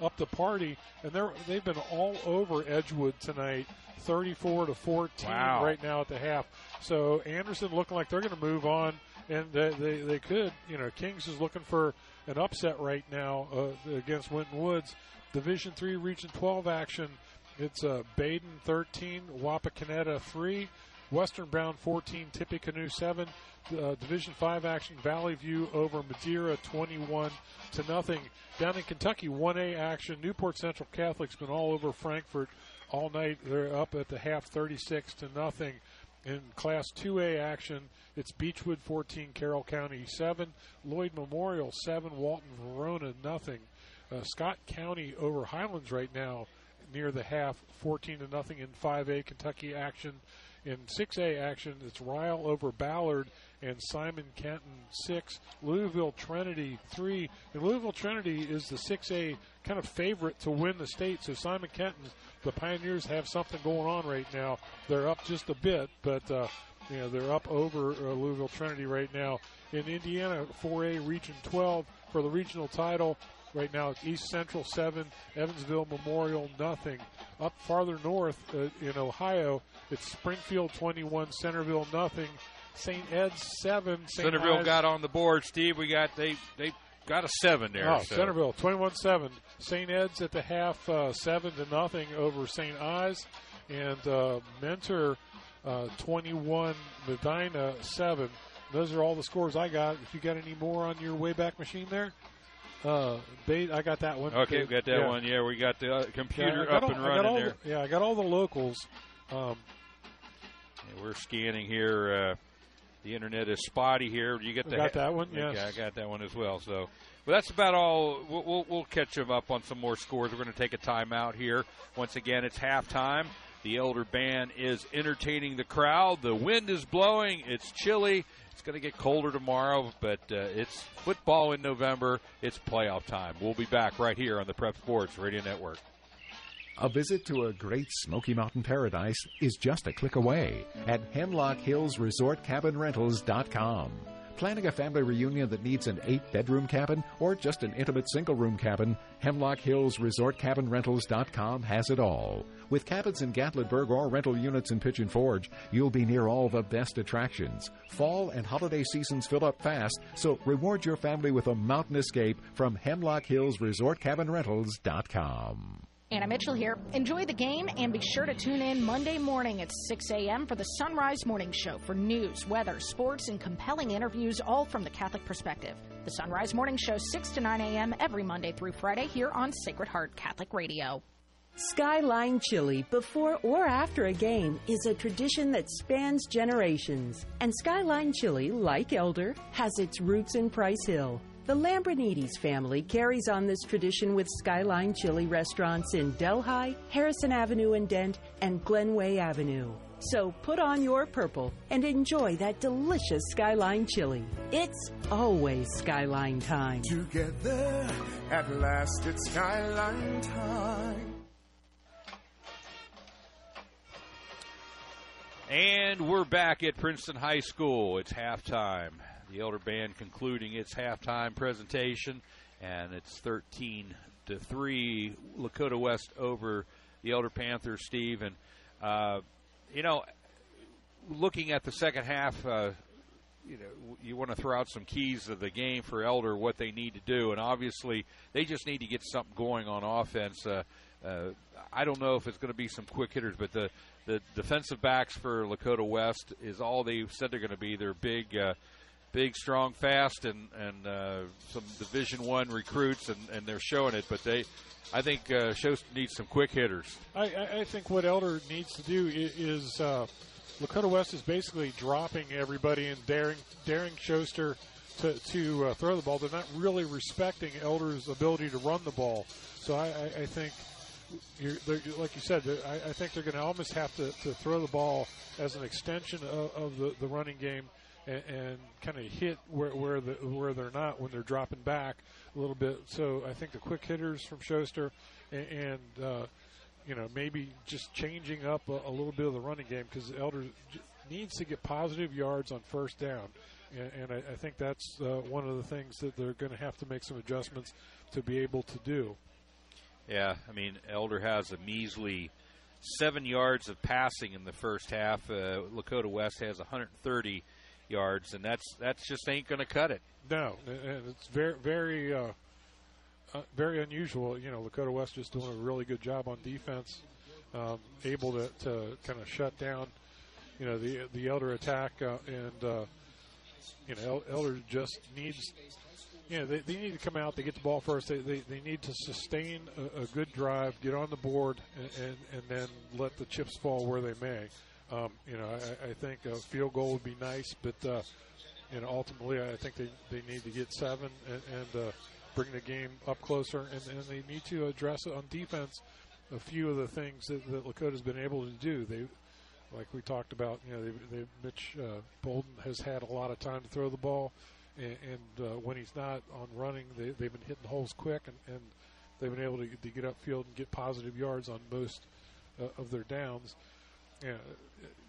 [SPEAKER 3] up the party, and they're they've been all over Edgewood tonight, 34 to 14
[SPEAKER 2] Wow.
[SPEAKER 3] right now at the half. So Anderson looking like they're going to move on, and they, they they could. You know, Kings is looking for an upset right now uh, against Winton Woods. Division three, Region 12 action. It's uh, Badin 13, Wapakoneta 3, Western Brown 14, Tippecanoe 7. Uh, Division 5 action, Valley View over Madeira 21 to nothing. Down in Kentucky, 1A action, Newport Central Catholic's been all over Frankfort all night. They're up at the half 36 to nothing. In Class 2A action, it's Beechwood 14, Carroll County 7, Lloyd Memorial 7, Walton Verona nothing. Uh, Scott County over Highlands right now near the half, 14 to nothing in 5A Kentucky action. In 6A action, it's Ryle over Ballard and Simon Kenton 6, Louisville Trinity 3. And Louisville Trinity is the 6A kind of favorite to win the state. So Simon Kenton, the Pioneers have something going on right now. They're up just a bit, but uh, you know they're up over uh, Louisville Trinity right now. In Indiana, 4A Region 12 for the regional title. Right now, it's East Central 7, Evansville Memorial nothing. Up farther north uh, in Ohio, it's Springfield 21, Centerville nothing. St. Ed's 7, St.
[SPEAKER 2] Centerville got on the board. Steve, we got they they got a seven there.
[SPEAKER 3] Oh,
[SPEAKER 2] so.
[SPEAKER 3] Centerville, 21-7. St. Ed's at the half, uh, 7 to nothing over St. Ives. And uh, Mentor, uh, 21, Medina, 7. Those are all the scores I got. If you got any more on your Wayback Machine there, uh, Bait, I got that one.
[SPEAKER 2] Okay, we got that
[SPEAKER 3] Yeah.
[SPEAKER 2] one. Yeah, we got the uh, computer
[SPEAKER 3] Yeah,
[SPEAKER 2] up
[SPEAKER 3] all-
[SPEAKER 2] and running there.
[SPEAKER 3] the- yeah, I got all the locals. Um,
[SPEAKER 2] Yeah, we're scanning here. Uh, the internet is spotty here. You get the
[SPEAKER 3] got that one,
[SPEAKER 2] Okay. I got that one as well. So, but that's about all. We'll, we'll, we'll catch them up on some more scores. We're going to take a timeout here. Once again, it's halftime. The elder band is entertaining the crowd. The wind is blowing. It's chilly. It's going to get colder tomorrow, but uh, it's football in November. It's playoff time. We'll be back right here on the Prep Sports Radio Network.
[SPEAKER 1] A visit to a great Smoky Mountain paradise is just a click away at Hemlock Planning a family reunion that needs an eight bedroom cabin or just an intimate single room cabin, Hemlock Hills Resort Cabin Rentals.com has it all. With cabins in Gatlinburg or rental units in Pigeon Forge, you'll be near all the best attractions. Fall and holiday seasons fill up fast, so reward your family with a mountain escape from Hemlock Hills Resort Cabin Rentals.com.
[SPEAKER 20] Anna Mitchell here. Enjoy the game and be sure to tune in Monday morning at 6 a.m. for the Sunrise Morning Show for news, weather, sports, and compelling interviews, all from the Catholic perspective. The Sunrise Morning Show, 6 to 9 a.m. every Monday through Friday here on Sacred Heart Catholic Radio.
[SPEAKER 25] Skyline Chili before or after a game is a tradition that spans generations. And Skyline Chili, like Elder, has its roots in Price Hill. The Lambrinides family carries on this tradition with Skyline Chili restaurants in Delhi, Harrison Avenue in Dent, and Glenway Avenue. So put on your purple and enjoy that delicious Skyline Chili. It's always Skyline time.
[SPEAKER 16] Together, at last it's skyline time.
[SPEAKER 2] And we're back at Princeton High School. It's halftime. The Elder Band concluding its halftime presentation, and it's 13 to 3. Lakota West over the Elder Panthers, Steve. And, uh, you know, looking at the second half, uh, you know, you want to throw out some keys of the game for Elder, what they need to do, and obviously they just need to get something going on offense. Uh, uh, I don't know if it's going to be some quick hitters, but the the defensive backs for Lakota West is all they said they're going to be. They're big, uh, big, strong, fast, and and uh, some Division One recruits, and, and they're showing it. But they, I think, uh, shows needs some quick hitters.
[SPEAKER 3] I, I, think what Elder needs to do is, uh, Lakota West is basically dropping everybody and daring daring Schuster to to uh, throw the ball. They're not really respecting Elder's ability to run the ball. So I, I, I think. Like you said, I, I think they're going to almost have to, to throw the ball as an extension of, of the, the running game and, and kind of hit where where, the, where they're not when they're dropping back a little bit. So I think the quick hitters from Schuster and, and uh, you know maybe just changing up a, a little bit of the running game because Elder needs to get positive yards on first down. and, and I, I think that's uh, one of the things that they're going to have to make some adjustments to be able to do.
[SPEAKER 2] Yeah, I mean, Elder has a measly seven yards of passing in the first half. Uh, Lakota West has 130 yards, and that's that's just ain't going to cut it.
[SPEAKER 3] No, and it's very very uh, uh, very unusual. You know, Lakota West just doing a really good job on defense, um, able to, to kind of shut down, you know, the the Elder attack, uh, and uh, you know, Elder just needs you know, they, they need to come out. They get the ball first. They, they, they need to sustain a, a good drive, get on the board, and, and, and then let the chips fall where they may. Um, you know, I, I think a field goal would be nice, but uh, you know, ultimately, I think they, they need to get seven and, and uh, bring the game up closer, and, and they need to address on defense. A few of the things that, that Lakota's been able to do, they like we talked about. You know, they, they, Mitch uh, Bolden has had a lot of time to throw the ball and, and uh, when he's not on running, they, they've been hitting holes quick, and, and they've been able to, to get upfield and get positive yards on most uh, of their downs.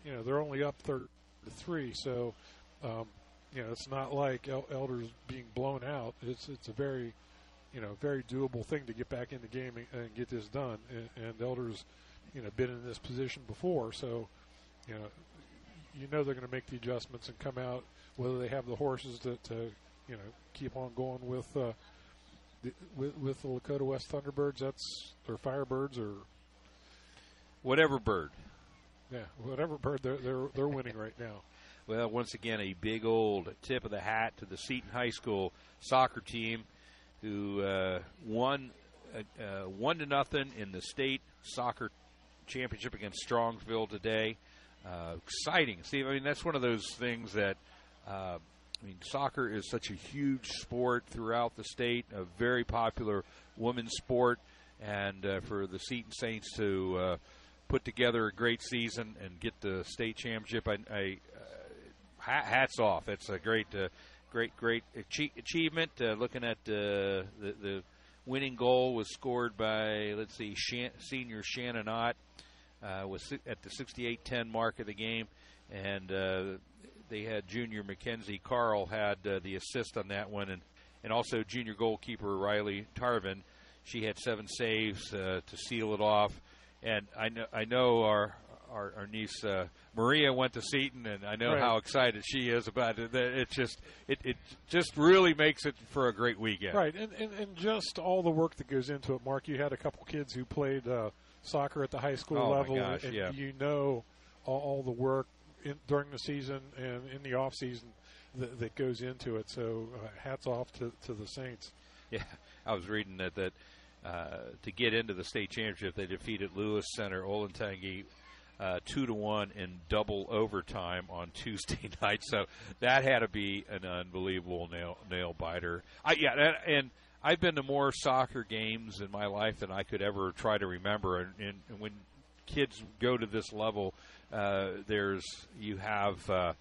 [SPEAKER 3] You know, they're only up third to three, so um, you know it's not like El- Elders being blown out. It's it's a very you know very doable thing to get back in the game and, and get this done. And, and Elders, you know, been in this position before, so you know you know they're going to make the adjustments and come out whether they have the horses to, to you know keep on going with uh, the, with, with the Lakota West Thunderbirds. That's or Firebirds or
[SPEAKER 2] whatever bird.
[SPEAKER 3] Yeah, whatever bird they're they're they're winning right now.
[SPEAKER 2] Well, once again, a big old tip of the hat to the Seton High School soccer team, who uh, won uh, uh, one to nothing in the state soccer championship against Strongsville today. Uh, exciting, Steve. I mean, that's one of those things that uh, I mean, soccer is such a huge sport throughout the state, a very popular women's sport, and uh, for the Seton Saints to uh, put together a great season and get the state championship, I, I uh, hats off. It's a great, uh, great, great achievement. Uh, looking at the the winning goal was scored by let's see, Shan- senior Shannon Ott uh, was at the 68-10 mark of the game, and uh, they had junior Mackenzie Carl had uh, the assist on that one, and and also junior goalkeeper Riley Tarvin. She had seven saves to seal it off, and I know I know our our, our niece uh, Maria went to Seton, and I know
[SPEAKER 3] right.
[SPEAKER 2] how excited she is about it. It just it, it just really makes it for a great weekend.
[SPEAKER 3] Right, and, and and just all the work that goes into it. Mark, you had a couple kids who played uh, soccer at the high school
[SPEAKER 2] oh
[SPEAKER 3] level,
[SPEAKER 2] gosh,
[SPEAKER 3] and
[SPEAKER 2] yeah.
[SPEAKER 3] you know all, all the work in, during the season and in the off season that, that goes into it. So uh, hats off to, to the Saints.
[SPEAKER 2] Yeah, I was reading that that to get into the state championship, they defeated Lewis Center Olentangy uh, two to one in double overtime on Tuesday night. So that had to be an unbelievable nail nail biter. I, yeah, and, and I've been to more soccer games in my life than I could ever try to remember. And, and, and when kids go to this level, uh, there's you have. Uh,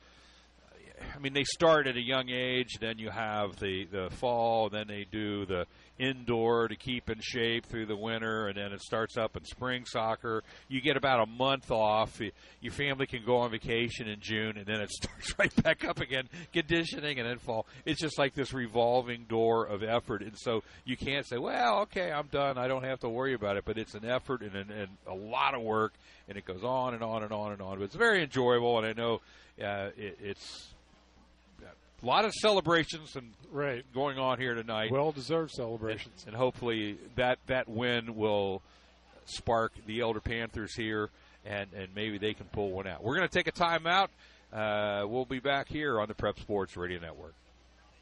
[SPEAKER 2] I mean, they start at a young age. Then you have the the fall. Then they do the indoor to keep in shape through the winter, and then it starts up in spring soccer. You get about a month off. Your family can go on vacation in June, and then it starts right back up again, conditioning, and then fall. It's just like this revolving door of effort, and so you can't say, "Well, okay, I'm done. I don't have to worry about it." But it's an effort and, an, and a lot of work, and it goes on and on and on and on. But it's very enjoyable, and I know uh, it, it's a lot of celebrations and
[SPEAKER 3] right
[SPEAKER 2] going on here tonight.
[SPEAKER 3] Well deserved celebrations,
[SPEAKER 2] and, and, hopefully that that win will spark the Elder Panthers here, and and maybe they can pull one out. We're going to take a timeout. Uh, we'll be back here on the Prep Sports Radio Network.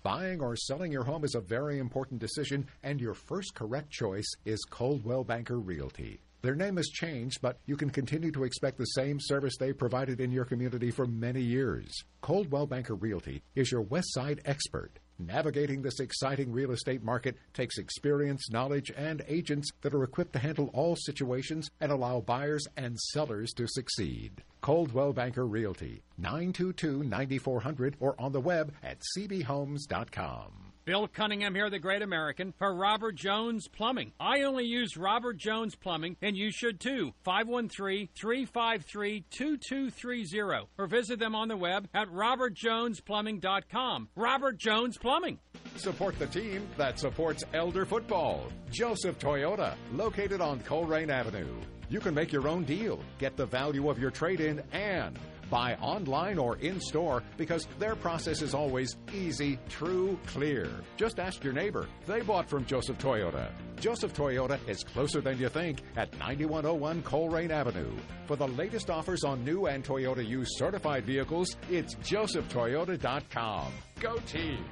[SPEAKER 1] Buying or selling your home is a very important decision, and your first correct choice is Coldwell Banker Realty. Their name has changed, but you can continue to expect the same service they provided in your community for many years. Coldwell Banker Realty is your West Side expert. Navigating this exciting real estate market takes experience, knowledge, and agents that are equipped to handle all situations and allow buyers and sellers to succeed. Coldwell Banker Realty, 922 9400 or on the web at cbhomes.com.
[SPEAKER 19] Bill Cunningham here, the great American, for Robert Jones Plumbing. I only use Robert Jones Plumbing, and you should too. 513 353 2230. Or visit them on the web at robertjonesplumbing.com. Robert Jones Plumbing.
[SPEAKER 1] Support the team that supports Elder football. Joseph Toyota, located on Colerain Avenue. You can make your own deal, get the value of your trade in, and buy online or in store because their process is always easy, true, clear. Just ask your neighbor. They bought from Joseph Toyota. Joseph Toyota is closer than you think at 9101 Colerain Avenue. For the latest offers on new and Toyota used certified vehicles, it's josephtoyota.com. Go team!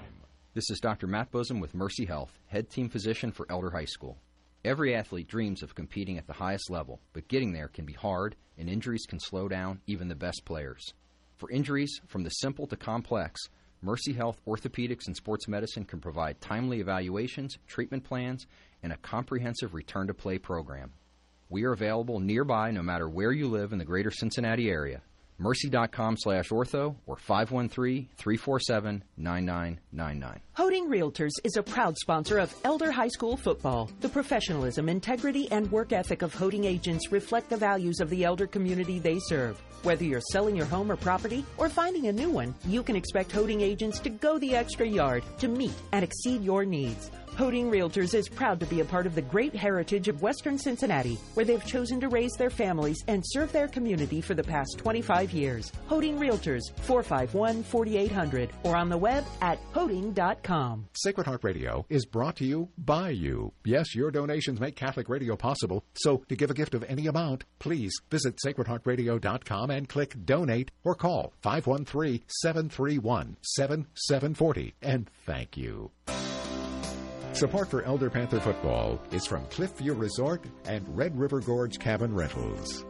[SPEAKER 4] This is Dr. Matt Busam with Mercy Health, head team physician for Elder High School. Every athlete dreams of competing at the highest level, but getting there can be hard, and injuries can slow down even the best players. For injuries, from the simple to complex, Mercy Health Orthopedics and Sports Medicine can provide timely evaluations, treatment plans, and a comprehensive return to play program. We are available nearby no matter where you live in the greater Cincinnati area. Mercy.com slash ortho or 513-347-9999.
[SPEAKER 5] Hoeting Realtors is a proud sponsor of Elder High School football. The professionalism, integrity, and work ethic of Hoeting agents reflect the values of the elder community they serve. Whether you're selling your home or property or finding a new one, you can expect Hoeting agents to go the extra yard to meet and exceed your needs. Hoeting Realtors is proud to be a part of the great heritage of Western Cincinnati, where they've chosen to raise their families and serve their community for the past 25 years. Hoeting Realtors, 451 4800, or on the web at hoeting.com.
[SPEAKER 1] Sacred Heart Radio is brought to you by you. Yes, your donations make Catholic radio possible. So, to give a gift of any amount, please visit sacredheartradio.com and click donate or call 513 731 7740. And thank you. Support for Elder Panther football is from Cliffview Resort and Red River Gorge Cabin Rentals.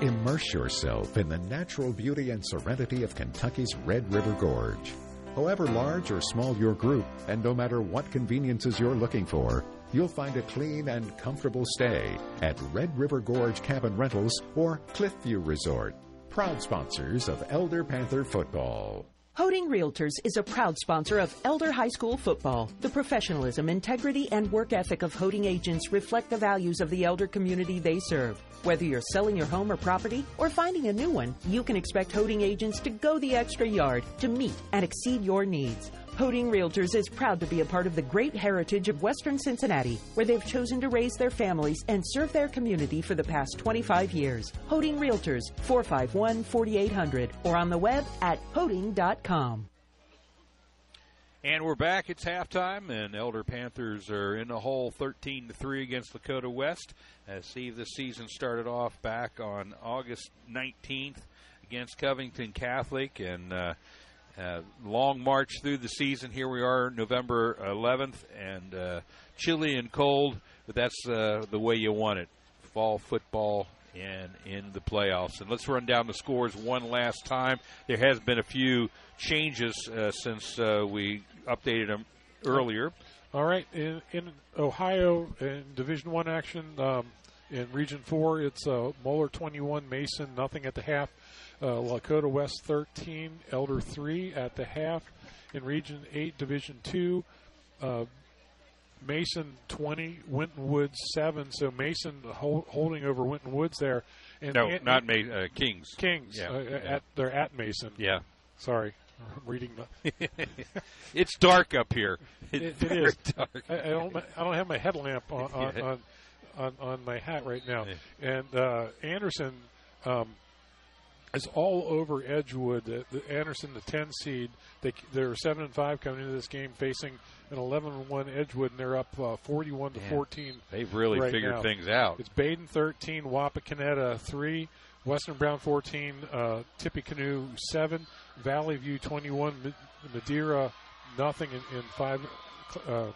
[SPEAKER 1] Immerse yourself in the natural beauty and serenity of Kentucky's Red River Gorge. However large or small your group, and no matter what conveniences you're looking for, you'll find a clean and comfortable stay at Red River Gorge Cabin Rentals or Cliffview Resort, proud sponsors of Elder Panther football.
[SPEAKER 5] Hoeting Realtors is a proud sponsor of Elder High School football. The professionalism, integrity, and work ethic of Hoeting agents reflect the values of the elder community they serve. Whether you're selling your home or property or finding a new one, you can expect Hoeting agents to go the extra yard to meet and exceed your needs. Hoeting Realtors is proud to be a part of the great heritage of Western Cincinnati, where they've chosen to raise their families and serve their community for the past 25 years. Hoeting Realtors, 451 4800, or on the web at hoeting.com.
[SPEAKER 2] And we're back. It's halftime, and Elder Panthers are in the hole 13 to 3 against Lakota West. As see, this season started off back on August 19th against Covington Catholic, and uh, uh, long march through the season. Here we are, November 11th, and uh, chilly and cold, but that's uh, the way you want it. Fall football and in the playoffs. And let's run down the scores one last time. There has been a few changes uh, since uh, we updated them earlier.
[SPEAKER 3] All right, in, in Ohio, in Division One action, um, in Region Four, it's uh, Moeller 21, Mason nothing at the half. Uh, Lakota West 13, Elder 3 at the half. In Region 8, Division 2, uh, Mason 20, Winton Woods 7. So Mason hold, holding over Winton Woods there. And
[SPEAKER 2] no,
[SPEAKER 3] and,
[SPEAKER 2] not Ma- uh, Kings.
[SPEAKER 3] Kings.
[SPEAKER 2] Yeah,
[SPEAKER 3] uh,
[SPEAKER 2] yeah.
[SPEAKER 3] At, they're at Mason.
[SPEAKER 2] Yeah.
[SPEAKER 3] Sorry. I'm reading the.
[SPEAKER 2] it's dark up here. It's
[SPEAKER 3] it is.
[SPEAKER 2] dark.
[SPEAKER 3] I, I don't. I don't have my headlamp on on,
[SPEAKER 2] Yeah.
[SPEAKER 3] on, on, on my hat right now. And uh, Anderson um, is all over Edgewood. The, the Anderson, the ten seed, they they're seven and five coming into this game, facing an eleven and one Edgewood, and they're up uh, 41 to 14.
[SPEAKER 2] They've really
[SPEAKER 3] right
[SPEAKER 2] figured
[SPEAKER 3] now.
[SPEAKER 2] things out.
[SPEAKER 3] It's Badin thirteen, Wapakoneta three, Western Brown fourteen, uh, Tippecanoe seven, Valley View twenty-one, Madeira nothing in, in five uh,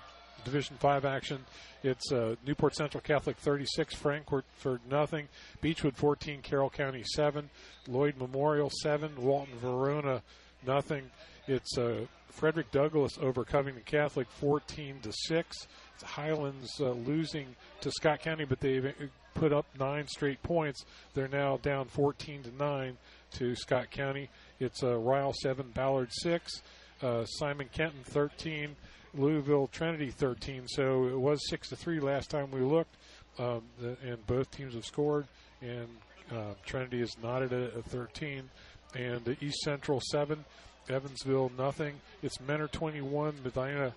[SPEAKER 3] Division five action. It's uh, Newport Central Catholic 36, Frankfort nothing, Beechwood 14, Carroll County 7, Lloyd Memorial 7, Walton Verona nothing. It's uh, Frederick Douglass over Covington Catholic 14 to 6. It's Highlands uh, losing to Scott County, but they've uh, put up nine straight points. They're now down 14 to 9 to Scott County. It's uh, Ryle 7, Ballard 6, uh, Simon Kenton 13, Louisville Trinity 13. So it was six to three last time we looked, um, the, and both teams have scored. And uh, Trinity is knotted at a 13, and East Central seven, Evansville nothing. It's Mentor 21, Medina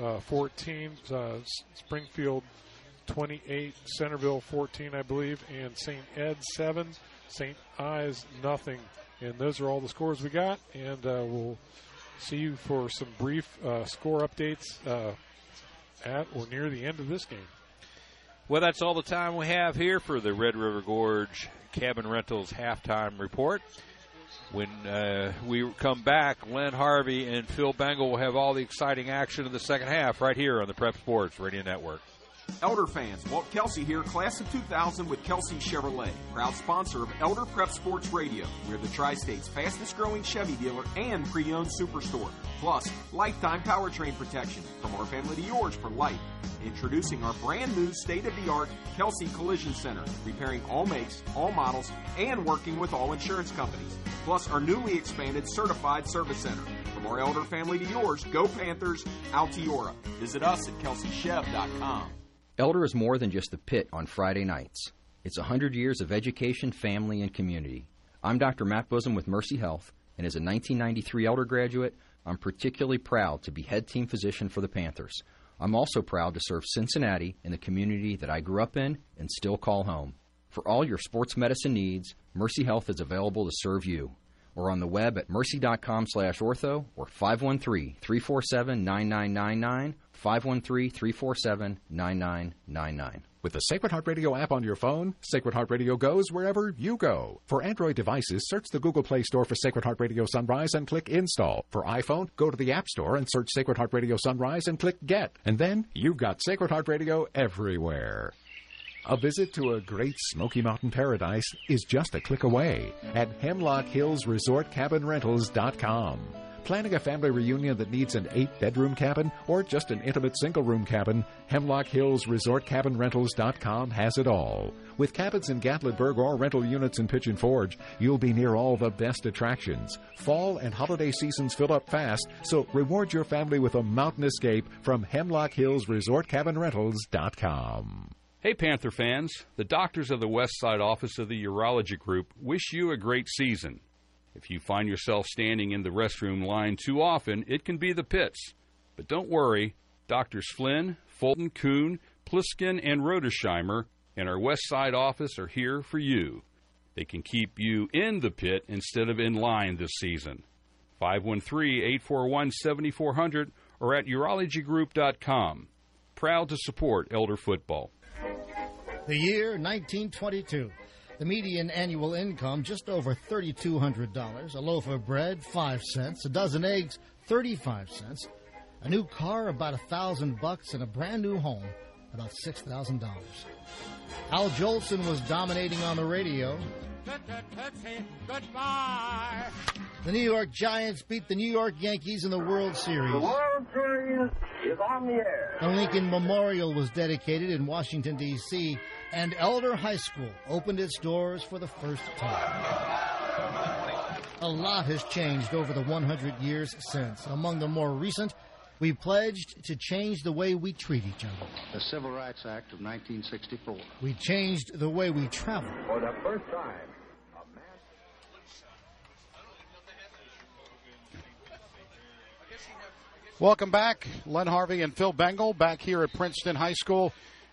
[SPEAKER 3] uh, 14, uh, Springfield 28, Centerville 14, I believe, and St. Ed 7, St. Ives nothing. And those are all the scores we got, and uh, we'll see you for some brief uh, score updates uh, at or near the end of this game.
[SPEAKER 2] Well, that's all the time we have here for the Red River Gorge Cabin Rentals halftime report. When uh, we come back, Len Harvey and Phil Bengal will have all the exciting action of the second half right here on the Prep Sports Radio Network.
[SPEAKER 26] Elder fans, Walt Kelsey here, class of 2000 with Kelsey Chevrolet, proud sponsor of Elder Prep Sports Radio. We're the Tri State's fastest growing Chevy dealer and pre owned superstore. Plus, lifetime powertrain protection from our family to yours for life. Introducing our brand new state of the art Kelsey Collision Center, repairing all makes, all models, and working with all insurance companies. Plus, our newly expanded certified service center. From our elder family to yours, go Panthers, Altiora. Visit us at kelseychev.com.
[SPEAKER 4] Elder is more than just a pit on Friday nights. It's 100 years of education, family, and community. I'm Dr. Matt Busam with Mercy Health, and as a 1993 Elder graduate, I'm particularly proud to be head team physician for the Panthers. I'm also proud to serve Cincinnati and the community that I grew up in and still call home. For all your sports medicine needs, Mercy Health is available to serve you. Or on the web at mercy.com slash ortho or 513-347-9999, 513-347-9999.
[SPEAKER 1] With the Sacred Heart Radio app on your phone, Sacred Heart Radio goes wherever you go. For Android devices, search the Google Play Store for Sacred Heart Radio Sunrise and click Install. For iPhone, go to the App Store and search Sacred Heart Radio Sunrise and click Get. And then you've got Sacred Heart Radio everywhere. A visit to a great Smoky Mountain paradise is just a click away at Hemlock Planning a family reunion that needs an eight bedroom cabin or just an intimate single room cabin, Hemlock Hills Resort Cabin Rentals.com has it all. With cabins in Gatlinburg or rental units in Pigeon Forge, you'll be near all the best attractions. Fall and holiday seasons fill up fast, so reward your family with a mountain escape from Hemlock Hills Resort Cabin Rentals.com.
[SPEAKER 21] Hey, Panther fans. The doctors of the West Side office of the Urology Group wish you a great season. If you find yourself standing in the restroom line too often, it can be the pits. But don't worry, Doctors Flynn, Fulton, Kuhn, Pliskin, and Rodersheimer in our West Side office are here for you. They can keep you in the pit instead of in line this season. 513 841 7400 or at urologygroup.com. Proud to support Elder Football.
[SPEAKER 11] The year 1922. The median annual income just over $3,200. A loaf of bread, 5 cents. A dozen eggs, 35 cents. A new car, about a thousand bucks, and a brand new home, about $6,000. Al Jolson was dominating on the radio.
[SPEAKER 16] Goodbye.
[SPEAKER 11] The New York Giants beat the New York Yankees in the World Series.
[SPEAKER 16] The World Series is on the air.
[SPEAKER 11] The Lincoln Memorial was dedicated in Washington, D.C., and Elder High School opened its doors for the first time. A lot has changed over the 100 years since. Among the more recent, we pledged to change the way we treat each other.
[SPEAKER 27] The Civil Rights Act of 1964.
[SPEAKER 11] We changed the way we travel.
[SPEAKER 27] For the first time,
[SPEAKER 6] Welcome back, Len Harvey and Phil Bengal back here at Princeton High School.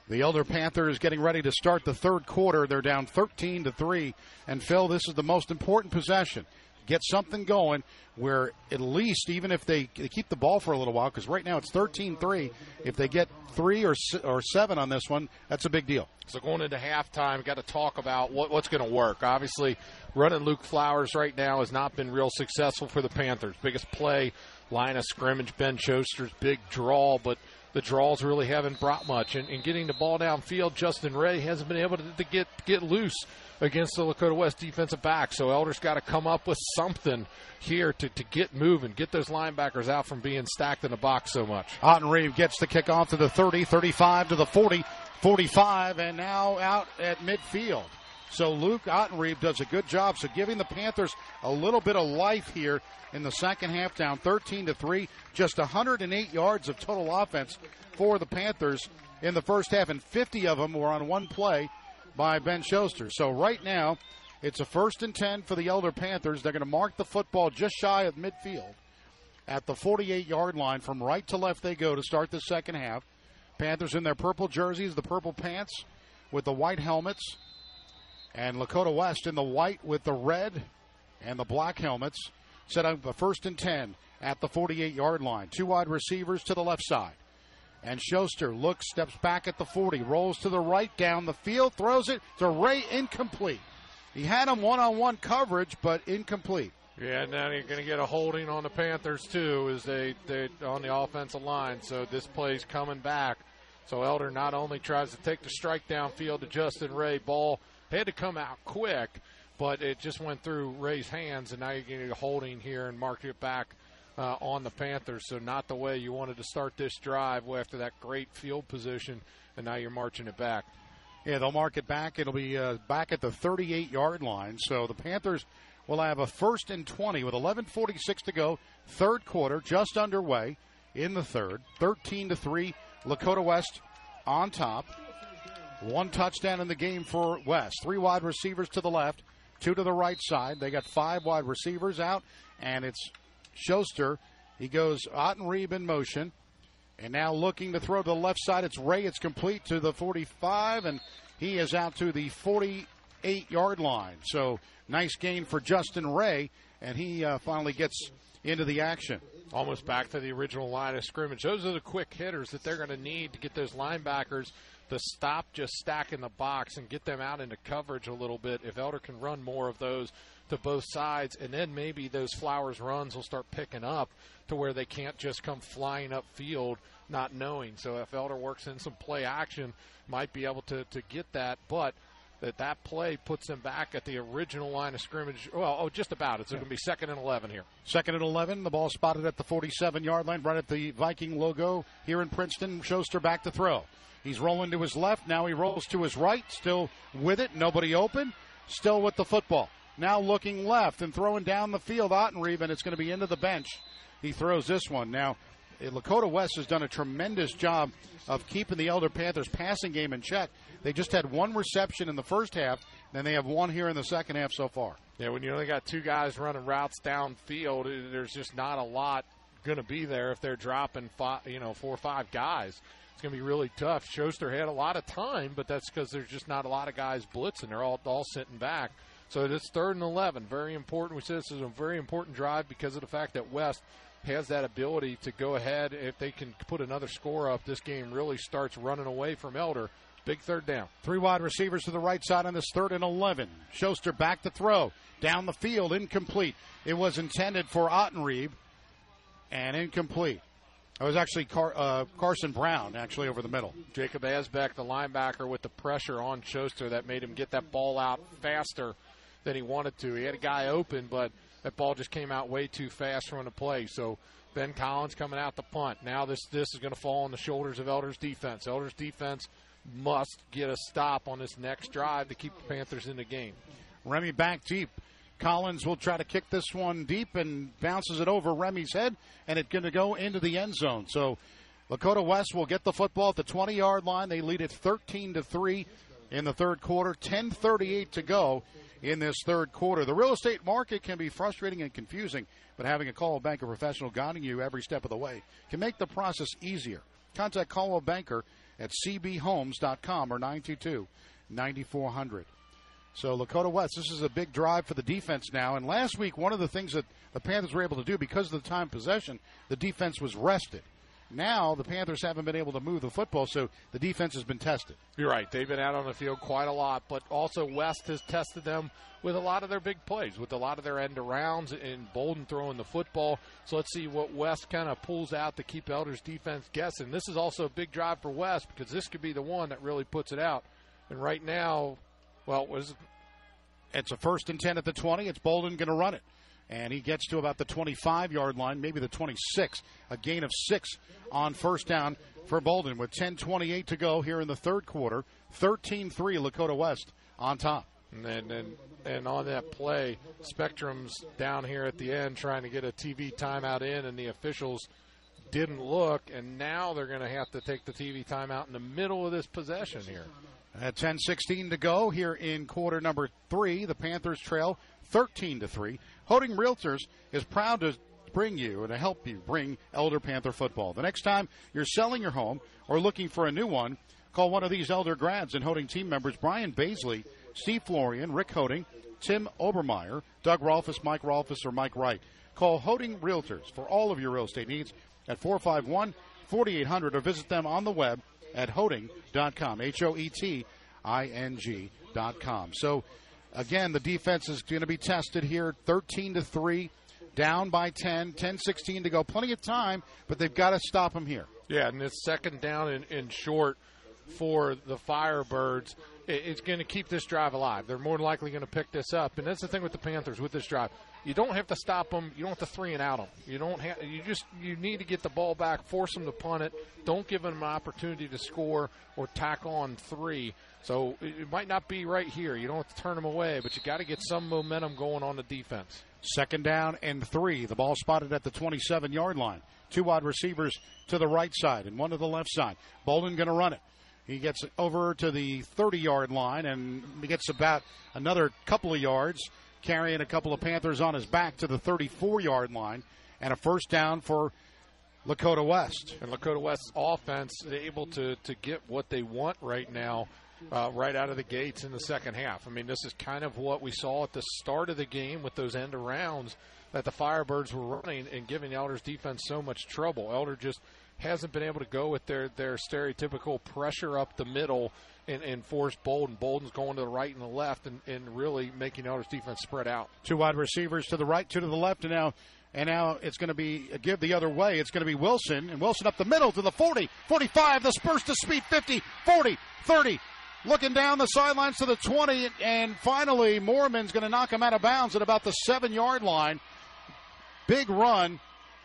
[SPEAKER 6] The Elder Panthers getting ready to start the third quarter. They're down 13 to 3. And Phil, this is the most important possession. Get something going where at least, even if they, they keep the ball for a little while, because right now it's 13 3, if they get three or, or seven on this one, that's a big deal.
[SPEAKER 17] So going into halftime, got to talk about what, what's going to work. Obviously, running Luke Flowers right now has not been real successful for the Panthers. Biggest play, line of scrimmage, Ben Schuster's big draw, but the draws really haven't brought much. And, and getting the ball downfield, Justin Ray hasn't been able to, to get get loose against the Lakota West defensive back. So Elder's got to come up with something here to, to get moving, get those linebackers out from being stacked in the box so much.
[SPEAKER 6] Ottenreeb gets the kickoff to the 30, 35 to the 40, 45, and now out at midfield. So Luke Ottenreeb does a good job. So giving the Panthers a little bit of life here in the second half, down 13 to three. Just 108 yards of total offense for the Panthers in the first half, and 50 of them were on one play by Ben Schuster. So right now, it's a first and 10 for the Elder Panthers. They're going to mark the football just shy of midfield at the 48 yard line. From right to left, they go to start the second half. Panthers in their purple jerseys, the purple pants with the white helmets, and Lakota West in the white with the red and the black helmets. Set up a first and 10 at the 48 yard line. Two wide receivers to the left side. And Schuster looks, steps back at the 40, rolls to the right down the field, throws it to Ray incomplete. He had him one on one coverage, but incomplete.
[SPEAKER 17] Yeah, now you're going to get a holding on the Panthers too, as they they on the offensive line. So this play's coming back. So Elder not only tries to take the strike downfield to Justin Ray, ball had to come out quick, but it just went through Ray's hands, and now you're getting a holding here and marked it back uh, on the Panthers. So not the way you wanted to start this drive after that great field position, and now you're marching it back.
[SPEAKER 6] Yeah, they'll mark it back. It'll be uh, back at the 38 yard line. So the Panthers will have a first and 20 with 11:46 to go. Third quarter just underway in the third. 13 to three, Lakota West on top. One touchdown in the game for West. Three wide receivers to the left, two to the right side. They got five wide receivers out, and it's Schuster. He goes Ottenreeb in motion. And now looking to throw to the left side. It's Ray. It's complete to the 45, and he is out to the 48 yard line. So nice gain for Justin Ray, and he uh, finally gets into the action.
[SPEAKER 17] Almost back to the original line of scrimmage. Those are the quick hitters that they're going to need to get those linebackers to stop just stacking the box and get them out into coverage a little bit. If Elder can run more of those to both sides, and then maybe those Flowers runs will start picking up to where they can't just come flying up field not knowing. So if Elder works in some play action, might be able to, to get that, but that that play puts them back at the original line of scrimmage. Well, oh, just about. It. So it's going to be second and 11 here.
[SPEAKER 6] Second and 11. The ball spotted at the 47 yard line, right at the Viking logo here in Princeton. Schuster back to throw. He's rolling to his left. Now he rolls to his right. Still with it. Nobody open. Still with the football. Now looking left and throwing down the field. Ottenreeb, and it's going to be into the bench. He throws this one. Now, eh, Lakota West has done a tremendous job of keeping the Elder Panthers passing game in check. They just had one reception in the first half, then they have one here in the second half so far.
[SPEAKER 17] Yeah, when you only got two guys running routes downfield, eh, there's just not a lot going to be there if they're dropping five, you know, four or five guys. It's going to be really tough. Schuster had a lot of time, but that's because there's just not a lot of guys blitzing. They're all all sitting back. So it's third and eleven, very important. We said this is a very important drive because of the fact that West has that ability to go ahead. If they can put another score up, this game really starts running away from Elder. Big third down.
[SPEAKER 6] Three wide receivers to the right side on this third and 11. Schuster back to throw. Down the field, incomplete. It was intended for Ottenreeb and incomplete. It was actually Car- uh, Carson Brown, actually, over the middle.
[SPEAKER 17] Jacob Asbeck, the linebacker, with the pressure on Schuster that made him get that ball out faster than he wanted to. He had a guy open, but that ball just came out way too fast from the play. So Ben Collins coming out the punt. Now this this is going to fall on the shoulders of Elder's defense. Elder's defense must get a stop on this next drive to keep the Panthers in the game.
[SPEAKER 6] Remy back deep. Collins will try to kick this one deep and bounces it over Remy's head, and it's going to go into the end zone. So Lakota West will get the football at the 20 yard line. They lead it 13 to 3 in the third quarter. 10:38 to go in this third quarter. The real estate market can be frustrating and confusing, but having a Coldwell Banker professional guiding you every step of the way can make the process easier. Contact Coldwell Banker at cbhomes.com or 922 9400. So Lakota West, this is a big drive for the defense now. And last week, one of the things that the Panthers were able to do because of the time possession, the defense was rested. Now the Panthers haven't been able to move the football, so the defense has been tested.
[SPEAKER 17] You're right. They've been out on the field quite a lot, but also West has tested them with a lot of their big plays, with a lot of their end arounds and Bolden throwing the football. So let's see what West kind of pulls out to keep Elder's defense guessing. This is also a big drive for West because this could be the one that really puts it out. And right now, well, it was
[SPEAKER 6] it's a first and 10 at the 20. It's Bolden going to run it and he gets to about the 25 yard line, maybe the 26. A gain of six on first down for Bolden with 10:28 to go here in the third quarter. 13-3 Lakota West on top.
[SPEAKER 17] And and, and on that play, Spectrum's down here at the end trying to get a TV timeout in, and the officials didn't look, and now they're going to have to take the TV timeout in the middle of this possession here.
[SPEAKER 6] At 10:16 to go here in quarter number three, the Panthers trail 13 to three. Hoeting Realtors is proud to bring you and to help you bring Elder Panther football. The next time you're selling your home or looking for a new one, call one of these Elder grads and Hoeting team members: Brian Baisley, Steve Florian, Rick Hoeting, Tim Obermeyer, Doug Rolfus, Mike Rolfus, or Mike Wright. Call Hoeting Realtors for all of your real estate needs at 451 4800 or visit them on the web at hoeting.com. H O E T I N G.com. So, again, the defense is going to be tested here 13 to 3, down by 10, 10 16 to go. Plenty of time, but they've got to stop them here.
[SPEAKER 17] Yeah, and it's second down and, and short for the Firebirds. It, it's going to keep this drive alive. They're more likely going to pick this up, and that's the thing with the Panthers with this drive. You don't have to stop them. You don't have to three and out them. You don't have. You just you need to get the ball back, force them to punt it. Don't give them an opportunity to score or tack on three. So it, it might not be right here. You don't have to turn them away, but you got to get some momentum going on the defense.
[SPEAKER 6] Second down and three. The ball spotted at the 27 yard line. Two wide receivers to the right side and one to the left side. Bolden going to run it. He gets over to the 30 yard line and gets about another couple of yards, carrying a couple of Panthers on his back to the 34 yard line, and a first down for Lakota West.
[SPEAKER 17] And Lakota West's offense able to, to get what they want right now, uh, right out of the gates in the second half. I mean, this is kind of what we saw at the start of the game with those end arounds that the Firebirds were running and giving Elder's defense so much trouble. Elder just hasn't been able to go with their, their stereotypical pressure up the middle and, and force Bolden. Bolden's going to the right and the left and, and really making Elder's defense spread out.
[SPEAKER 6] Two wide receivers to the right, two to the left, and now and now it's going to be give the other way. It's going to be Wilson, and Wilson up the middle to the 40, 45, the Spurs to speed 50, 40, 30. Looking down the sidelines to the 20, and finally Mormon's going to knock him out of bounds at about the seven yard line. Big run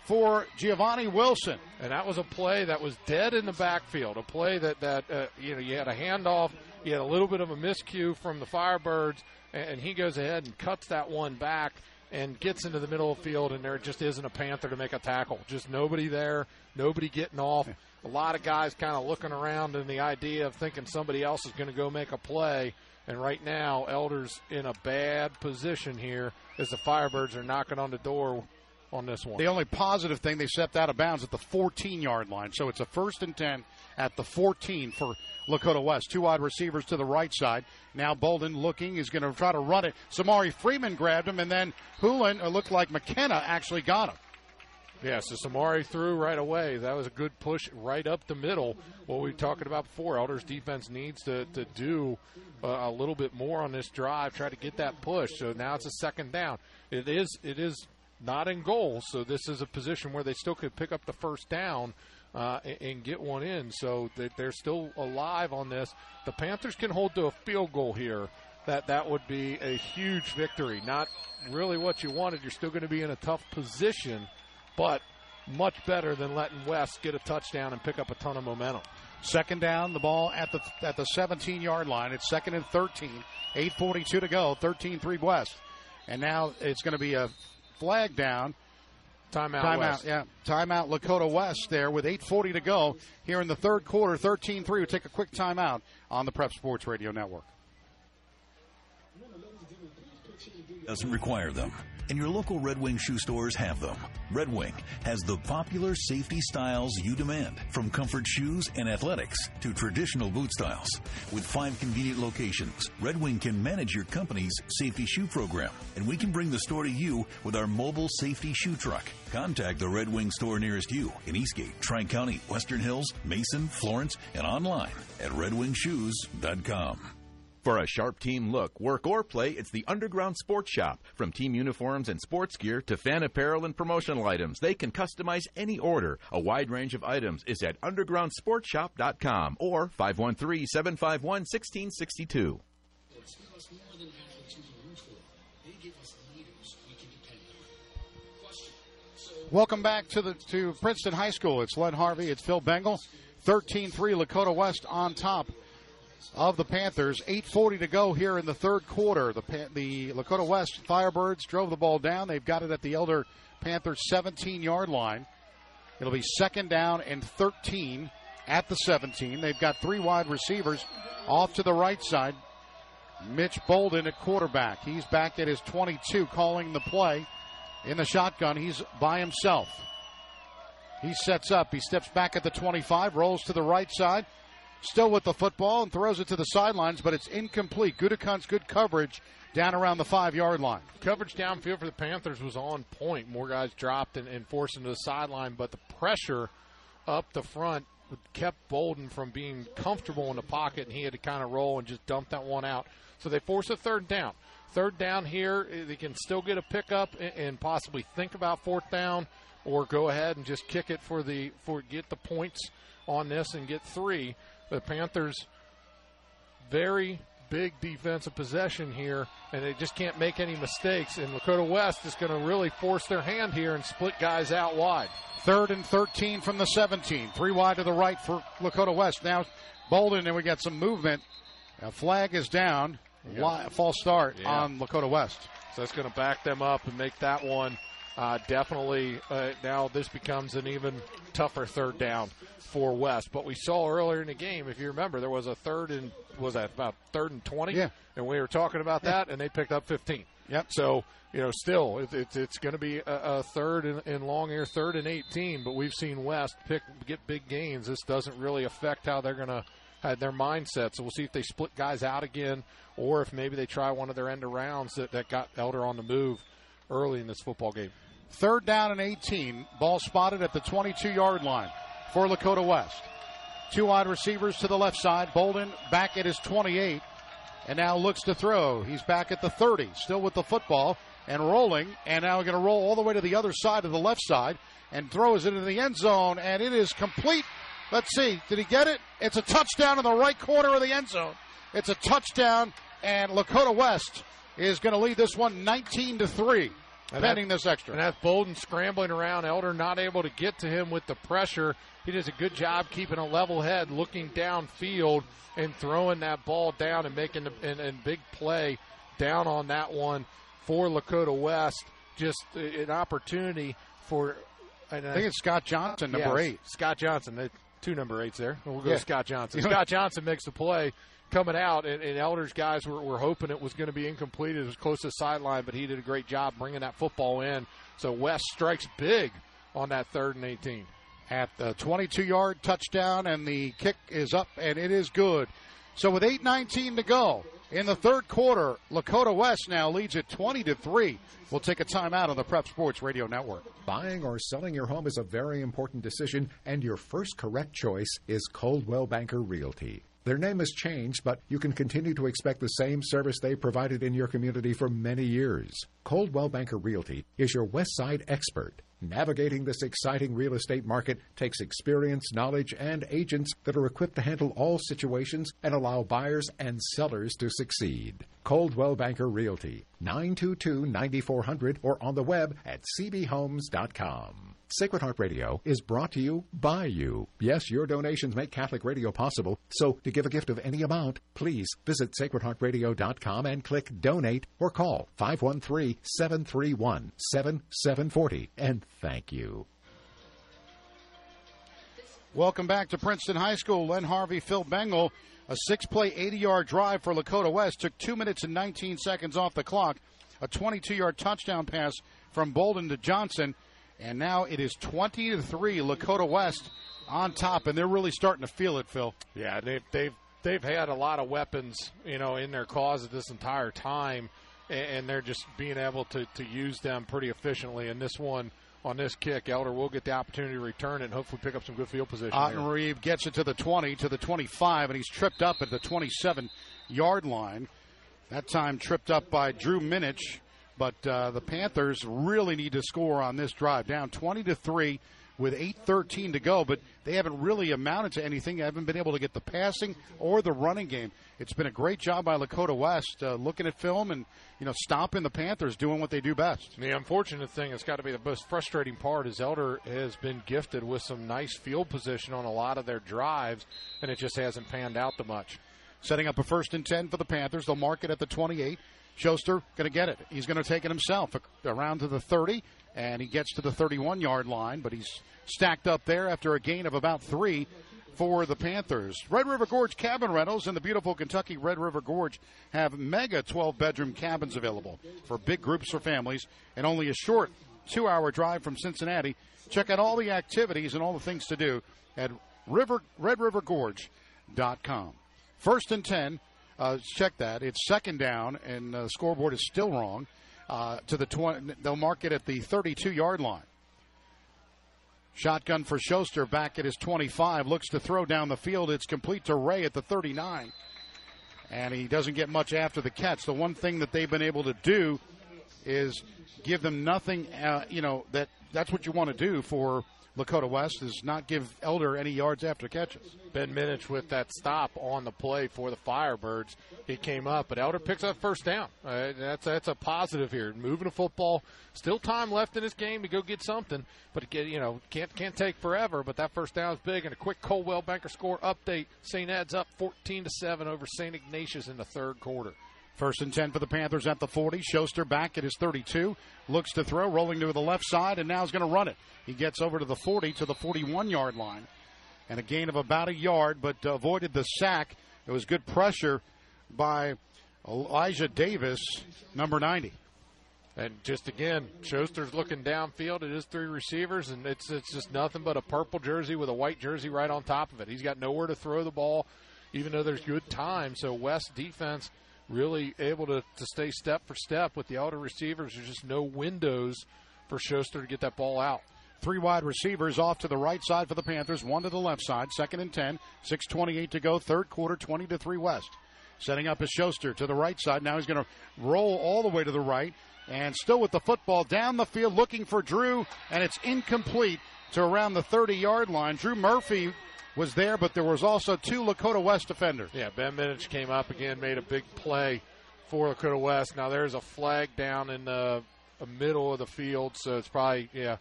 [SPEAKER 6] for Giovanni Wilson.
[SPEAKER 17] And that was a play that was dead in the backfield. A play that that uh, you know you had a handoff, you had a little bit of a miscue from the Firebirds, and, and he goes ahead and cuts that one back and gets into the middle of the field, and there just isn't a Panther to make a tackle. Just nobody there, nobody getting off. A lot of guys kind of looking around in the idea of thinking somebody else is going to go make a play. And right now, Elder's in a bad position here as the Firebirds are knocking on the door on this one.
[SPEAKER 6] The only positive thing they stepped out of bounds at the 14 yard line. So it's a first and 10 at the 14 for Lakota West. Two wide receivers to the right side. Now Bolden looking is going to try to run it. Samari Freeman grabbed him, and then Hoolan, it looked like McKenna actually got him.
[SPEAKER 17] Yeah, so Samari threw right away. That was a good push right up the middle. What we were talking about before, Elder's defense needs to, to do uh, a little bit more on this drive, try to get that push. So now it's a second down. It is it is not in goal, so this is a position where they still could pick up the first down uh, and, and, get one in. So they, they're still alive on this. The Panthers can hold to a field goal here. That that would be a huge victory. Not really what you wanted. You're still going to be in a tough position, but much better than letting West get a touchdown and pick up a ton of momentum.
[SPEAKER 6] Second down, the ball at the at the 17 yard line. It's second and 13. 8:42 to go. 13-3 West, and now it's going to be a flag down.
[SPEAKER 17] Timeout.
[SPEAKER 6] Timeout.
[SPEAKER 17] West.
[SPEAKER 6] Yeah. Timeout. Lakota West there with 8:40 to go here in the third quarter. 13-3. We take a quick timeout on the Prep Sports Radio Network.
[SPEAKER 9] Doesn't require them. And your local Red Wing shoe stores have them. Red Wing has the popular safety styles you demand, from comfort shoes and athletics to traditional boot styles. With five convenient locations, Red Wing can manage your company's safety shoe program, and we can bring the store to you with our mobile safety shoe truck. Contact the Red Wing store nearest you in Eastgate, Tri County, Western Hills, Mason, Florence, and online at redwingshoes.com.
[SPEAKER 8] For a sharp team look, work, or play, it's the Underground Sports Shop. From team uniforms and sports gear to fan apparel and promotional items, they can customize any order. A wide range of items is at undergroundsportshop.com or 513 751 1662.
[SPEAKER 6] Welcome back to the to Princeton High School. It's Len Harvey. It's Phil Bengal. 13-3 Lakota West on top. Of the Panthers. 8:40 to go here in the third quarter. The the Lakota West Firebirds drove the ball down. They've got it at the Elder Panthers 17 yard line. It'll be second down and 13 at the 17. They've got three wide receivers off to the right side. Mitch Bolden at quarterback. He's back at his 22 calling the play in the shotgun. He's by himself. He sets up. He steps back at the 25, rolls to the right side, still with the football, and throws it to the sidelines, but it's incomplete. Gudekunst's good coverage down around the five yard line.
[SPEAKER 17] Coverage downfield for the Panthers was on point. More guys dropped and, and forced into the sideline, but the pressure up the front kept Bolden from being comfortable in the pocket, and he had to kind of roll and just dump that one out. So they force a third down. Third down here, eh, they can still get a pickup and possibly think about fourth down, or go ahead and just kick it for the for get the points on this and get three. The Panthers very big defensive possession here, and they just can't make any mistakes. And Lakota West is going to really force their hand here and split guys out wide.
[SPEAKER 6] Third and 13 from the 17. Three wide to the right for Lakota West. Now Bolden, and we got some movement. A flag is down.
[SPEAKER 17] Yeah.
[SPEAKER 6] False start
[SPEAKER 17] Yeah.
[SPEAKER 6] on Lakota West.
[SPEAKER 17] So that's going to back them up and make that one uh, definitely. Uh, now this becomes an even tougher third down for West. But we saw earlier in the game, if you remember, there was a third and was that about third and twenty?
[SPEAKER 6] Yeah.
[SPEAKER 17] And we were talking about that, and they picked up fifteen.
[SPEAKER 6] Yep.
[SPEAKER 17] So you know, still, it, it's it's going to be a, a third in, in long air, third and eighteen. But we've seen West pick get big gains. This doesn't really affect how they're going to have their mindset. So we'll see if they split guys out again, or if maybe they try one of their end arounds that, that got Elder on the move early in this football game.
[SPEAKER 6] Third down and 18. Ball spotted at the 22 yard line for Lakota West. Two wide receivers to the left side. Bolden back at his 28 and now looks to throw. He's back at the 30, still with the football and rolling, and now going to roll all the way to the other side of the left side and throws it into the end zone, and it is complete. Let's see, did he get it? It's a touchdown in the right corner of the end zone. It's a touchdown, and Lakota West is going to lead this one 19 to three,
[SPEAKER 17] And
[SPEAKER 6] pending this extra.
[SPEAKER 17] And that's Bolden scrambling around. Elder not able to get to him with the pressure. He does a good job keeping a level head, looking downfield, and throwing that ball down and making a and, and big play down on that one for Lakota West. Just an opportunity for.
[SPEAKER 6] I think it's Scott Johnson, number
[SPEAKER 17] Yeah,
[SPEAKER 6] eight.
[SPEAKER 17] Scott Johnson, two number eights there. We'll go
[SPEAKER 6] Yeah.
[SPEAKER 17] Scott Johnson. Scott Johnson makes the play coming out, and, and Elders guys were, were hoping it was going to be incomplete. It was close to the sideline, but he did a great job bringing that football in. So West strikes big on that third and 18.
[SPEAKER 6] at the 22 yard touchdown, and the kick is up, and it is good. So with 8:19 to go in the third quarter, Lakota West now leads it 20 to three. We'll take a timeout on the Prep Sports Radio Network.
[SPEAKER 1] Buying or selling your home is a very important decision, and your first correct choice is Coldwell Banker Realty. Their name has changed, but you can continue to expect the same service they provided in your community for many years. Coldwell Banker Realty is your West Side expert. Navigating this exciting real estate market takes experience, knowledge, and agents that are equipped to handle all situations and allow buyers and sellers to succeed. Coldwell Banker Realty, 922 9400 or on the web at cbhomes.com. Sacred Heart Radio is brought to you by you. Yes, your donations make Catholic radio possible, so to give a gift of any amount, please visit sacredheartradio.com and click Donate or call 513 731 7740. And thank you.
[SPEAKER 6] Welcome back to Princeton High School. Len Harvey, Phil Bengal. A six play, 80 yard drive for Lakota West. Took two minutes and 19 seconds off the clock. A 22 yard touchdown pass from Bolden to Johnson. And now it is 20 to 3, Lakota West on top. And they're really starting to feel it, Phil.
[SPEAKER 17] Yeah, they've they've they've had a lot of weapons, you know, in their closet this entire time, and, they're just being able to to use them pretty efficiently. And this one on this kick, Elder will get the opportunity to return it and hopefully pick up some good field position. here.
[SPEAKER 6] Ottenreeb gets it to the 20, to the 25, and he's tripped up at the 27 yard line. That time tripped up by Drew Minich, but uh, the Panthers really need to score on this drive. Down 20 to 3 with 8.13 to go, but they haven't really amounted to anything. They haven't been able to get the passing or the running game. It's been a great job by Lakota West uh, looking at film and you know stopping the Panthers doing what they do best.
[SPEAKER 17] The unfortunate thing that's got to be the most frustrating part is Elder has been gifted with some nice field position on a lot of their drives, and it just hasn't panned out the much.
[SPEAKER 6] setting up a first and 10 for the Panthers. They'll mark it at the 28. Schuster going to get it. He's going to take it himself around to the 30, and he gets to the 31 yard line, but he's stacked up there after a gain of about three for the Panthers. Red River Gorge Cabin Rentals in the beautiful Kentucky Red River Gorge have mega 12 bedroom cabins available for big groups or families and only a short two hour drive from Cincinnati. Check out all the activities and all the things to do at river, redrivergorge.com. First and 10 uh, check that. It's second down, and uh, the scoreboard is still wrong. Uh, to the 20, they'll mark it at the 32 yard line. Shotgun for Schuster back at his 25. Looks to throw down the field. It's complete to Ray at the 39. And he doesn't get much after the catch. The one thing that they've been able to do is give them nothing, uh, you know, that that's what you want to do for Lakota West is not give Elder any yards after catches.
[SPEAKER 17] Ben Minich with that stop on the play for the Firebirds. He came up, but Elder picks up first down. Uh, that's that's a positive here. Moving the football. Still time left in this game to go get something, but it, you know can't can't take forever. But that first down is big. And a quick Coldwell Banker score update. St. Ed's up 14 to seven over St. Ignatius in the third quarter.
[SPEAKER 6] First and 10 for the Panthers at the 40. Schuster back at his 32. Looks to throw, rolling to the left side, and now is going to run it. He gets over to the 40 to the 41 yard line. And a gain of about a yard, but avoided the sack. It was good pressure by Elijah Davis, number 90.
[SPEAKER 17] And just again, Schuster's looking downfield at his three receivers, and it's it's just nothing but a purple jersey with a white jersey right on top of it. He's got nowhere to throw the ball, even though there's good time. So West defense really able to, to stay step for step with the outer receivers. There's just no windows for Schuster to get that ball out.
[SPEAKER 6] Three wide receivers off to the right side for the Panthers, one to the left side. Second and 10, 6.28 to go, third quarter, 20 to 3 West. Setting up his Schuster to the right side. Now he's going to roll all the way to the right and still with the football down the field looking for Drew, and it's incomplete to around the 30 yard line. Drew Murphy was there, but there was also two Lakota West defenders.
[SPEAKER 17] Yeah, Ben Minich came up again, made a big play for Lakota West. Now there's a flag down in the, the middle of the field, so it's probably yeah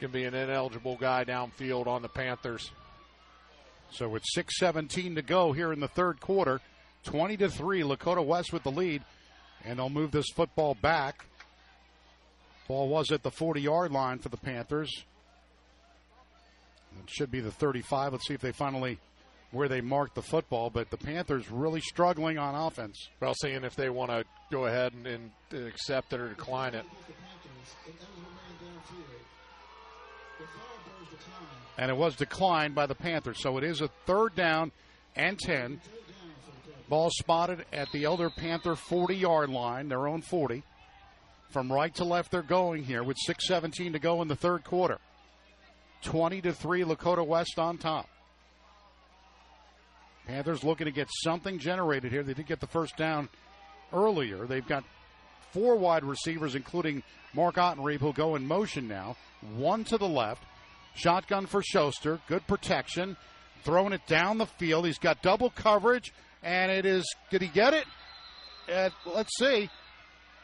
[SPEAKER 17] to be an ineligible guy downfield on the Panthers.
[SPEAKER 6] So with 6:17 to go here in the third quarter, 20 to three, Lakota West with the lead, and they'll move this football back. Ball was at the 40 yard line for the Panthers. It should be the 35. Let's see if they finally where they marked the football. But the Panthers really struggling on offense.
[SPEAKER 17] Well, seeing if they want to go ahead and, and accept it or decline it.
[SPEAKER 6] And it was declined by the Panthers. So it is a third down and 10. Ball spotted at the Elder Panther 40 yard line, their own 40. From right to left, they're going here with 6.17 to go in the third quarter. 20 to 3 Lakota West on top. Panthers looking to get something generated here. They did get the first down earlier. They've got four wide receivers, including Mark Ottenreeb, who'll go in motion now. One to the left. Shotgun for Schuster. Good protection. Throwing it down the field. He's got double coverage, and it is. Did he get it? Uh, let's see.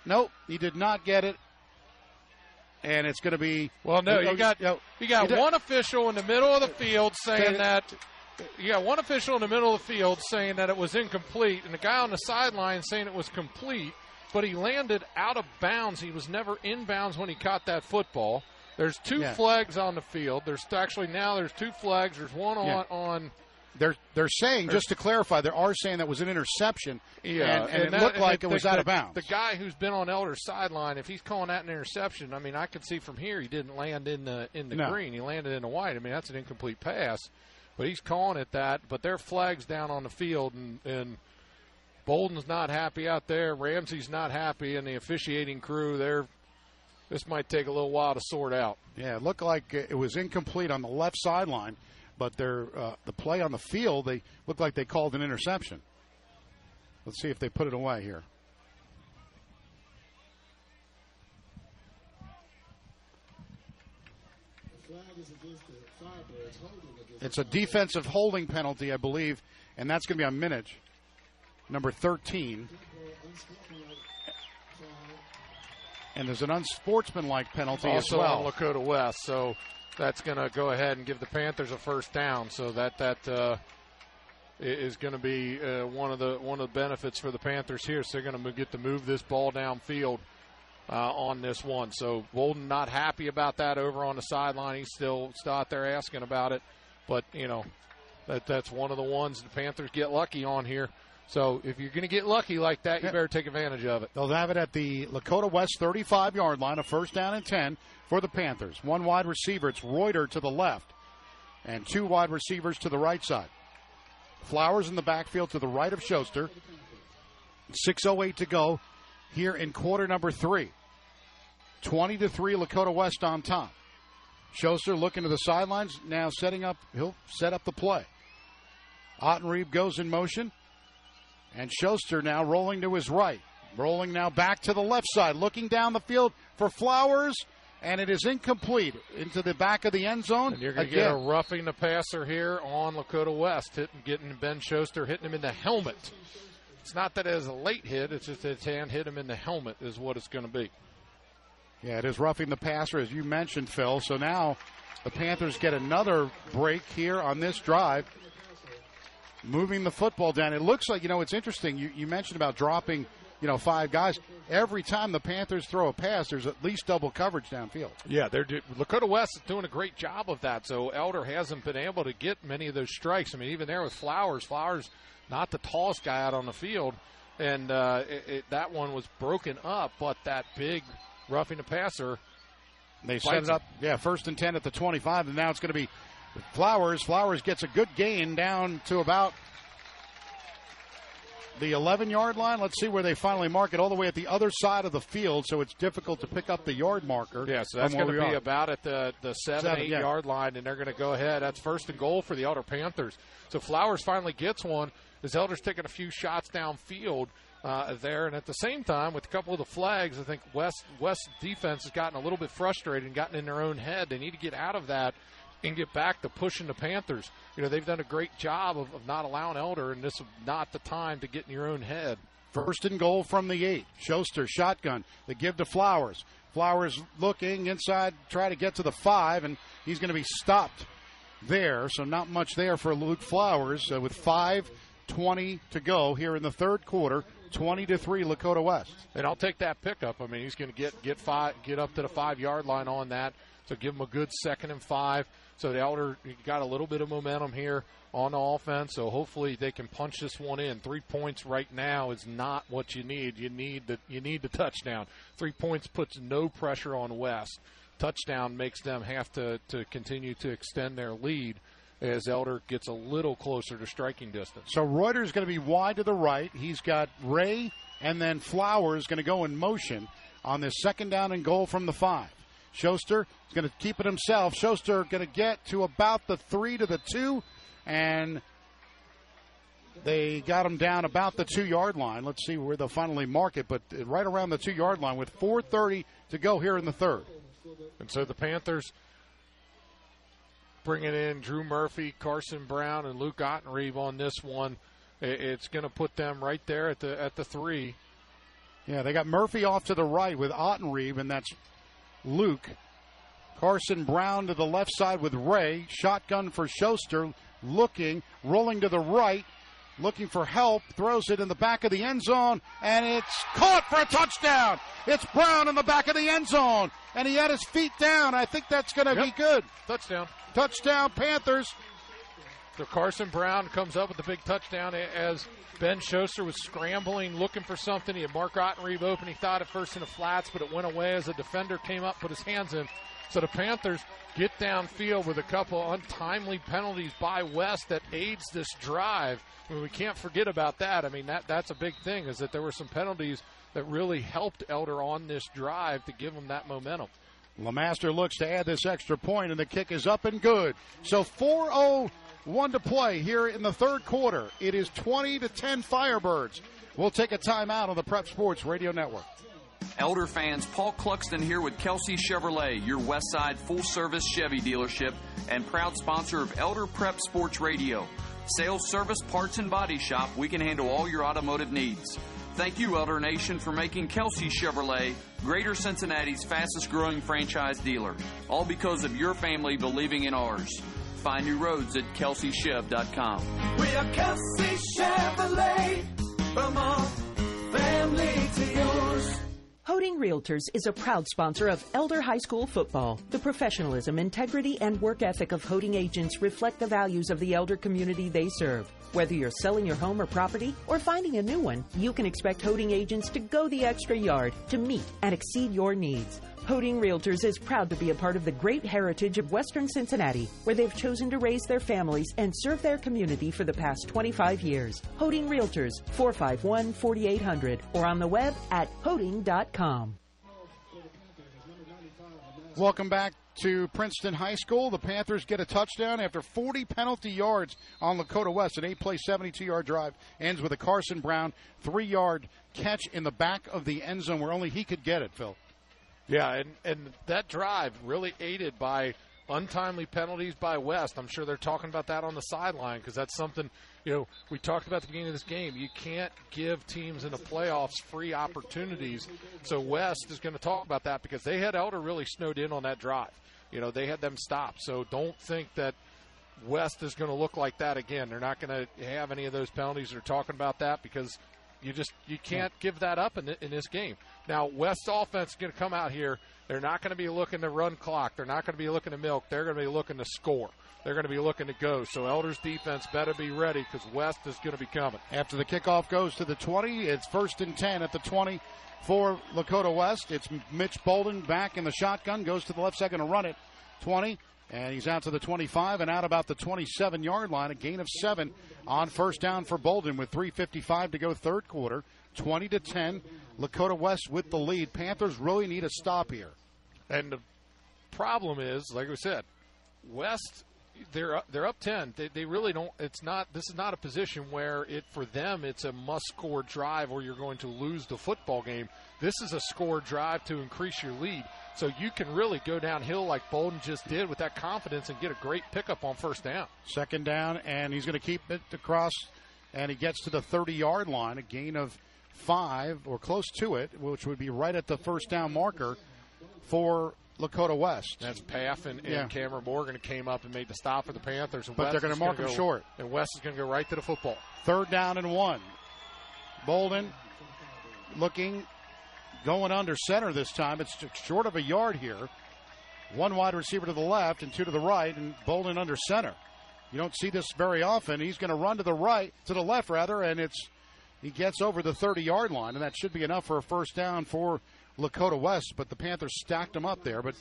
[SPEAKER 6] Nope, he did not get it and it's going to be
[SPEAKER 17] well. No, oh, oh, you got you got one official in the middle of the field saying that you got one official in the middle of the field saying that it was incomplete, and the guy on the sideline saying it was complete, but he landed out of bounds. He was never in bounds when he caught that football. There's two yeah. flags on the field. There's actually now there's two flags. There's one on yeah. on
[SPEAKER 6] they're they're saying just to clarify, they are saying that was an interception. Yeah, and, and, and it that, looked like it was
[SPEAKER 17] the,
[SPEAKER 6] out of bounds.
[SPEAKER 17] The guy who's been on Elder's sideline, if he's calling that an interception, I mean, I can see from here he didn't land in the in the no. green. He landed in the white. I mean, that's an incomplete pass, but he's calling it that. But their flags down on the field, and, and Bolden's not happy out there. Ramsey's not happy, and the officiating crew, they're this might take a little while to sort out.
[SPEAKER 6] Yeah, it looked like it was incomplete on the left sideline but their uh, the play on the field they look like they called an interception. Let's see if they put it away here. It's a defensive holding penalty, I believe, and that's going to be on Minich, number 13. And there's an unsportsmanlike penalty
[SPEAKER 17] also
[SPEAKER 6] as well.
[SPEAKER 17] on Lakota West. So that's going to go ahead and give the Panthers a first down. So that that uh, is going to be uh, one of the one of the benefits for the Panthers here. So they're going to get to move this ball downfield uh, on this one. So Bolden not happy about that over on the sideline. He's still still out there asking about it, but you know that that's one of the ones the Panthers get lucky on here. So if you're going to get lucky like that, you better take advantage of it.
[SPEAKER 6] They'll have it at the Lakota West 35 yard line, a first down and 10 for the Panthers. One wide receiver, it's Reuter to the left, and two wide receivers to the right side. Flowers in the backfield to the right of Schuster. 6.08 to go here in quarter number three. 20 to 3, Lakota West on top. Schuster looking to the sidelines, now setting up, he'll set up the play. Ottenreeb goes in motion, and Schuster now rolling to his right. Rolling now back to the left side, looking down the field for Flowers, and it is incomplete into the back of the end zone.
[SPEAKER 17] And you're going to get a roughing the passer here on Lakota West, hitting, getting Ben Schuster, hitting him in the helmet. It's not that it is a late hit; it's just that his hand hit him in the helmet is what it's going to be.
[SPEAKER 6] Yeah, it is roughing the passer, as you mentioned, Phil. So now the Panthers get another break here on this drive, moving the football down. It looks like, you know, it's interesting. You, you mentioned about dropping, you know, five guys. Every time the Panthers throw a pass, there's at least double coverage downfield.
[SPEAKER 17] Yeah, they're do- Lakota West is doing a great job of that. So Elder hasn't been able to get many of those strikes. I mean, even there with Flowers, Flowers not the tallest guy out on the field, and uh, it, it, that one was broken up. But that big roughing the passer.
[SPEAKER 6] They set it up, yeah, first and 10 at the 25, and now it's going to be Flowers. Flowers gets a good gain down to about the 11 yard line. Let's see where they finally mark it, all the way at the other side of the field, so it's difficult to pick up the yard marker.
[SPEAKER 17] Yeah, so that's going to be are. about at the, the 7, seven 8 yeah. yard line, and they're going to go ahead. That's first and goal for the Elder Panthers. So Flowers finally gets one. As Elder's taking a few shots downfield uh, there. And at the same time, with a couple of the flags, I think West West defense has gotten a little bit frustrated and gotten in their own head. They need to get out of that and get back to pushing the Panthers. You know, they've done a great job of, of not allowing Elder, and this is not the time to get in your own head.
[SPEAKER 6] First and goal from the eight. Schuster shotgun. They give to Flowers. Flowers looking inside, try to get to the five, and he's going to be stopped there. So not much there for Luke Flowers uh, with five twenty to go here in the third quarter. 20 to 3 Lakota West.
[SPEAKER 17] And I'll take that pickup. I mean, he's going to get get five get up to the 5-yard line on that. So give him a good second and 5. So the Elder got a little bit of momentum here on the offense. So hopefully they can punch this one in. 3 points right now is not what you need. You need the you need the touchdown. 3 points puts no pressure on West. Touchdown makes them have to to continue to extend their lead as Elder gets a little closer to striking distance.
[SPEAKER 6] So Reuter's is going to be wide to the right. He's got Ray and then Flowers is going to go in motion on this second down and goal from the five. Schuster is going to keep it himself. Schuster going to get to about the three to the two, and they got him down about the two yard line. Let's see where they'll finally mark it, but right around the two yard line with 4:30 to go here in the third.
[SPEAKER 17] And so the Panthers bringing in Drew Murphy, Carson Brown, and Luke Ottenreeb on this one. It's going to put them right there at the at the three.
[SPEAKER 6] Yeah, they got Murphy off to the right with Ottenreeb, and that's Luke. Carson Brown to the left side with Ray. Shotgun for Schuster. Looking, rolling to the right, looking for help. Throws it in the back of the end zone, and it's caught for a touchdown. It's Brown in the back of the end zone, and he had his feet down. I think that's going to yep. be good.
[SPEAKER 17] Touchdown.
[SPEAKER 6] Touchdown, Panthers.
[SPEAKER 17] So Carson Brown comes up with the big touchdown as Ben Schuster was scrambling, looking for something. He had Mark Ottenreeb open. He thought at first in the flats, but it went away as a defender came up, put his hands in. So the Panthers get downfield with a couple of untimely penalties by West that aids this drive. I mean, we can't forget about that. I mean, that that's a big thing is that there were some penalties that really helped Elder on this drive to give them that momentum.
[SPEAKER 6] Lamaster looks to add this extra point, and the kick is up and good. So 4 0 1 to play here in the third quarter. It is 20 to 10 Firebirds. We'll take a timeout on the Prep Sports Radio Network.
[SPEAKER 28] Elder fans, Paul Cluxton here with Kelsey Chevrolet, your Westside full service Chevy dealership and proud sponsor of Elder Prep Sports Radio. Sales, service, parts, and body shop, we can handle all your automotive needs. Thank you, Elder Nation, for making Kelsey Chevrolet Greater Cincinnati's fastest growing franchise dealer. All because of your family believing in ours. Find new roads at kelseychev.com.
[SPEAKER 16] We are Kelsey Chevrolet, from our family to yours.
[SPEAKER 5] Hoeting Realtors is a proud sponsor of Elder High School football. The professionalism, integrity, and work ethic of Hoeting agents reflect the values of the elder community they serve. Whether you're selling your home or property or finding a new one, you can expect Hoeting agents to go the extra yard to meet and exceed your needs. Hoeting Realtors is proud to be a part of the great heritage of Western Cincinnati, where they've chosen to raise their families and serve their community for the past 25 years. Hoeting Realtors, 451 4800, or on the web at hoeting.com.
[SPEAKER 6] Welcome back to Princeton High School. The Panthers get a touchdown after 40 penalty yards on Lakota West. An eight play, 72 yard drive ends with a Carson Brown three yard catch in the back of the end zone where only he could get it, Phil.
[SPEAKER 17] Yeah, and, and that drive really aided by untimely penalties by West. I'm sure they're talking about that on the sideline because that's something, you know, we talked about the beginning of this game. You can't give teams in the playoffs free opportunities. So West is going to talk about that because they had Elder really snowed in on that drive. You know, they had them stopped. So don't think that West is going to look like that again. They're not going to have any of those penalties. They're talking about that because you just you can't give that up in, in this game. Now, West's offense is going to come out here. They're not going to be looking to run clock. They're not going to be looking to milk. They're going to be looking to score. They're going to be looking to go. So Elder's defense better be ready because West is going to be coming.
[SPEAKER 6] After the kickoff goes to the 20, it's first and 10 at the 20 for Lakota West. It's Mitch Bolden back in the shotgun, goes to the left second to run it. 20, and he's out to the 25 and out about the 27 yard line. A gain of seven on first down for Bolden with 3.55 to go third quarter. 20 to 10. Lakota West with the lead. Panthers really need a stop here.
[SPEAKER 17] And the problem is, like we said, West they're up, they're up 10. They, they really don't it's not this is not a position where it for them it's a must score drive or you're going to lose the football game. This is a score drive to increase your lead. So you can really go downhill like Bolden just did with that confidence and get a great pickup on first down.
[SPEAKER 6] Second down, and he's going to keep it across, and he gets to the 30 yard line, a gain of five or close to it, which would be right at the first down marker for Lakota West.
[SPEAKER 17] That's Paff and, and
[SPEAKER 6] Yeah.
[SPEAKER 17] Cameron Morgan came up and made the stop for the Panthers. And
[SPEAKER 6] But
[SPEAKER 17] West
[SPEAKER 6] they're gonna
[SPEAKER 17] is
[SPEAKER 6] mark
[SPEAKER 17] go,
[SPEAKER 6] him short.
[SPEAKER 17] And West is going to go right to the football.
[SPEAKER 6] Third down and one. Bolden looking, going under center this time. It's short of a yard here. One wide receiver to the left and two to the right, and Bolden under center. You don't see this very often. He's going to run to the right, to the left rather, and it's he gets over the 30 yard line, and that should be enough for a first down for Lakota West. But the Panthers stacked them up there. But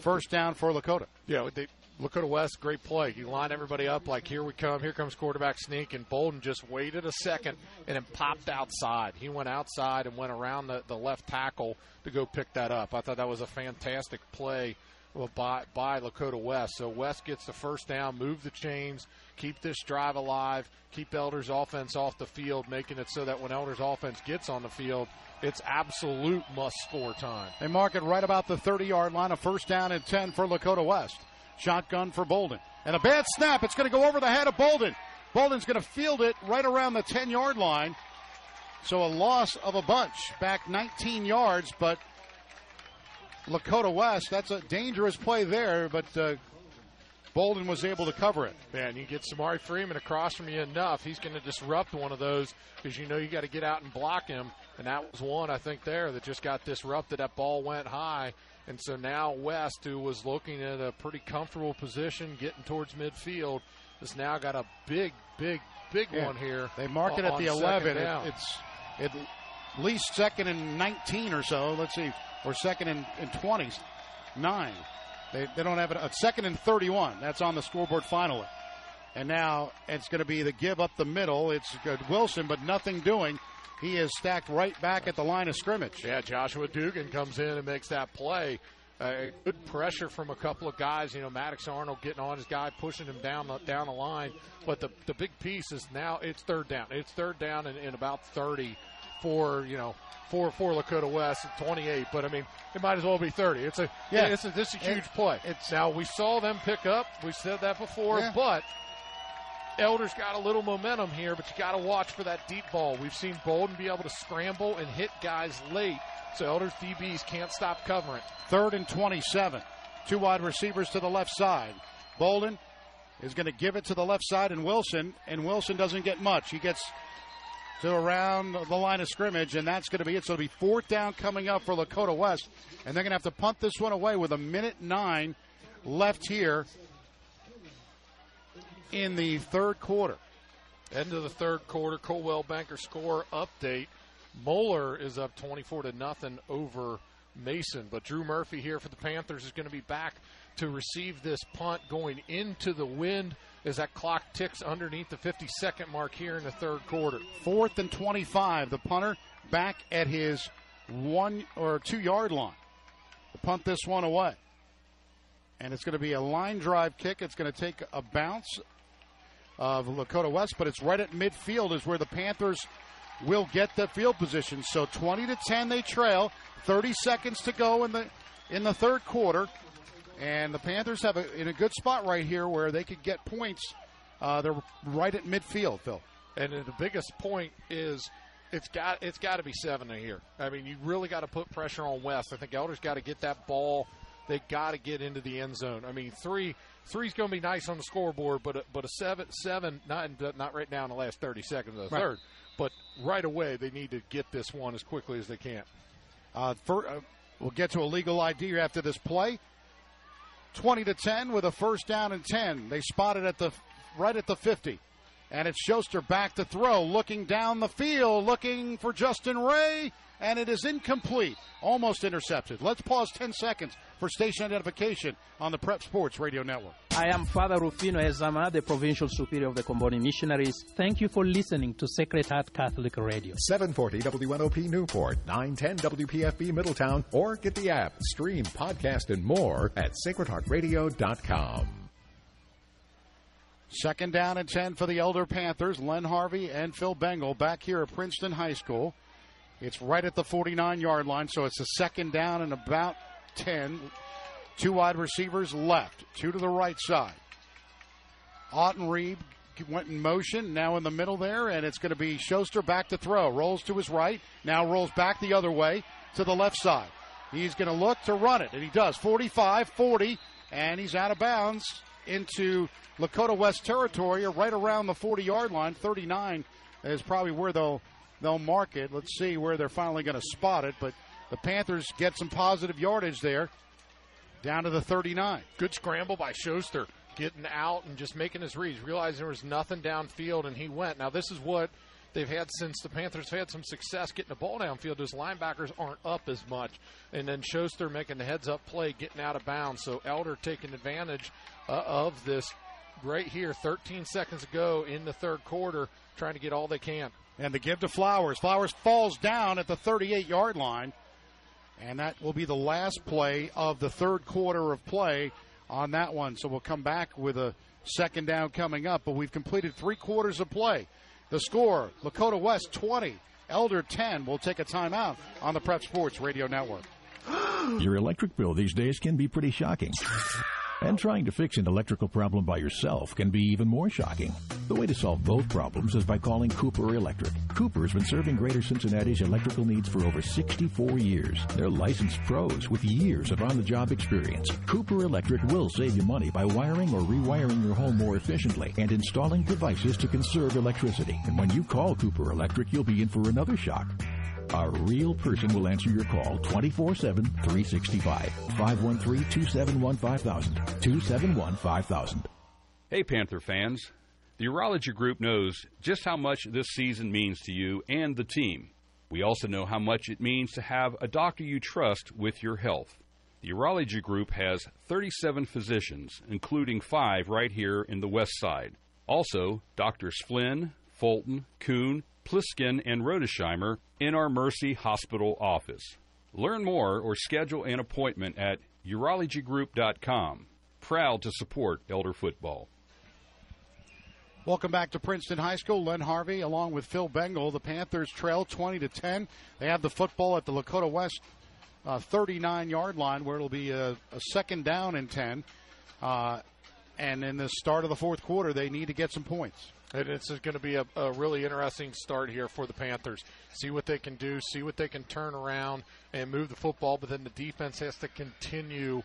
[SPEAKER 6] first down for Lakota.
[SPEAKER 17] Yeah, they, Lakota West, great play. You line everybody up like, here we come, here comes quarterback sneak, and Bolden just waited a second and then popped outside. He went outside and went around the, the left tackle to go pick that up. I thought that was a fantastic play by, by Lakota West. So West gets the first down, move the chains, keep this drive alive, keep Elder's offense off the field, making it so that when Elder's offense gets on the field, it's absolute must score time.
[SPEAKER 6] They mark it right about the 30 yard line, a first down and 10 for Lakota West. Shotgun for Bolden. And a bad snap. It's going to go over the head of Bolden. Bolden's going to field it right around the 10 yard line. So a loss of a bunch. Back 19 yards, but Lakota West, that's a dangerous play there, but uh, Bolden was able to cover it.
[SPEAKER 17] Man, you get Samari Freeman across from you enough, he's going to disrupt one of those because you know you got to get out and block him. And that was one, I think, there that just got disrupted. That ball went high. And so now West, who was looking at a pretty comfortable position, getting towards midfield, has now got a big, big, big
[SPEAKER 6] Yeah.
[SPEAKER 17] one here.
[SPEAKER 6] They mark it at the 11. It- it's at least second and 19 or so. Let's see, or second and, and 20s, nine. They, they don't have it. A second and 31. That's on the scoreboard finally. And now it's going to be the give up the middle. It's Wilson, but nothing doing. He is stacked right back at the line of scrimmage.
[SPEAKER 17] Yeah, Joshua Dugan comes in and makes that play. Uh, good pressure from a couple of guys. You know, Maddox Arnold getting on his guy, pushing him down the down the line. But the the big piece is now it's third down. It's third down in, in about thirty for you know for for Lakota West at twenty eight. But I mean, it might as well be thirty. It's a
[SPEAKER 6] Yeah.
[SPEAKER 17] It's a, this is a huge
[SPEAKER 6] It-
[SPEAKER 17] play. It's now we saw them pick up. We said that before,
[SPEAKER 6] Yeah.
[SPEAKER 17] but. Elder's got a little momentum here, but you got to watch for that deep ball. We've seen Bolden be able to scramble and hit guys late, so Elder's DBs can't stop covering.
[SPEAKER 6] Third and 27. Two wide receivers to the left side. Bolden is going to give it to the left side, and Wilson, and Wilson doesn't get much. He gets to around the line of scrimmage, and that's going to be it. So it'll be fourth down coming up for Lakota West, and they're going to have to punt this one away with a minute nine left here in the third quarter.
[SPEAKER 17] End of the third quarter, Coldwell Banker score update. Moeller is up 24 to nothing over Mason, but Drew Murphy here for the Panthers is going to be back to receive this punt going into the wind as that clock ticks underneath the 50 second mark here in the third quarter.
[SPEAKER 6] Fourth and 25. The punter back at his one or two yard line punt this one away. And it's going to be a line drive kick. It's going to take a bounce of Lakota West, but it's right at midfield is where the Panthers will get the field position. So 20 to 10 they trail. 30 seconds to go in the in the third quarter. And the Panthers have a, in a good spot right here where they could get points. Uh, they're right at midfield, Phil.
[SPEAKER 17] And the biggest point is it's got it's got to be seven in here. I mean, you really got to put pressure on West. I think Elder's got to get that ball. They got to get into the end zone. I mean, three three's going to be nice on the scoreboard, but a, but a seven seven not not right now in the last thirty seconds of the
[SPEAKER 6] Right.
[SPEAKER 17] third, but right away they need to get this one as quickly as they can.
[SPEAKER 6] Uh, fir- uh, we'll get to a legal ID after this play. 20 to 10 with a first down and 10. They spotted at the right at the 50. And it's Schuster back to throw, looking down the field, looking for Justin Ray, and it is incomplete. Almost intercepted. Let's pause 10 seconds for station identification on the Prep Sports Radio Network.
[SPEAKER 29] I am Father Rufino Ezama, the Provincial Superior of the Comboni Missionaries. Thank you for listening to Sacred Heart Catholic Radio.
[SPEAKER 1] 740 WNOP Newport, 910 WPFB Middletown, or get the app, stream, podcast, and more at sacredheartradio.com.
[SPEAKER 6] Second down and 10 for the Elder Panthers. Len Harvey and Phil Bengal back here at Princeton High School. It's right at the 49 yard line, so it's a second down and about 10. Two wide receivers left, two to the right side. Ottenreeb went in motion, now in the middle there, and it's going to be Schuster back to throw. Rolls to his right, now rolls back the other way to the left side. He's going to look to run it, and he does. 45 40, and he's out of bounds into Lakota West territory, or right around the 40 yard line. 39 is probably where they'll they'll mark it. Let's see where they're finally going to spot it. But the Panthers get some positive yardage there, down to the 39.
[SPEAKER 17] Good scramble by Schuster, getting out and just making his reads, realizing there was nothing downfield, and he went. Now, this is what they've had since the Panthers had some success getting the ball downfield. His linebackers aren't up as much, and then Schuster making the heads up play, getting out of bounds. So Elder taking advantage uh, of this right here, 13 seconds ago in the third quarter, trying to get all they can.
[SPEAKER 6] And the give to Flowers. Flowers falls down at the 38 yard line. And that will be the last play of the third quarter of play on that one. So we'll come back with a second down coming up. But we've completed three quarters of play. The score Lakota West 20, Elder 10. We'll take a timeout on the Prep Sports Radio Network.
[SPEAKER 23] Your electric bill these days can be pretty shocking. And trying to fix an electrical problem by yourself can be even more shocking. The way to solve both problems is by calling Cooper Electric. Cooper's been serving Greater Cincinnati's electrical needs for over 64 years. They're licensed pros with years of on-the-job experience. Cooper Electric will save you money by wiring or rewiring your home more efficiently and installing devices to conserve electricity. And when you call Cooper Electric, you'll be in for another shock. A real person will answer your call 24 7, 365. 513 271 5000. 271 5000.
[SPEAKER 21] Hey, Panther fans. The Urology Group knows just how much this season means to you and the team. We also know how much it means to have a doctor you trust with your health. The Urology Group has 37 physicians, including five right here in the West Side. Also, Doctors Flynn, Fulton, Kuhn, Pliskin, and Rodesheimer in our Mercy Hospital office. Learn more or schedule an appointment at urologygroup.com. Proud to support Elder Football.
[SPEAKER 6] Welcome back to Princeton High School. Len Harvey, along with Phil Bengal. The Panthers trail 20 to 10. They have the football at the Lakota West uh, 39 yard line, where it'll be a, a second down and 10. Uh, and in the start of the fourth quarter, they need to get some points.
[SPEAKER 17] And it's going to be a, a really interesting start here for the Panthers. See what they can do, see what they can turn around and move the football, but then the defense has to continue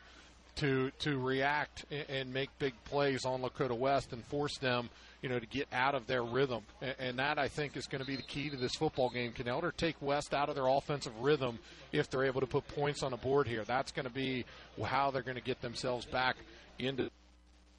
[SPEAKER 17] to to react and, make big plays on Lakota West and force them, you know, to get out of their rhythm. And, and that I think is going to be the key to this football game. Can Elder take West out of their offensive rhythm if they're able to put points on the board here? That's going to be how they're going to get themselves back into the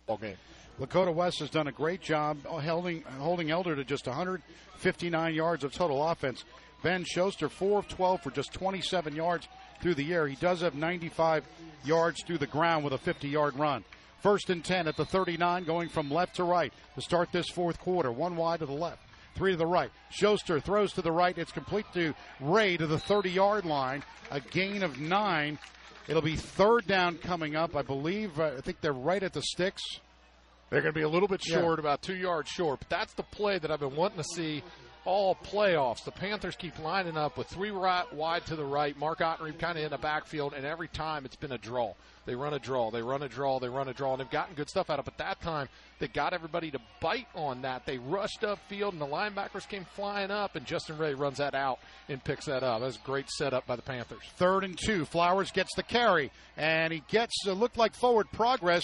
[SPEAKER 17] ball game.
[SPEAKER 6] Lakota West has done a great job holding, holding Elder to just 159 yards of total offense. Ben Schuster, 4 of 12 for just 27 yards through the air. He does have 95 yards through the ground with a 50 yard run. First and 10 at the 39, going from left to right to start this fourth quarter. One wide to the left, three to the right. Schuster throws to the right. It's complete to Ray to the 30 yard line. A gain of nine. It'll be third down coming up. I believe, uh, I think they're right at the sticks.
[SPEAKER 17] They're going to be a little bit
[SPEAKER 6] Yeah.
[SPEAKER 17] short, about two yards short. But that's the play that I've been wanting to see all playoffs. The Panthers keep lining up with three right, wide to the right. Mark Ottenreeb kind of in the backfield, and every time it's been a draw. They run a draw, they run a draw, they run a draw, and they've gotten good stuff out of it. But that time, they got everybody to bite on that. They rushed upfield, and the linebackers came flying up, and Justin Ray runs that out and picks that up. That's a great setup by the Panthers.
[SPEAKER 6] Third and two. Flowers gets the carry, and he gets uh, looked like forward progress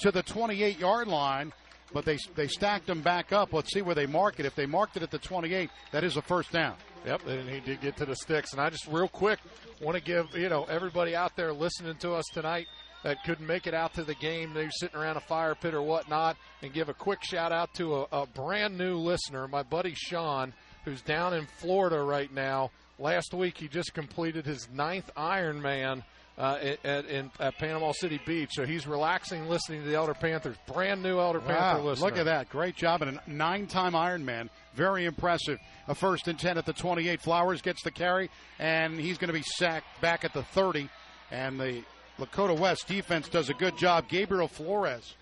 [SPEAKER 6] to the 28 yard line, but they they stacked them back up. Let's see where they mark it. If they marked it at the 28, that is a first down.
[SPEAKER 17] Yep, and he did get to the sticks. And I just real quick want to give you know everybody out there listening to us tonight that couldn't make it out to the game, they're sitting around a fire pit or whatnot, and give a quick shout out to a, a brand new listener, my buddy Sean, who's down in Florida right now. Last week he just completed his ninth Ironman. Uh, at, at, in, at Panama City Beach, so he's relaxing listening to the Elder Panthers. Brand new Elder Panther listener.
[SPEAKER 6] look at that. Great job. And a nine time Ironman. Very impressive. A first and 10 at the 28. Flowers gets the carry, and he's going to be sacked back at the 30. And the Lakota West defense does a good job. Gabriel Flores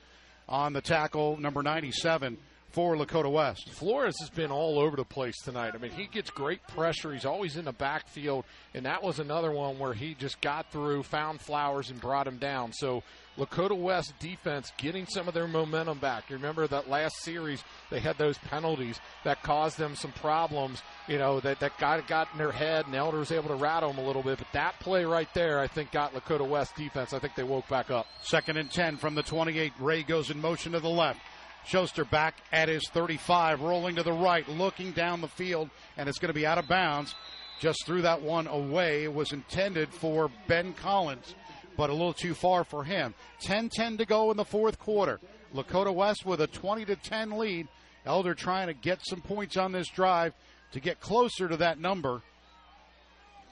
[SPEAKER 6] on the tackle, number 97 for Lakota West.
[SPEAKER 17] Flores has been all over the place tonight. I mean, he gets great pressure. He's always in the backfield, and that was another one where he just got through, found Flowers, and brought him down. So Lakota West defense getting some of their momentum back. You remember that last series they had those penalties that caused them some problems. You know that that got got in their head, and Elder was able to rattle them a little bit. But that play right there, I think, got Lakota West defense. I think they woke back up.
[SPEAKER 6] Second and 10 from the 28. Ray goes in motion to the left. Schuster back at his 35, rolling to the right, looking down the field, and it's going to be out of bounds. Just threw that one away. It was intended for Ben Collins, but a little too far for him. 10 10 to go in the fourth quarter. Lakota West with a 20 to 10 lead. Elder trying to get some points on this drive to get closer to that number.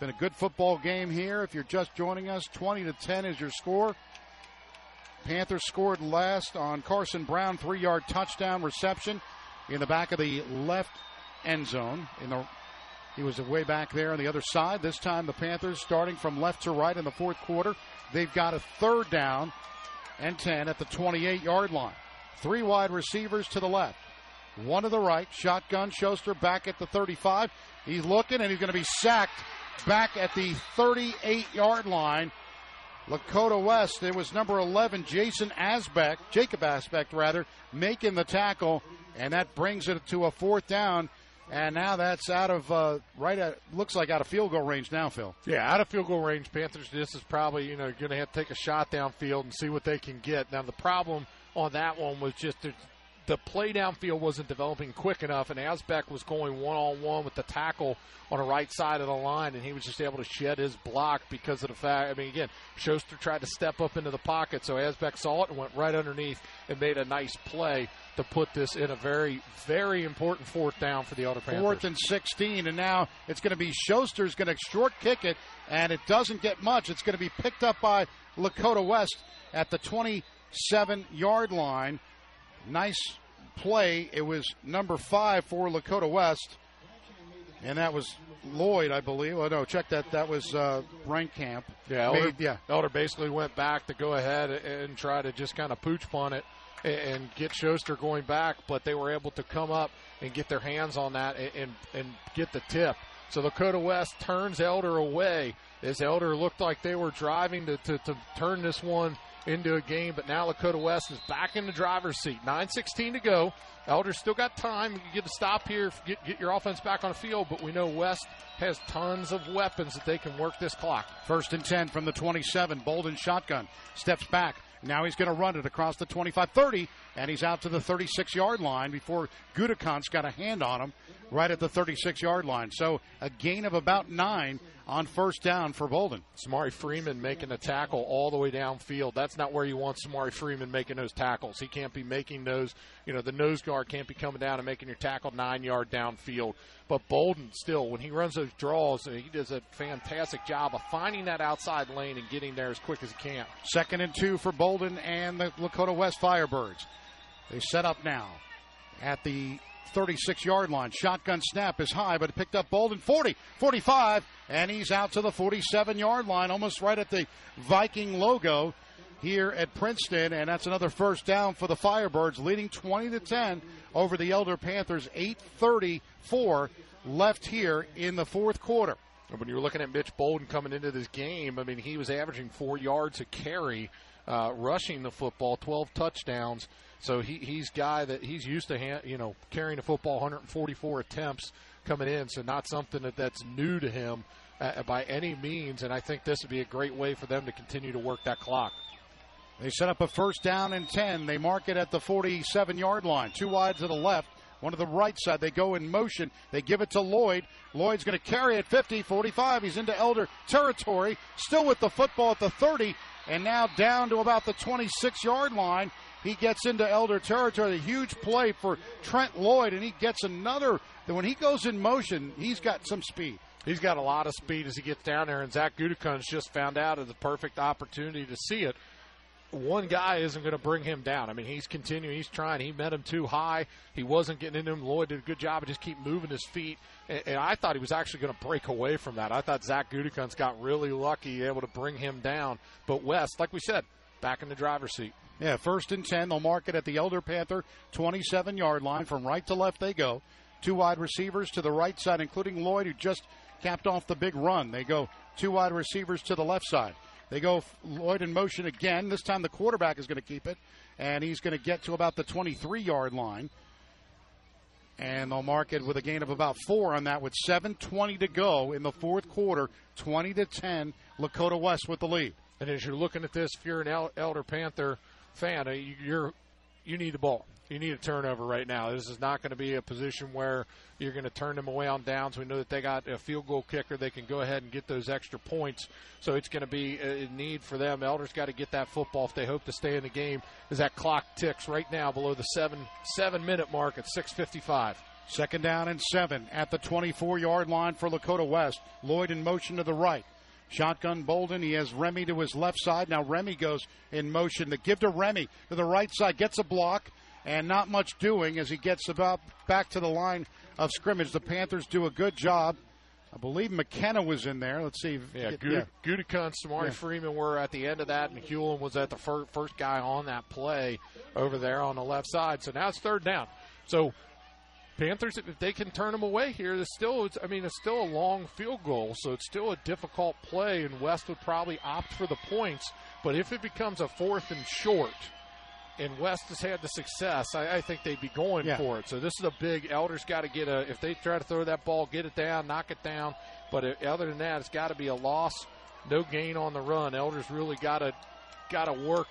[SPEAKER 6] Been a good football game here. If you're just joining us, 20 to 10 is your score. Panthers scored last on Carson Brown, three yard touchdown reception in the back of the left end zone. In the he was way back there on the other side. This time the Panthers starting from left to right in the fourth quarter. They've got a third down and 10 at the 28 yard line. Three wide receivers to the left. One to the right. Shotgun Schuster back at the 35. He's looking and he's going to be sacked back at the 38 yard line. Lakota West, it was number 11, Jason Asbeck, Jacob Asbeck rather, making the tackle, and that brings it to a fourth down. And now that's out of uh, right at looks like out of field goal range now, Phil.
[SPEAKER 17] Yeah, out of field goal range, Panthers. This is probably you know going to have to take a shot downfield and see what they can get. Now the problem on that one was just the, play downfield wasn't developing quick enough, and Asbeck was going one on one with the tackle on the right side of the line, and he was just able to shed his block because of the fact. I mean, again, Schuster tried to step up into the pocket, so Asbeck saw it and went right underneath and made a nice play to put this in a very, very important fourth down for the Elder Panthers.
[SPEAKER 6] Fourth and 16, and now it's going to be Schuster's going to short kick it, and it doesn't get much. It's going to be picked up by Lakota West at the 27 yard line. Nice play. It was number five for Lakota West, and that was Lloyd, I believe. Oh, no, check that. That was uh, Camp.
[SPEAKER 17] Yeah, Elder,
[SPEAKER 6] Made- yeah.
[SPEAKER 17] Elder basically went back to go ahead and try to just kind of pooch on it and- and get Schuster going back, but they were able to come up and get their hands on that and, and, and get the tip. So Lakota West turns Elder away as Elder looked like they were driving to, to, to turn this one into a game, but now Lakota West is back in the driver's seat. 9.16 to go. Elders still got time. You get a stop here, get, get your offense back on the field, but we know West has tons of weapons that they can work this clock.
[SPEAKER 6] First and 10 from the 27. Bolden shotgun. Steps back. Now he's going to run it across the 25 30, and he's out to the 36 yard line before Gudikant's got a hand on him right at the 36 yard line. So a gain of about nine on first down for Bolden.
[SPEAKER 17] Samari Freeman making a tackle all the way downfield. That's not where you want Samari Freeman making those tackles. He can't be making those, you know, the nose guard can't be coming down and making your tackle nine yard downfield. But Bolden still, when he runs those draws, he does a fantastic job of finding that outside lane and getting there as quick as he can.
[SPEAKER 6] Second and two for Bolden and the Lakota West Firebirds. They set up now at the 36 yard line. Shotgun snap is high, but it picked up Bolden 40, 45, and he's out to the 47 yard line, almost right at the Viking logo here at Princeton, and that's another first down for the Firebirds, leading 20 to 10 over the Elder Panthers. 8:34 left here in the fourth quarter.
[SPEAKER 17] When you're looking at Mitch Bolden coming into this game, I mean, he was averaging four yards a carry, uh, rushing the football, 12 touchdowns. So he, he's guy that he's used to, hand, you know, carrying the football 144 attempts coming in. So not something that that's new to him uh, by any means. And I think this would be a great way for them to continue to work that clock.
[SPEAKER 6] They set up a first down and 10. They mark it at the 47 yard line. Two wide to the left, one to the right side. They go in motion. They give it to Lloyd. Lloyd's going to carry it 50, 45. He's into Elder territory. Still with the football at the 30, and now down to about the 26 yard line. He gets into Elder territory. A huge play for Trent Lloyd, and he gets another. When he goes in motion, he's got some speed.
[SPEAKER 17] He's got a lot of speed as he gets down there, and Zach Gudikans just found out the perfect opportunity to see it. One guy isn't going to bring him down. I mean, he's continuing. He's trying. He met him too high. He wasn't getting into him. Lloyd did a good job of just keep moving his feet. And, and I thought he was actually going to break away from that. I thought Zach Gudikans got really lucky, able to bring him down. But West, like we said, back in the driver's seat.
[SPEAKER 6] Yeah, first and 10. They'll mark it at the Elder Panther 27 yard line. From right to left they go. Two wide receivers to the right side, including Lloyd, who just capped off the big run. They go two wide receivers to the left side. They go Lloyd in motion again. This time the quarterback is going to keep it, and he's going to get to about the 23 yard line. And they'll mark it with a gain of about four on that with 7.20 to go in the fourth quarter. 20 to 10, Lakota West with the lead.
[SPEAKER 17] And as you're looking at this, if you're an Elder Panther fan, uh, you're you need the ball. You need a turnover right now. This is not going to be a position where you're going to turn them away on downs. We know that they got a field goal kicker. They can go ahead and get those extra points. So it's going to be a need for them. Elders got to get that football if they hope to stay in the game. As that clock ticks right now below the seven seven minute mark at 6:55.
[SPEAKER 6] Second down and seven at the 24 yard line for Lakota West. Lloyd in motion to the right. Shotgun Bolden. He has Remy to his left side. Now Remy goes in motion to give to Remy to the right side. Gets a block and not much doing as he gets about back to the line of scrimmage. The Panthers do a good job. I believe McKenna was in there. Let's see.
[SPEAKER 17] yeah, Gud- yeah. Gudikun, Samari yeah. Freeman were at the end of that, and Hewlin was at the fir- first guy on that play over there on the left side. So now it's third down. So Panthers, if they can turn them away here, it's still, I mean, it's still a long field goal, so it's still a difficult play, and West would probably opt for the points. But if it becomes a fourth and short, and West has had the success, I, I think they'd be going
[SPEAKER 6] yeah.
[SPEAKER 17] for it. So this is a big. Elders got to get a. If they try to throw that ball, get it down, knock it down. But it, other than that, it's got to be a loss. No gain on the run. Elders really got to got to work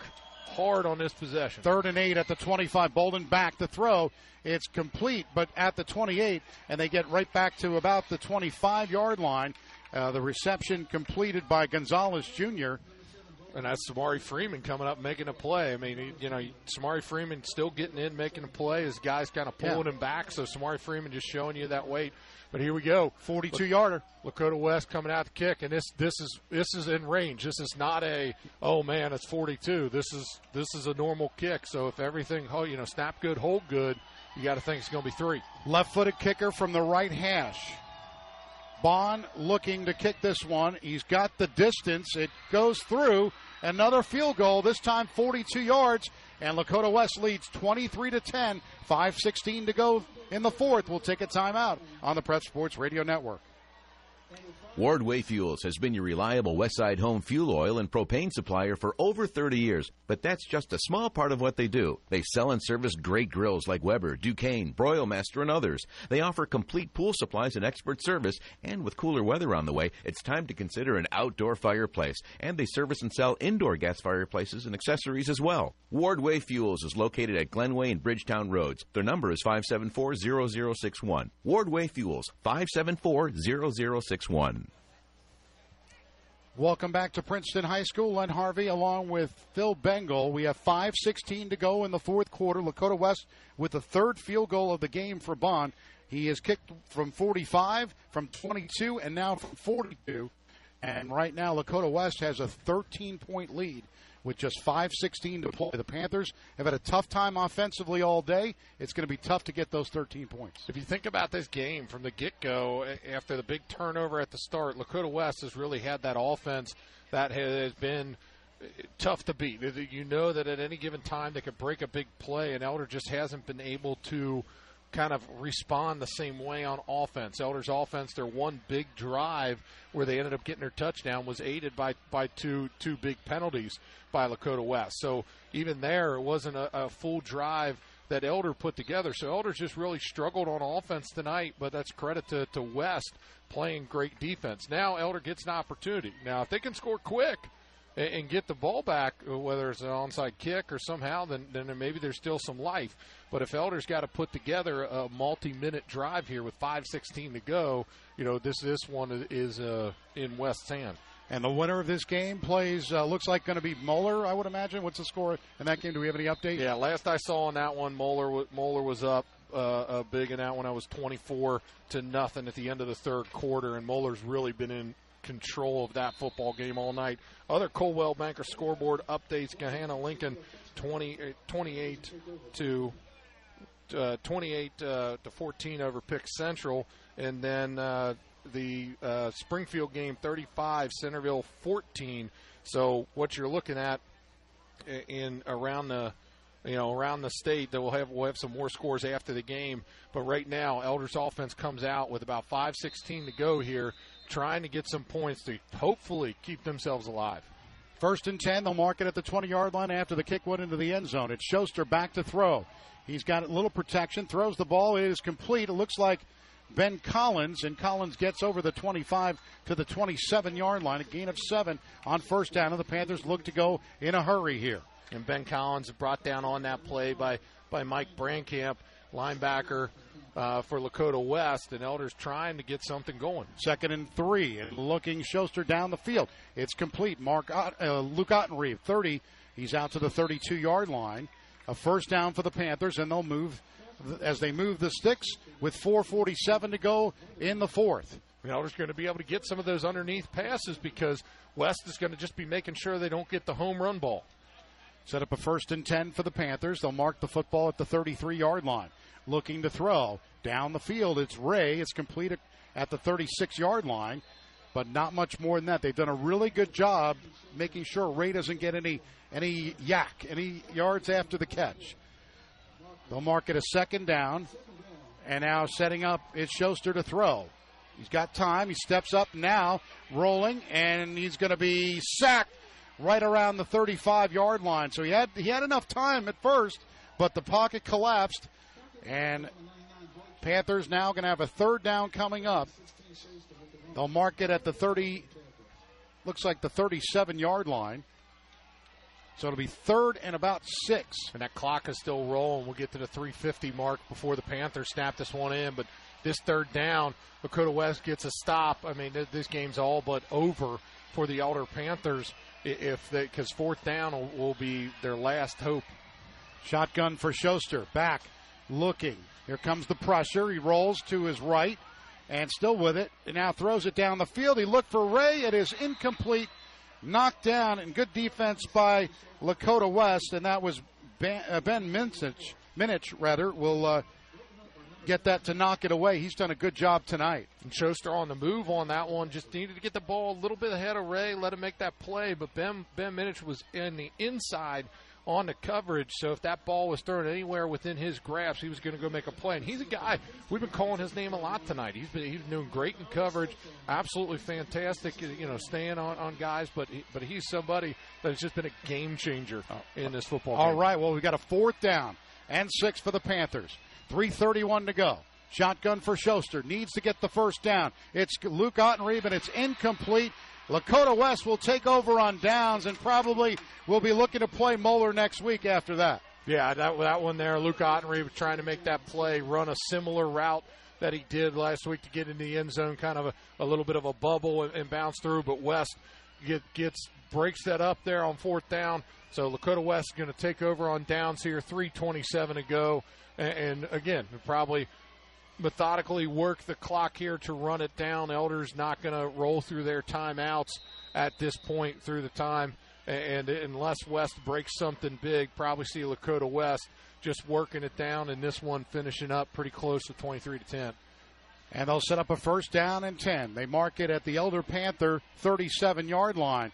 [SPEAKER 17] hard on this possession.
[SPEAKER 6] Third and eight at the 25. Bolden back to throw. It's complete, but at the 28, and they get right back to about the 25 yard line. Uh, the reception completed by Gonzalez Jr.
[SPEAKER 17] And that's Samari Freeman coming up making a play. I mean, you know, Samari Freeman still getting in, making a play. His guys kind of pulling
[SPEAKER 6] yeah.
[SPEAKER 17] him back. So Samari Freeman just showing you that weight. But here we go,
[SPEAKER 6] 42 yarder.
[SPEAKER 17] Lakota West coming out the kick, and this this is this is in range. This is not a oh man, it's 42. This is this is a normal kick. So if everything oh you know snap good, hold good, you got to think it's going to be three.
[SPEAKER 6] Left-footed kicker from the right hash. Bond looking to kick this one. He's got the distance. It goes through. Another field goal, this time 42 yards, and Lakota West leads 23 to 10. 5:16 to go in the fourth. We'll take a timeout on the Prep Sports Radio Network.
[SPEAKER 8] Wardway Fuels has been your reliable Westside home fuel oil and propane supplier for over 30 years, but that's just a small part of what they do. They sell and service great grills like Weber, Ducane, Broilmaster, and others. They offer complete pool supplies and expert service, and with cooler weather on the way, it's time to consider an outdoor fireplace. And they service and sell indoor gas fireplaces and accessories as well. Wardway Fuels is located at Glenway and Bridgetown Roads. Their number is 574-0061. Wardway Fuels, 574-0061.
[SPEAKER 6] Welcome back to Princeton High School. Len Harvey along with Phil Bengal. We have 5.16 to go in the fourth quarter. Lakota West with the third field goal of the game for Bond. He has kicked from 45, from 22, and now from 42. And right now, Lakota West has a 13 point lead with just 5.16 to play. The Panthers have had a tough time offensively all day. It's going to be tough to get those 13 points.
[SPEAKER 17] If you think about this game from the get go, after the big turnover at the start, Lakota West has really had that offense that has been eh, tough to beat. You know that at any given time they could break a big play, and Elder just hasn't been able to kind of respond the same way on offense. Elder's offense, their one big drive where they ended up getting their touchdown was aided by by two two big penalties by Lakota West. So even there, it wasn't a, a full drive that Elder put together. So Elder's just really struggled on offense tonight, but that's credit to, to West playing great defense. Now Elder gets an opportunity. Now if they can score quick and, and get the ball back, whether it's an onside kick or somehow, then then maybe there's still some life. But if Elder's got to put together a multi-minute drive here with 5:16 to go, you know this this one is uh, in West's hand.
[SPEAKER 6] And the winner of this game plays uh, looks like going to be Moeller. I would imagine. What's the score in that game? Do we have any update?
[SPEAKER 17] Yeah, last I saw on that one, Moeller Moeller was up uh, uh, big in that one. I was 24 to nothing at the end of the third quarter, and Moeller's really been in control of that football game all night. Other Coldwell Banker scoreboard updates: Gahanna Lincoln 20, 28 to uh, 28 uh, to 14 over Pick Central, and then uh, the uh, Springfield game 35, Centerville 14. So what you're looking at in around the you know around the state that we'll have we'll have some more scores after the game. But right now, Elder's offense comes out with about 5:16 to go here, trying to get some points to hopefully keep themselves alive.
[SPEAKER 6] First and 10, they'll mark it at the 20 yard line after the kick went into the end zone. It's Schuster back to throw. He's got a little protection, throws the ball. It is complete. It looks like Ben Collins, and Collins gets over the 25 to the 27 yard line. A gain of seven on first down, and the Panthers look to go in a hurry here.
[SPEAKER 17] And Ben Collins brought down on that play by, by Mike Brankamp, linebacker uh, for Lakota West, and Elders trying to get something going.
[SPEAKER 6] Second and three, and looking Schuster down the field. It's complete. Mark uh, Luke Ottenreeb, 30. He's out to the 32 yard line. A first down for the Panthers, and they'll move as they move the sticks with 4:47 to go in the fourth.
[SPEAKER 17] Elders going to be able to get some of those underneath passes because West is going to just be making sure they don't get the home run ball.
[SPEAKER 6] Set up a first and 10 for the Panthers. They'll mark the football at the 33 yard line. Looking to throw down the field. It's Ray. It's completed at the 36 yard line, but not much more than that. They've done a really good job making sure Ray doesn't get any any YAC, any yards after the catch. They'll mark it a second down. And now setting up, it's Schuster to throw. He's got time. He steps up now, rolling, and he's going to be sacked right around the 35 yard line. So he had he had enough time at first, but the pocket collapsed, and Panthers now going to have a third down coming up. They'll mark it at the 30, looks like the 37 yard line. So it'll be third and about six.
[SPEAKER 17] And that clock is still rolling. We'll get to the 350 mark before the Panthers snap this one in. But this third down, Lakota West gets a stop. I mean, this game's all but over for the Elder Panthers if because fourth down will, will, be their last hope.
[SPEAKER 6] Shotgun for Schuster. Back, looking. Here comes the pressure. He rolls to his right and still with it. And now throws it down the field. He looked for Ray. It is incomplete knocked down and good defense by Lakota West, and that was Ben, uh, ben Minich, Minich rather, will uh, get that to knock it away. He's done a good job tonight.
[SPEAKER 17] And Schuster on the move on that one. Just needed to get the ball a little bit ahead of Ray, let him make that play. But Ben Ben Minich was in the inside on the coverage. So if that ball was thrown anywhere within his grasp, he was going to go make a play. And he's a guy we've been calling his name a lot tonight. He's been he's doing great in coverage, absolutely fantastic. You know, staying on, on guys, but he, but he's somebody that has just been a game changer oh. in this football.
[SPEAKER 6] All
[SPEAKER 17] game.
[SPEAKER 6] right, well we got a fourth down and six for the Panthers. Three thirty-one to go. Shotgun for Schuster. Needs to get the first down. It's Luke Ottenreeb, and it's incomplete. Lakota West will take over on downs and probably will be looking to play Moeller next week after that.
[SPEAKER 17] Yeah, that that one there, Luke Ottenreeb was trying to make that play, run a similar route that he did last week to get in the end zone, kind of a, a little bit of a bubble and, and bounce through. But West get, gets breaks that up there on fourth down. So Lakota West is going to take over on downs here, 3:27 to go, and, and again, probably methodically work the clock here to run it down. Elder's not going to roll through their timeouts at this point through the time. And unless West breaks something big, probably see Lakota West just working it down and this one finishing up pretty close to 23 to 10.
[SPEAKER 6] And they'll set up a first down and 10. They mark it at the Elder Panther 37 yard line.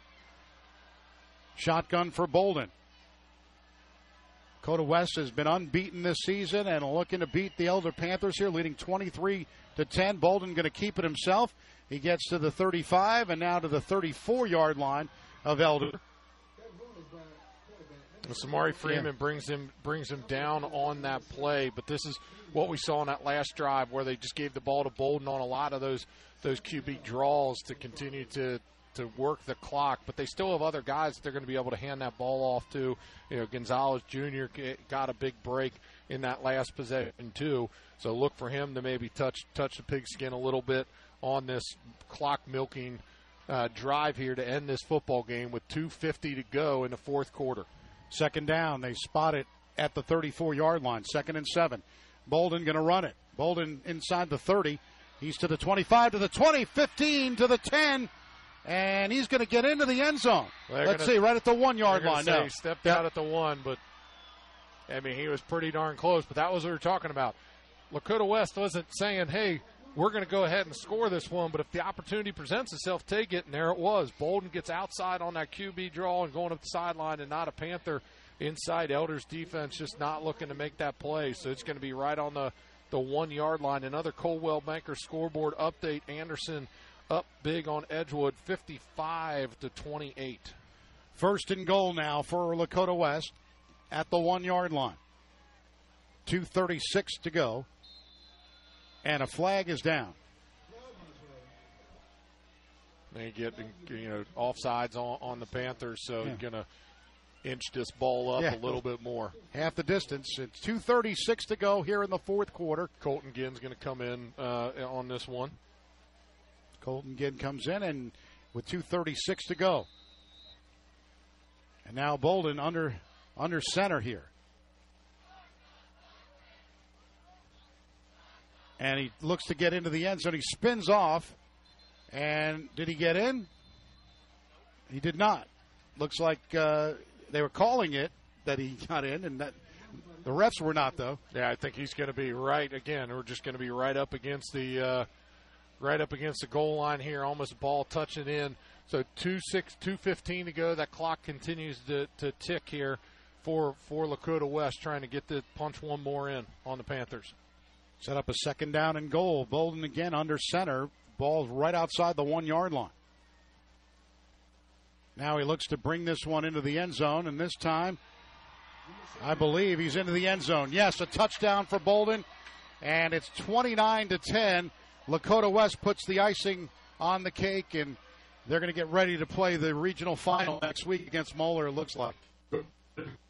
[SPEAKER 6] Shotgun for Bolden. Lakota West has been unbeaten this season and looking to beat the Elder Panthers here, leading 23 to 10. Bolden going to keep it himself. He gets to the 35 and now to the 34 yard line of Elder.
[SPEAKER 17] Samari Freeman
[SPEAKER 6] Yeah.
[SPEAKER 17] brings him brings him down on that play, but this is what we saw in that last drive where they just gave the ball to Bolden on a lot of those those QB draws to continue to to work the clock. But they still have other guys that they're going to be able to hand that ball off to. You know, Gonzalez Jr. got a big break in that last possession too, so look for him to maybe touch touch the pigskin a little bit on this clock milking uh, drive here to end this football game with 2:50 to go in the fourth quarter.
[SPEAKER 6] Second down. They spot it at the 34 yard line. Second and seven. Bolden going to run it. Bolden inside the 30. He's to the 25, to the 20, 15, to the 10. And he's going to get into the end zone. Let's
[SPEAKER 17] gonna-
[SPEAKER 6] see, right at the one yard line now.
[SPEAKER 17] He stepped
[SPEAKER 6] Yeah.
[SPEAKER 17] out at the one, but I mean he was pretty darn close. But that was what we were talking about. Lakota West wasn't saying, "Hey, we're going to go ahead and score this one," but if the opportunity presents itself, take it. And there it was. Bolden gets outside on that QB draw and going up the sideline, and not a Panther inside. Elders defense just not looking to make that play, so it's going to be right on the the one yard line. Another Coldwell Banker scoreboard update. Anderson up big on Edgewood, fifty-five to twenty-eight.
[SPEAKER 6] First and goal now for Lakota West at the one yard line. 2.36 to go. And a flag is down.
[SPEAKER 17] They get you know offsides on, on the Panthers, so
[SPEAKER 6] Yeah.
[SPEAKER 17] gonna inch this ball up
[SPEAKER 6] Yeah.
[SPEAKER 17] a little bit more.
[SPEAKER 6] Half the distance. It's 2.36 to go here in the fourth quarter.
[SPEAKER 17] Colton Ginn's going to come in uh, on this one.
[SPEAKER 6] Colton Ginn comes in and with 2.36 to go. And now Bolden under under center here. And he looks to get into the end zone. He spins off. And did he get in? He did not. Looks like uh, they were calling it that he got in, and that the refs were not, though.
[SPEAKER 17] Yeah, I think he's going to be right again. We're just going to be right up against the uh, right up against the goal line here, almost ball touching in. So two six two fifteen to go. That clock continues to, to tick here for for Lakota West, trying to get the punch one more in on the Panthers.
[SPEAKER 6] Set up a second down and goal. Bolden again under center. Ball's right outside the one yard line. Now he looks to bring this one into the end zone, and this time, I believe he's into the end zone. Yes, a touchdown for Bolden, and it's 29 to 10. Lakota West puts the icing on the cake, and they're going to get ready to play the regional final next week against Moeller. It looks like.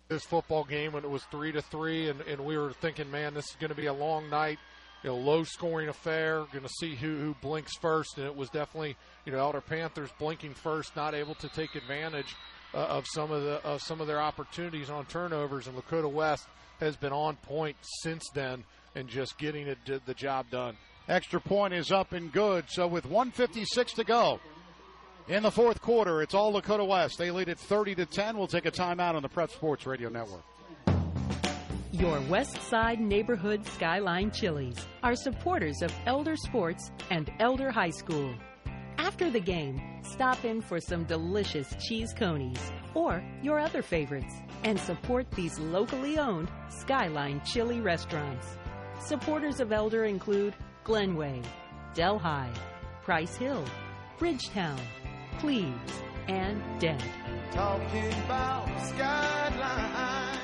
[SPEAKER 17] this football game when it was three to three, and, and we were thinking, man, this is going to be a long night, you know, low scoring affair. Going to see who who blinks first, and it was definitely you know Elder Panthers blinking first, not able to take advantage uh, of some of the of some of their opportunities on turnovers, and Lakota West has been on point since then and just getting it the job done.
[SPEAKER 6] Extra point is up and good. So with 156 to go in the fourth quarter, it's all Lakota West. They lead it 30 to 10. We'll take a timeout on the Prep Sports Radio Network.
[SPEAKER 5] Your West Side Neighborhood Skyline Chilies are supporters of Elder Sports and Elder High School. After the game, stop in for some delicious cheese conies or your other favorites and support these locally owned Skyline Chili restaurants. Supporters of Elder include Glenway, Delhi, Price Hill, Bridgetown, Cleves, and Dent.
[SPEAKER 16] Talking about skyline.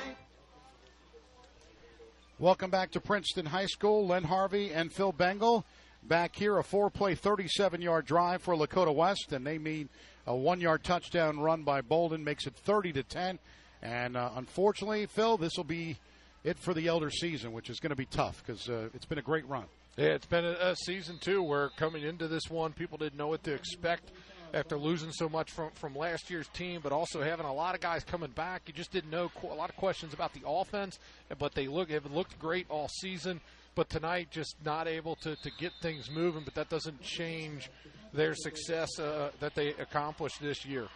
[SPEAKER 6] Welcome back to Princeton High School. Len Harvey and Phil Bengal back here. A four play, 37 yard drive for Lakota West, and they mean a one yard touchdown run by Bolden makes it 30 to 10. And uh, unfortunately, Phil, this will be it for the Elder season, which is going to be tough because uh, it's been a great run.
[SPEAKER 17] Yeah, it's been a, a season two where coming into this one, people didn't know what to expect after losing so much from from last year's team, but also having a lot of guys coming back. You just didn't know a lot of questions about the offense, but they look have looked great all season. But tonight, just not able to, to get things moving. But that doesn't change their success uh, that they accomplished this year.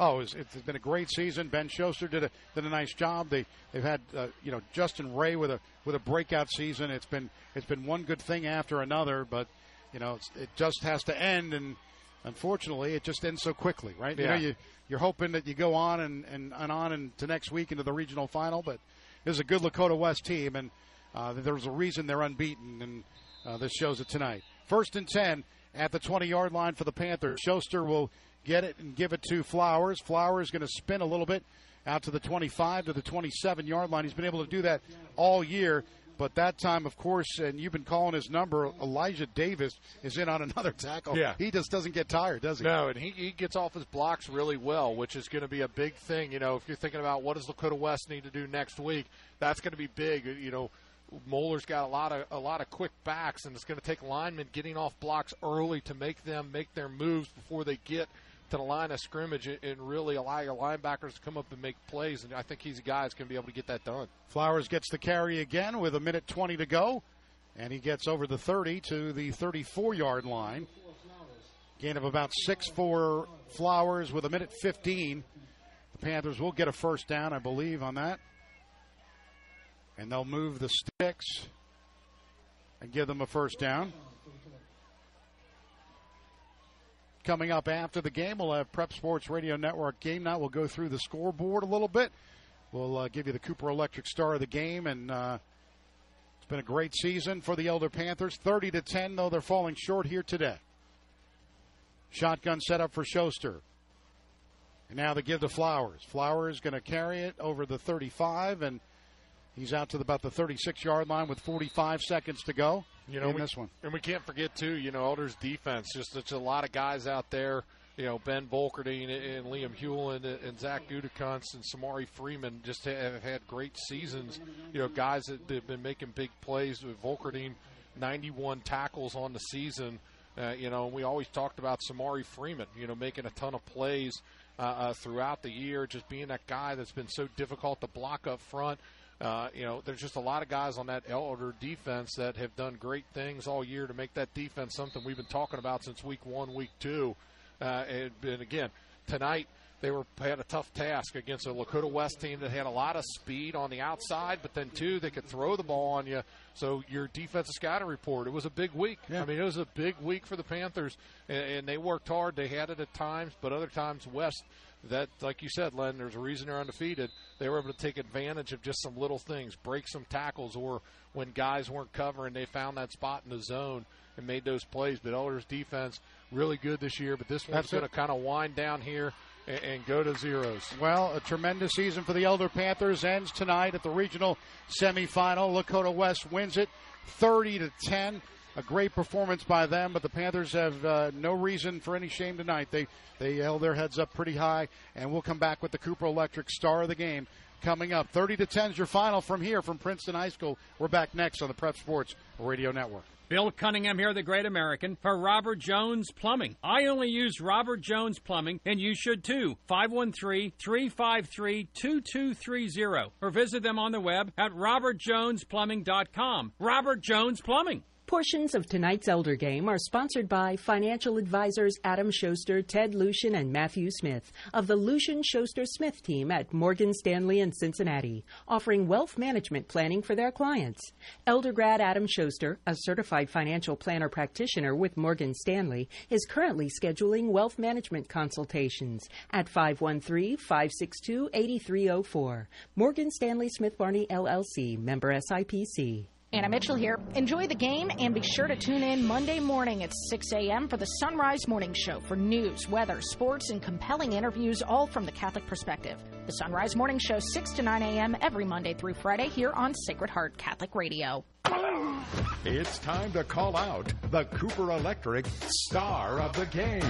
[SPEAKER 6] Oh, it's, it's been a great season. Ben Schuster did a did a nice job. They they've had uh, you know Justin Ray with a with a breakout season. It's been it's been one good thing after another, but you know it just has to end and unfortunately, it just ends so quickly, right?
[SPEAKER 17] Yeah.
[SPEAKER 6] You know, you, you're hoping that you go on and, and, and on and to next week into the regional final, but there's a good Lakota West team, and uh, there's a reason they're unbeaten, and uh, this shows it tonight. First and 10 at the 20 yard line for the Panthers. Schuster will get it and give it to Flowers. Flowers going to spin a little bit out to the 25 to the 27 yard line. He's been able to do that all year. But that time, of course, and you've been calling his number, Elijah Davis is in on another tackle.
[SPEAKER 17] Yeah.
[SPEAKER 6] He just doesn't get tired, does he?
[SPEAKER 17] No, and he, he gets off his blocks really well, which is going to be a big thing. You know, if you're thinking about what does Lakota West need to do next week, that's going to be big. You know, Moeller's got a lot of a lot of quick backs, and it's going to take linemen getting off blocks early to make them make their moves before they get to the line of scrimmage and really allow your linebackers to come up and make plays. And I think he's a guy that's going to be able to get that done.
[SPEAKER 6] Flowers gets the carry again with a minute 20 to go, and he gets over the 30 to the 34 yard line. Gain of about six for Flowers with a minute 15. The Panthers will get a first down, I believe, on that. And they'll move the sticks and give them a first down. Coming up after the game, we'll have Prep Sports Radio Network game night. We'll go through the scoreboard a little bit. We'll uh, give you the Cooper Electric star of the game, and uh, it's been a great season for the Elder Panthers. 30 to 10, though they're falling short here today. Shotgun set up for Schuster. And now they give to Flowers. Flowers going to carry it over the 35, and he's out to the, about the 36 yard line with 45 seconds to go
[SPEAKER 17] You know,
[SPEAKER 6] in
[SPEAKER 17] we,
[SPEAKER 6] this one.
[SPEAKER 17] and we can't forget too. You know, Elder's defense. Just there's a lot of guys out there. You know, Ben Volkerdine and Liam Hewlin and Zach Gutekunst and Samari Freeman just have had great seasons. You know, guys that have been making big plays. With Volkerdine, 91 tackles on the season. Uh, you know, and we always talked about Samari Freeman. You know, making a ton of plays uh, uh, throughout the year, just being that guy that's been so difficult to block up front. Uh, you know, there's just a lot of guys on that Elder defense that have done great things all year to make that defense something we've been talking about since week one, week two. Uh, and, and again, tonight they were had a tough task against a Lakota West team that had a lot of speed on the outside, but then two they could throw the ball on you. So your defensive scouting report, it was a big week. I mean, it was a big week for the Panthers, and, and they worked hard. They had it at times, but other times West that, like you said, Len, there's a reason they're undefeated. They were able to take advantage of just some little things, break some tackles, or when guys weren't covering, they found that spot in the zone and made those plays. But Elder's defense really good this year, but this one's going to kind of wind down here and, and go to zeros.
[SPEAKER 6] Well, a tremendous season for the Elder Panthers ends tonight at the regional semifinal. Lakota West wins it 30 to 10. A great performance by them, but the Panthers have uh, no reason for any shame tonight. They they held their heads up pretty high, and we'll come back with the Cooper Electric star of the game coming up. 30 to 10 is your final from here from Princeton High School. We're back next on the Prep Sports Radio Network.
[SPEAKER 19] Bill Cunningham here, the Great American, for Robert Jones Plumbing. I only use Robert Jones Plumbing, and you should too. 513 353 2230. Or visit them on the web at robertjonesplumbing.com. Robert Jones Plumbing.
[SPEAKER 5] Portions of tonight's Elder Game are sponsored by financial advisors Adam Schuster, Ted Lucian, and Matthew Smith of the Lucian Schuster Smith team at Morgan Stanley in Cincinnati, offering wealth management planning for their clients. Elder grad Adam Schuster, a certified financial planner practitioner with Morgan Stanley, is currently scheduling wealth management consultations at 513 562 8304. Morgan Stanley Smith Barney LLC, member SIPC.
[SPEAKER 20] Anna Mitchell here. Enjoy the game and be sure to tune in Monday morning at 6 a.m. for the Sunrise Morning Show for news, weather, sports, and compelling interviews, all from the Catholic perspective. The Sunrise Morning Show, 6 to 9 a.m. every Monday through Friday here on Sacred Heart Catholic Radio.
[SPEAKER 1] It's time to call out the Cooper Electric star of the game.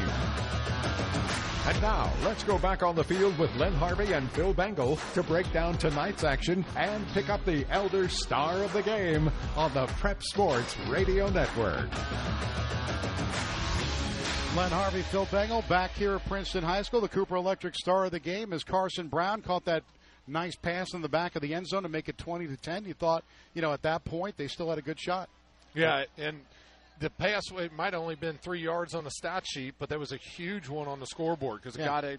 [SPEAKER 1] And now, let's go back on the field with Len Harvey and Phil Bengal to break down tonight's action and pick up the Elder Star of the Game on the Prep Sports Radio Network.
[SPEAKER 6] Len Harvey, Phil Bengal, back here at Princeton High School. The Cooper Electric star of the game is Carson Brown. Caught that nice pass in the back of the end zone to make it 20 to 10. You thought, you know, at that point they still had a good shot.
[SPEAKER 17] Yeah, and the pass it might have only been three yards on the stat sheet, but there was a huge one on the scoreboard because it
[SPEAKER 6] Yeah.
[SPEAKER 17] got a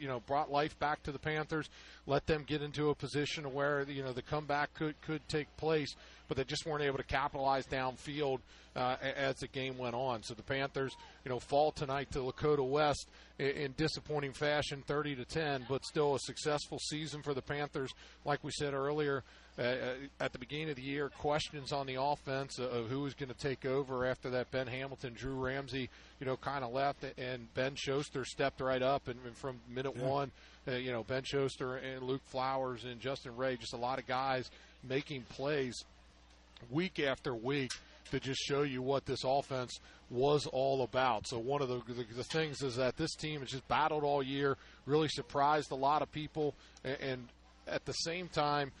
[SPEAKER 17] you know brought life back to the Panthers, let them get into a position where you know the comeback could could take place, but they just weren't able to capitalize downfield uh, as the game went on. So the Panthers, you know, fall tonight to Lakota West in, in disappointing fashion, 30 to 10, but still a successful season for the Panthers. Like we said earlier, uh, uh, at the beginning of the year, questions on the offense of- of who was going to take over after that Ben Hamilton, Drew Ramsey, you know, kind of left, and Ben Schuster stepped right up, and, and from minute
[SPEAKER 6] Yeah.
[SPEAKER 17] one, uh, you know, Ben Schuster and Luke Flowers and Justin Ray, just a lot of guys making plays week after week to just show you what this offense was all about. So one of the, the, the things is that this team has just battled all year, really surprised a lot of people, and, and at the same time,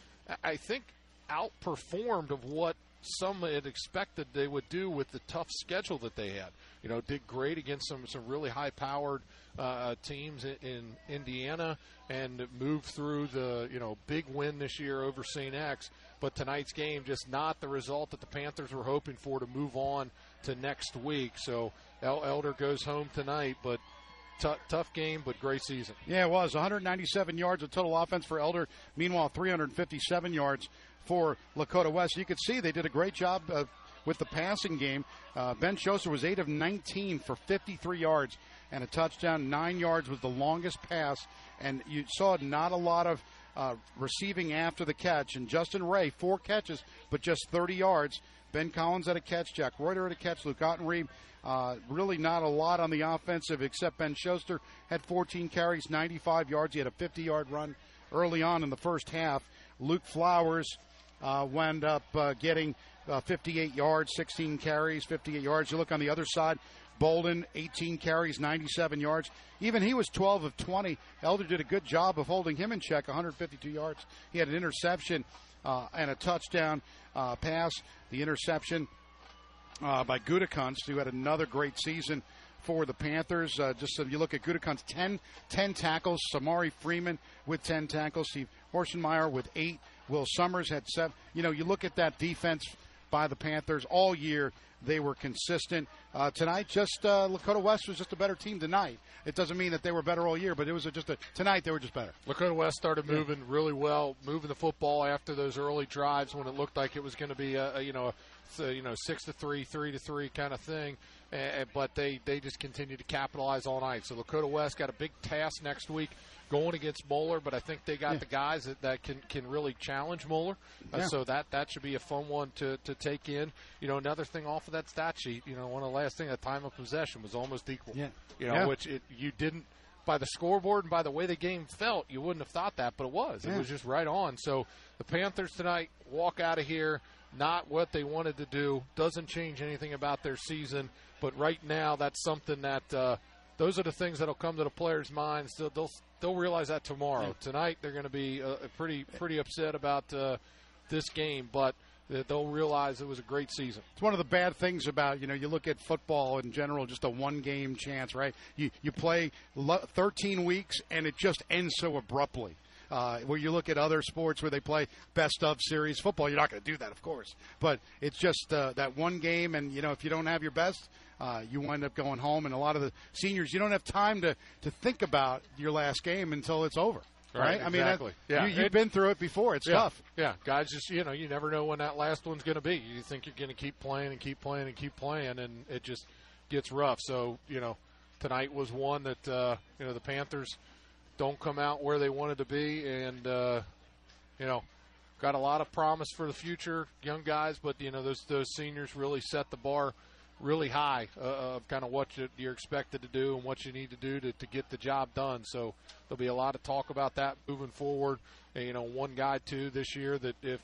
[SPEAKER 17] I- think outperformed of what some had expected they would do with the tough schedule that they had. You know, did great against some some really high powered uh, teams in, in Indiana and moved through the you know big win this year over St. X. But tonight's game just not the result that the Panthers were hoping for to move on to next week. So El- Elder goes home tonight, but. tou- tough game, but great season.
[SPEAKER 6] Yeah, it was 197 yards of total offense for Elder. Meanwhile, 357 yards for Lakota West. You could see they did a great job uh, with the passing game. Uh, ben Schuster was 8 of 19 for 53 yards and a touchdown. Nine yards was the longest pass, and you saw not a lot of uh, receiving after the catch. And Justin Ray, four catches, but just 30 yards. Ben Collins had a catch. Jack Reuter had a catch. Luke Ottenreeb, uh, really not a lot on the offensive except Ben Schuster had 14 carries, 95 yards. He had a 50 yard run early on in the first half. Luke Flowers uh, wound up uh, getting uh, 58 yards, 16 carries, 58 yards. You look on the other side, Bolden, 18 carries, 97 yards. Even he was 12 of 20. Elder did a good job of holding him in check, 152 yards. He had an interception uh, and a touchdown uh, pass. The interception uh, by Gutekunst, who had another great season for the Panthers. Uh, just so you look at Gutekunst, 10, 10 tackles. Samari Freeman with 10 tackles. Steve Horsenmeyer with eight. Will Summers had seven. You know, you look at that defense by the Panthers all year. They were consistent. Uh, tonight, just uh, Lakota West was just a better team tonight. It doesn't mean that they were better all year, but it was a, just a tonight they were just better.
[SPEAKER 17] Lakota West started moving really well, moving the football after those early drives when it looked like it was going to be a, a you know a, you know six to three, three to three kind of thing. Uh, but they they just continued to capitalize all night. So Lakota West got a big task next week going against Moeller, but I think they got
[SPEAKER 6] Yeah.
[SPEAKER 17] the guys that, that can can really challenge Moeller. Uh,
[SPEAKER 6] Yeah.
[SPEAKER 17] So that that should be a fun one to to take in. You know, another thing off of that stat sheet. You know, one of the last thing, that time of possession was almost equal.
[SPEAKER 6] Yeah.
[SPEAKER 17] You know,
[SPEAKER 6] Yeah.
[SPEAKER 17] which it, you didn't by the scoreboard and by the way the game felt, you wouldn't have thought that, but it was. It was just right on. So the Panthers tonight walk out of here not what they wanted to do. Doesn't change anything about their season, but right now that's something that uh, those are the things that'll come to the players' minds. They'll they'll, they'll realize that tomorrow. Tonight they're going to be uh, pretty pretty upset about uh, this game, but they'll realize it was a great season.
[SPEAKER 6] It's one of the bad things about you know you look at football in general, just a one game chance, right? You you play lo- 13 weeks and it just ends so abruptly. Uh, where you look at other sports where they play best of series football, you're not going to do that, of course. But it's just uh, that one game, and you know if you don't have your best, uh, you wind up going home. And a lot of the seniors, you don't have time to to think about your last game until it's over. Right, I mean, that-
[SPEAKER 17] exactly. yeah,
[SPEAKER 6] you, have been through it before. It's
[SPEAKER 17] yeah,
[SPEAKER 6] tough.
[SPEAKER 17] Yeah, guys, just you know, you never know when that last one's going to be. You think you're going to keep playing and keep playing and keep playing, and it just gets rough. So you know, tonight was one that uh, you know the Panthers don't come out where they wanted to be, and uh, you know, got a lot of promise for the future, young guys. But you know, those those seniors really set the bar really high uh, of kind of what you- you're expected to do and what you need to do to, to get the job done. So there'll be a lot of talk about that moving forward. And, you know, one guy too this year that if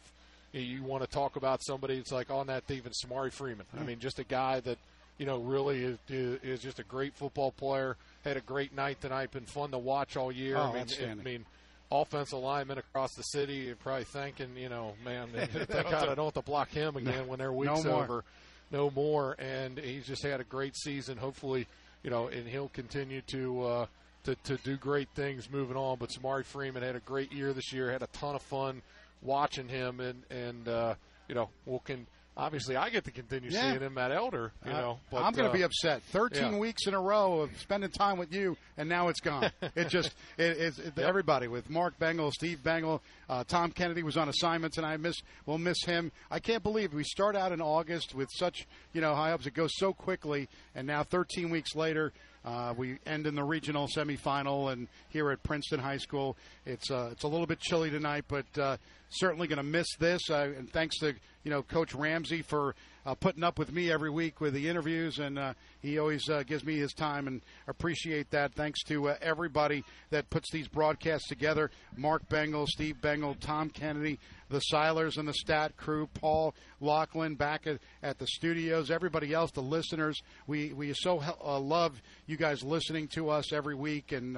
[SPEAKER 17] you want to talk about somebody, it's like on that even Samari Freeman. I
[SPEAKER 6] Mm.
[SPEAKER 17] mean, just a guy that you know really is, is just a great football player. Had a great night tonight. Been fun to watch all year.
[SPEAKER 6] Oh,
[SPEAKER 17] I mean,
[SPEAKER 6] outstanding.
[SPEAKER 17] I mean, offensive linemen across the city are probably thinking, you know, man, thank God I don't have to block him again when their week's
[SPEAKER 6] No
[SPEAKER 17] over. No more. And he's just had a great season. Hopefully, you know, and he'll continue to. Uh, to, to do great things moving on, but Samari Freeman had a great year this year. Had a ton of fun watching him, and and uh, you know, we'll can obviously I get to continue
[SPEAKER 6] Yeah.
[SPEAKER 17] seeing him at Elder. You
[SPEAKER 6] Uh,
[SPEAKER 17] know, but,
[SPEAKER 6] I'm going to
[SPEAKER 17] uh,
[SPEAKER 6] be upset. 13
[SPEAKER 17] yeah.
[SPEAKER 6] weeks in a row of spending time with you, and now it's gone. it just it, it's it, everybody with Mark Bengal, Steve Bengal, uh, Tom Kennedy was on assignments, and I miss we'll miss him. I can't believe we start out in August with such you know high ups. It goes so quickly, and now 13 weeks later. Uh, we end in the regional semifinal, and here at Princeton High School, it's uh, it's a little bit chilly tonight, but uh, certainly going to miss this. Uh, and thanks to you know Coach Ramsey for uh, putting up with me every week with the interviews, and uh, he always uh, gives me his time, and appreciate that. Thanks to uh, everybody that puts these broadcasts together: Mark Bengal, Steve Bengal, Tom Kennedy, the Silers and the Stat crew, Paul Lachlan back at, at the studios, everybody else, the listeners. We we so uh, love you guys listening to us every week, and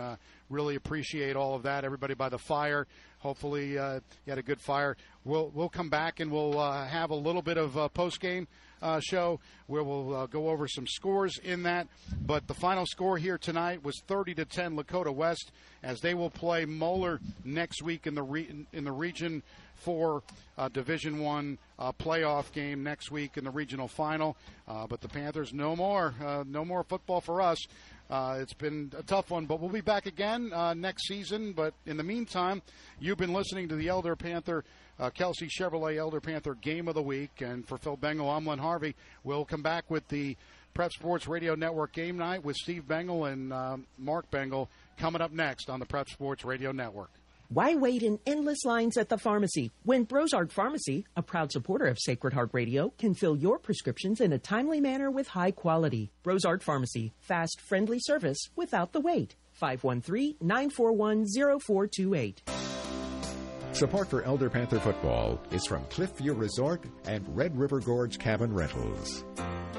[SPEAKER 6] really appreciate all of that. Everybody by the fire. Hopefully, uh, you had a good fire. We'll we'll come back and we'll uh, have a little bit of uh, post game uh, show where we'll uh, go over some scores in that. But the final score here tonight was 30 to 10 Lakota West as they will play Moeller next week in the re- in the region for uh, Division One uh, playoff game next week in the regional final. Uh, but the Panthers, no more, uh, no more football for us. Uh, it's been a tough one, but we'll be back again uh, next season. But in the meantime, you've been listening to the Elder Panther, uh, Kelsey Chevrolet Elder Panther Game of the Week. And for Phil Bengal, I'm Len Harvey. We'll come back with the Prep Sports Radio Network game night with Steve Bengal and um, Mark Bengal coming up next on the Prep Sports Radio Network.
[SPEAKER 5] Why wait in endless lines at the pharmacy when Brosart Pharmacy, a proud supporter of Sacred Heart Radio, can fill your prescriptions in a timely manner with high quality? Brosart Pharmacy, fast, friendly service without the wait. 513 941 0428.
[SPEAKER 1] Support for Elder Panther football is from Cliffview Resort and Red River Gorge Cabin Rentals.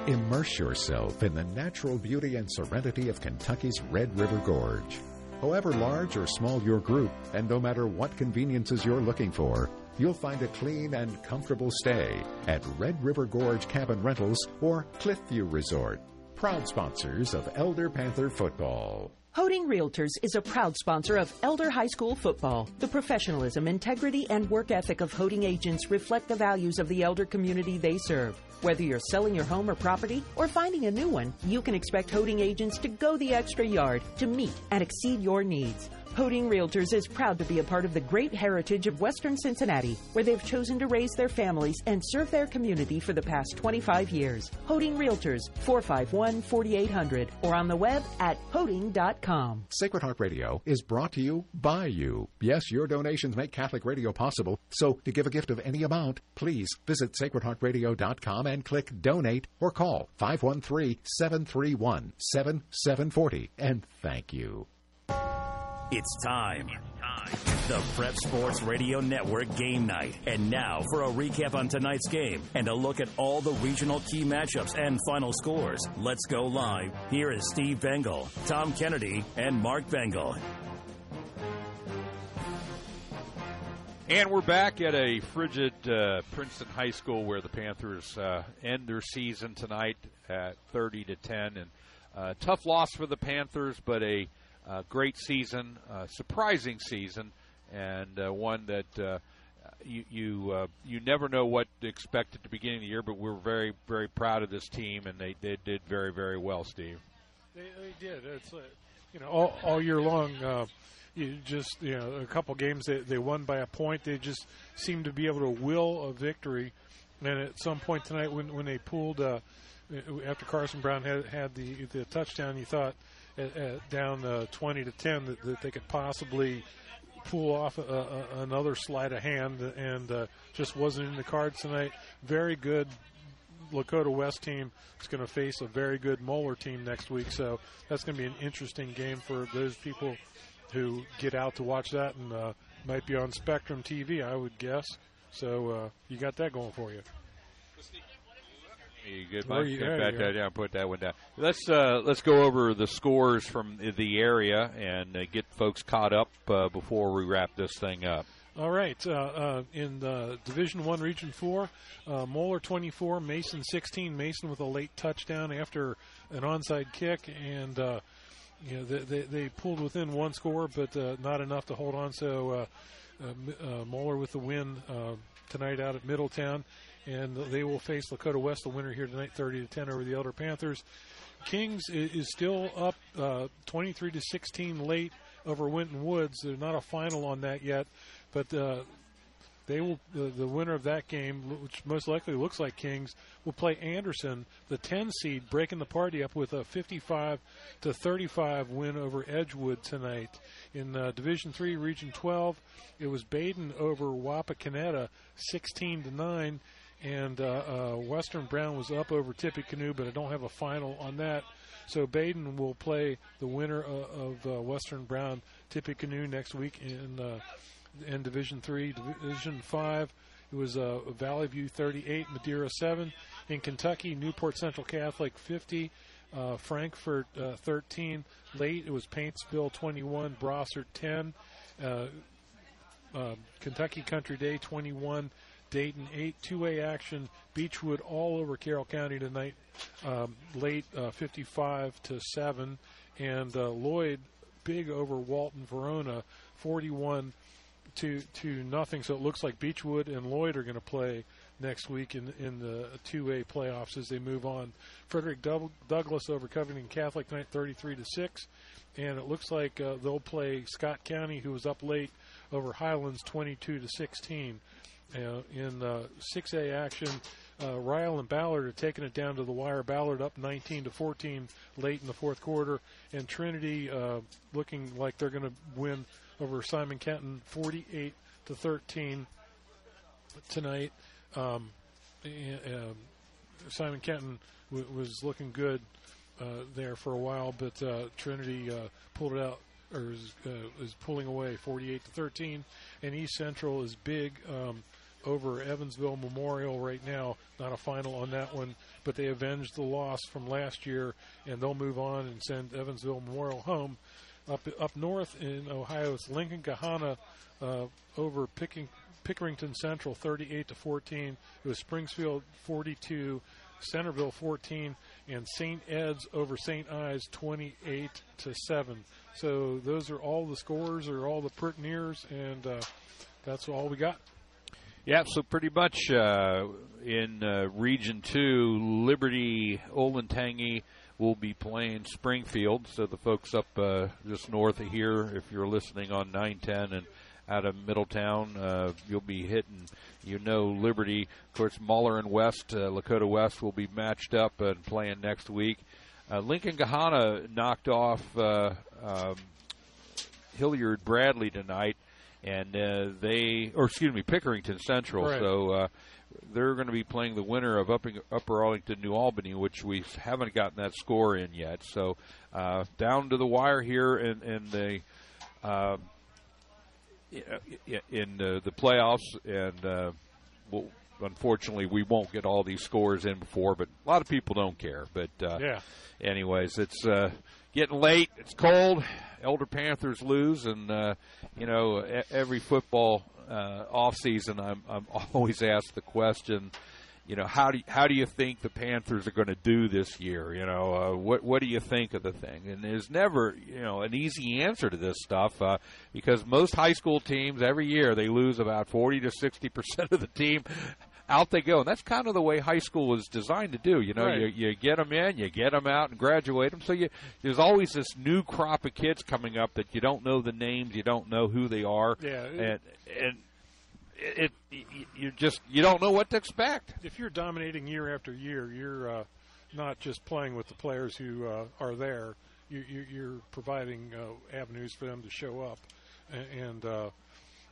[SPEAKER 1] Immerse yourself in the natural beauty and serenity of Kentucky's Red River Gorge. However large or small your group, and no matter what conveniences you're looking for, you'll find a clean and comfortable stay at Red River Gorge Cabin Rentals or Cliffview Resort. Proud sponsors of Elder Panther football.
[SPEAKER 5] Hoeting Realtors is a proud sponsor of Elder High School football. The professionalism, integrity, and work ethic of Hoeting agents reflect the values of the elder community they serve. Whether you're selling your home or property or finding a new one, you can expect Hoeting agents to go the extra yard to meet and exceed your needs. Hoeting Realtors is proud to be a part of the great heritage of Western Cincinnati, where they've chosen to raise their families and serve their community for the past 25 years. Hoeting Realtors, 451 4800, or on the web at hoeting.com.
[SPEAKER 1] Sacred Heart Radio is brought to you by you. Yes, your donations make Catholic radio possible. So to give a gift of any amount, please visit sacredheartradio.com and click donate or call 513-731-7740 and thank you.
[SPEAKER 30] It's time. The Prep Sports Radio Network game night. And now for a recap on tonight's game and a look at all the regional key matchups and final scores. Let's go live. Here is Steve Bengal, Tom Kennedy, and Mark Bengal.
[SPEAKER 2] And we're back at a frigid uh, Princeton High School where the Panthers uh, end their season tonight at 30 to 10, and uh, tough loss for the Panthers, but a uh, great season, uh, surprising season, and uh, one that uh, you you uh, you never know what to expect at the beginning of the year. But we're very very proud of this team, and they, they did very very well, Steve.
[SPEAKER 3] They, they did. It's uh, you know all, all year long. You just you know a couple games they they won by a point. They just seemed to be able to will a victory. And at some point tonight, when when they pulled after Carson Brown had had the the touchdown, you thought at down uh, twenty to ten that, that they could possibly pull off a, a, another sleight of hand, and uh, just wasn't in the cards tonight. Very good Lakota West team is going to face a very good Moeller team next week, so that's going to be an interesting game for those people who get out to watch that, and uh, might be on Spectrum TV, I would guess. So uh, you got that going for you.
[SPEAKER 2] Good, Mike?
[SPEAKER 3] you- there
[SPEAKER 2] back down. Put that one down. Let's uh, let's go over the scores from the area and uh, get folks caught up uh, before we wrap this thing up.
[SPEAKER 3] All right. Uh, uh, in Division One, Region Four, uh, Moeller 24, Mason 16. Mason with a late touchdown after an onside kick, and uh, you know they, they, they pulled within one score, but uh, not enough to hold on. So uh, uh, uh, Moeller with the win uh, tonight out at Middletown, and they will face Lakota West, the winner here tonight, 30 to 10 over the Elder Panthers. Kings is still up uh, 23 to 16 late over Winton Woods. There's not a final on that yet, but uh, they will the, the winner of that game, which most likely looks like Kings, will play Anderson, the 10 seed, breaking the party up with a 55 to 35 win over Edgewood tonight. In uh, Division Three, Region 12, it was Badin over Wapakoneta, 16 to nine. And uh, uh, Western Brown was up over Tippecanoe, but I don't have a final on that. So Badin will play the winner of, of uh, Western Brown Tippecanoe next week in uh, in Division Three, Division Five. It was uh, Valley View 38, Madeira 7. In Kentucky, Newport Central Catholic 50, uh, Frankfort uh, 13. Late, it was Paintsville 21, Brossart 10. Uh, uh, Kentucky Country Day 21, Dayton 8, two-way action, Beechwood all over Carroll County tonight, um, late uh, 55 to 7, and uh, Lloyd big over Walton Verona 41 to to nothing. So it looks like Beechwood and Lloyd are going to play next week in in the two-way playoffs as they move on. Frederick Doug- Douglass over Covington Catholic tonight 33 to 6, and it looks like uh, they'll play Scott County who was up late over Highlands 22 to 16. Uh, in uh, 6A action, uh, Ryle and Ballard are taking it down to the wire. Ballard up 19 to 14 late in the fourth quarter, and Trinity uh, looking like they're going to win over Simon Kenton 48 to 13 tonight. Um, um, Simon Kenton w- was looking good uh, there for a while, but uh, Trinity uh, pulled it out or is, uh, is pulling away 48 to 13, and East Central is big um, over Evansville Memorial right now. Not a final on that one, but they avenged the loss from last year, and they'll move on and send Evansville Memorial home. Up up north in Ohio, it's Lincoln Gahanna uh, over Picking, Pickerington Central, 38 to 14. It was Springfield 42, Centerville 14, and St. Ed's over St. Ives 28 to 7. So those are all the scores, or all the Pritneers, and uh, that's all we got.
[SPEAKER 2] Yeah, so pretty much uh, in uh, Region 2, Liberty Olentangy will be playing Springfield. So the folks up uh, just north of here, if you're listening on 910 and out of Middletown, uh, you'll be hitting, you know, Liberty. Of course, Moeller and West, uh, Lakota West will be matched up and playing next week. Uh, Lincoln Gahanna knocked off uh, um, Hilliard Bradley tonight, and uh, they, or excuse me, Pickerington Central.
[SPEAKER 3] Correct.
[SPEAKER 2] So uh, they're going to be playing the winner of Upping, Upper Arlington, New Albany, which we haven't gotten that score in yet. So uh, down to the wire here in, in the. Um, in uh, the playoffs, and uh, we'll, unfortunately, we won't get all these scores in before. But a lot of people don't care. But uh,
[SPEAKER 3] Yeah.
[SPEAKER 2] anyways, it's uh, getting late. It's cold. Elder Panthers lose, and uh, you know every football uh, off season, I'm I'm always asked the question. you know, how do how do you think the Panthers are going to do this year? You know, uh, what what do you think of the thing? And there's never you know an easy answer to this stuff uh, because most high school teams every year they lose about forty to sixty percent of the team. Out they go, and that's kind of the way high school was designed to do. You know,
[SPEAKER 3] Right.
[SPEAKER 2] you, you get them in, you get them out, and graduate them. So you, there's always this new crop of kids coming up that you don't know the names, you don't know who they are,
[SPEAKER 3] Yeah.
[SPEAKER 2] and and it, it you just you don't know what to expect.
[SPEAKER 3] if you're dominating year after year, you're uh, not just playing with the players who uh, are there. You, you, you're providing uh, avenues for them to show up, and, and uh,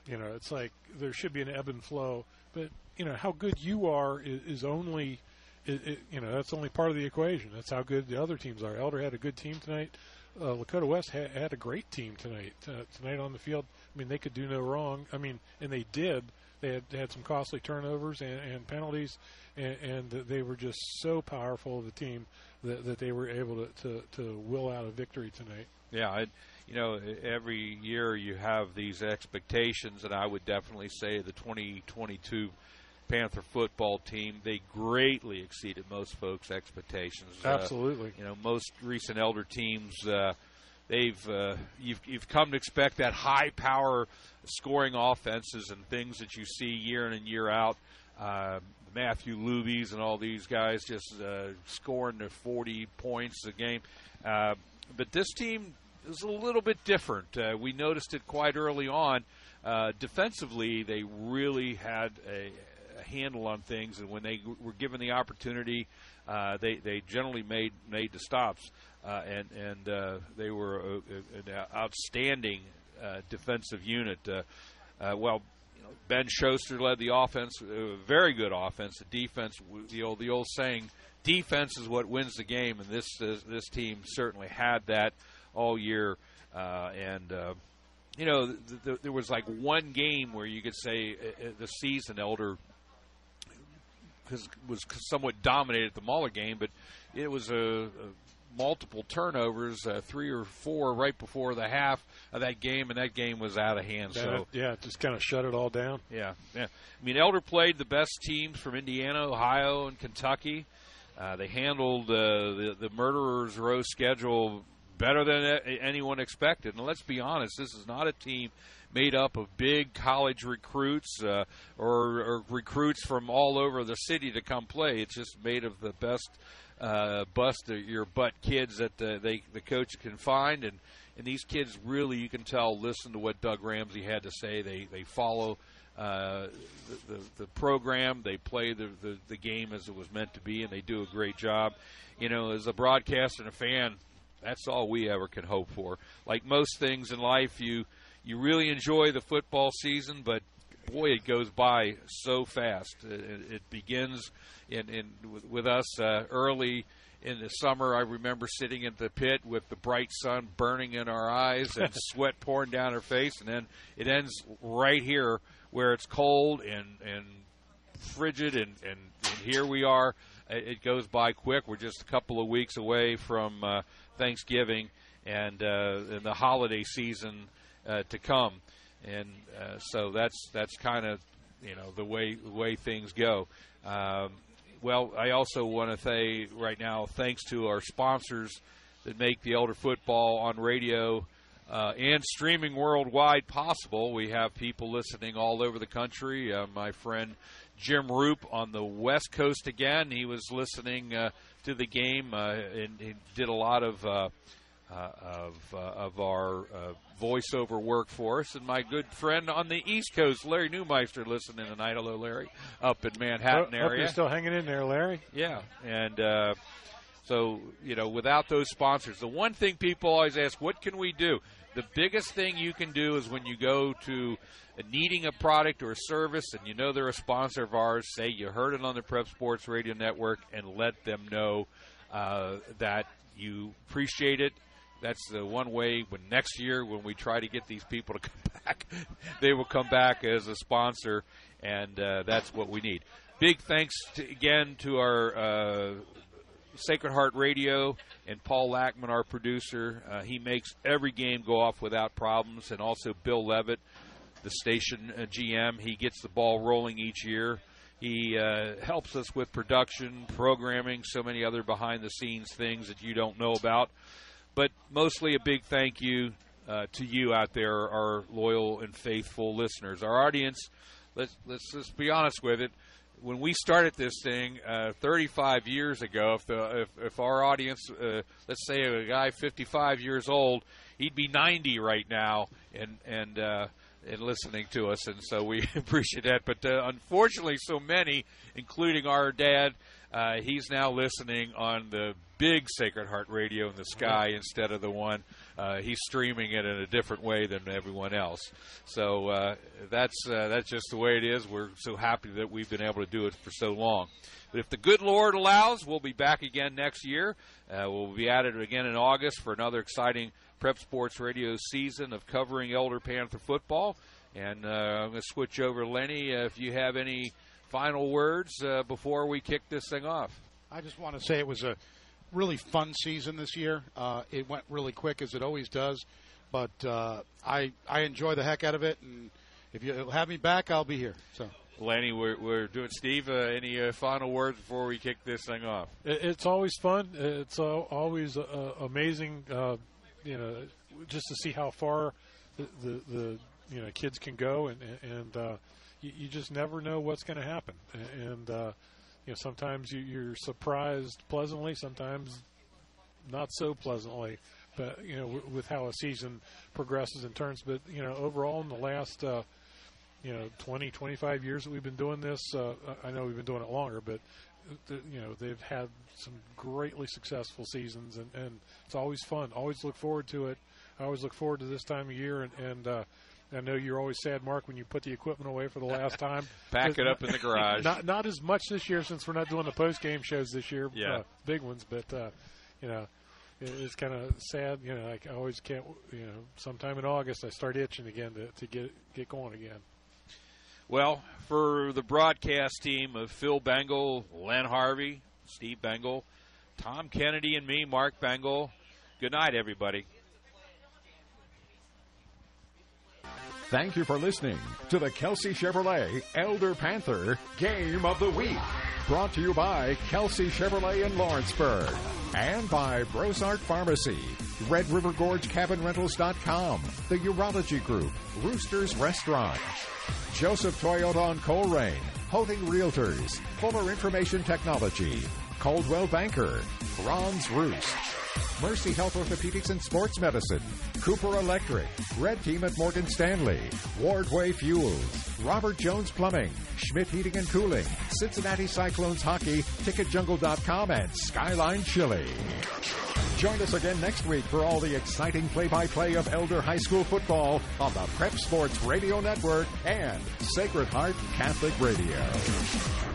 [SPEAKER 3] you know it's like there should be an ebb and flow. But you know how good you are is, is only, it, it, you know that's only part of the equation. That's how good the other teams are. Elder had a good team tonight. Uh, Lakota West had, had a great team tonight. Uh, tonight on the field, I mean they could do no wrong. I mean, and they did. They had, had some costly turnovers and, and penalties, and, and they were just so powerful of a team that, that they were able to, to, to will out a victory tonight.
[SPEAKER 2] Yeah, you know, every year you have these expectations, and I would definitely say the 2022 Panther football team they greatly exceeded most folks' expectations. Uh,
[SPEAKER 3] Absolutely.
[SPEAKER 2] you know, most recent elder teams. Uh, They've uh, you've you've come to expect that high power scoring offenses and things that you see year in and year out. Uh, Matthew Lubies and all these guys just uh, scoring their 40 points a game. Uh, but this team is a little bit different. Uh, we noticed it quite early on. Uh, defensively, they really had a handle on things, and when they g- were given the opportunity, uh, they they generally made made the stops, uh, and and uh, they were a, a, an outstanding uh, defensive unit. Uh, uh, well, you know, Ben Schuster led the offense, a very good offense. The defense, the old the old saying, defense is what wins the game, and this this, this team certainly had that all year. Uh, and uh, you know, th- th- there was like one game where you could say uh, uh, the season elder was, was somewhat dominated the Moeller game, but it was a, a multiple turnovers, uh, three or four right before the half of that game, and that game was out of hand.
[SPEAKER 3] Yeah,
[SPEAKER 2] so
[SPEAKER 3] yeah, just kind of shut it all down.
[SPEAKER 2] yeah, yeah. I mean, Elder played the best teams from Indiana, Ohio, and Kentucky. Uh, they handled uh, the the Murderers Row schedule better than a- anyone expected. And let's be honest, this is not a team made up of big college recruits uh, or, or recruits from all over the city to come play. It's just made of the best uh, bust your butt kids that uh, they the coach can find and. And these kids really, you can tell, listen to what Doug Ramsey had to say. They they follow uh, the, the the program. They play the, the the game as it was meant to be, and they do a great job. You know, as a broadcaster and a fan, that's all we ever can hope for. Like most things in life, you you really enjoy the football season, but boy, it goes by so fast. It, it- begins in, in with, with us uh, early in the summer. I remember sitting in the pit with the bright sun burning in our eyes and sweat pouring down our face, and then it ends right here where it's cold and and frigid, and and, and here we are. It it goes by quick. We're just a couple of weeks away from uh, Thanksgiving and, uh, and the holiday season uh, to come, and uh, so that's that's kind of you know the way way things go. Um, well, I also want to say right now, thanks to our sponsors that make the Elder Football on radio uh, and streaming worldwide possible. We have people listening all over the country. Uh, my friend Jim Roop on the West Coast again. He was listening uh, to the game uh, and he did a lot of. Uh, of uh, of our uh, voiceover workforce. and my good friend on the East Coast, Larry Newmeister, listening tonight. Hello, Larry, up in Manhattan
[SPEAKER 3] Hope
[SPEAKER 2] area.
[SPEAKER 3] you're still hanging in there, Larry.
[SPEAKER 2] Yeah, and uh, so you know, without those sponsors, the one thing people always ask, what can we do? The biggest thing you can do is when you go to needing a product or a service, and you know they're a sponsor of ours. Say you heard it on the Prep Sports Radio Network, and let them know uh, that you appreciate it. That's the one way. When next year, when we try to get these people to come back, they will come back as a sponsor, and uh, that's what we need. Big thanks to, again to our uh, Sacred Heart Radio and Paul Lackman, our producer. Uh, he makes every game go off without problems, and also Bill Levitt, the station uh, GM. He gets the ball rolling each year. He uh, helps us with production, programming, so many other behind the scenes things that you don't know about. But mostly a big thank you uh, to you out there, our loyal and faithful listeners. Our audience, let's, let's just be honest with it. When we started this thing uh, 35 years ago, if, the, if, if our audience, uh, let's say a guy 55 years old, he'd be 90 right now, and and uh, and listening to us, and so we appreciate that. But uh, unfortunately, so many, including our dad, uh, he's now listening on the big Sacred Heart radio in the sky instead of the one. Uh, he's streaming it in a different way than everyone else. So uh, that's uh, that's just the way it is. We're so happy that we've been able to do it for so long. But if the good Lord allows, we'll be back again next year. Uh, we'll be at it again in August for another exciting Prep Sports Radio season of covering Elder Panther football. And uh, I'm going to switch over Lenny. Uh, if you have any final words uh, before we kick this thing off.
[SPEAKER 6] I just want to say it was a really fun season this year. Uh, it went really quick as it always does, but uh, I I enjoy the heck out of it. And if you have me back, I'll be here. So.
[SPEAKER 2] Lenny, we're, we're doing. Steve, uh, any uh, final words before we kick this thing off?
[SPEAKER 3] It's always fun. It's always uh, amazing, uh, you know, just to see how far the, the, the you know kids can go, and and uh, you, you just never know what's going to happen. And uh, you know, sometimes you, you're surprised pleasantly, sometimes not so pleasantly. But you know, w- with how a season progresses and turns. But you know, overall, in the last uh, you know 20, 25 years that we've been doing this, uh, I know we've been doing it longer, but you know they've had some greatly successful seasons, and, and it's always fun. Always look forward to it. I always look forward to this time of year, and, and uh, I know you're always sad, Mark, when you put the equipment away for the last time.
[SPEAKER 2] Pack it up in the garage.
[SPEAKER 3] Not not as much this year since we're not doing the post game shows this year.
[SPEAKER 2] Yeah,
[SPEAKER 3] uh, big ones, but uh, you know, it, it's kind of sad. You know, Like I always can't. You know, sometime in August I start itching again to, to get get going again.
[SPEAKER 2] Well, for the broadcast team of Phil Bengal, Len Harvey, Steve Bengal, Tom Kennedy, and me, Mark Bengal. Good night, everybody.
[SPEAKER 1] Thank you for listening to the Kelsey Chevrolet Elder Panther Game of the Week. Brought to you by Kelsey Chevrolet in Lawrenceburg and by Brosart Pharmacy, Red River Gorge Cabin Rentals.com, the Urology Group, Roosters Restaurant, Joseph Toyota on Colerain, Hoeting Realtors, Fuller Information Technology, Coldwell Banker, Ron's Roost, Mercy Health Orthopedics and Sports Medicine, Cooper Electric, Red Team at Morgan Stanley, Wardway Fuels, Robert Jones Plumbing, Schmidt Heating and Cooling, Cincinnati Cyclones Hockey, TicketJungle.com, and Skyline Chili. Join us again next week for all the exciting play-by-play of Elder High School football on the Prep Sports Radio Network and Sacred Heart Catholic Radio.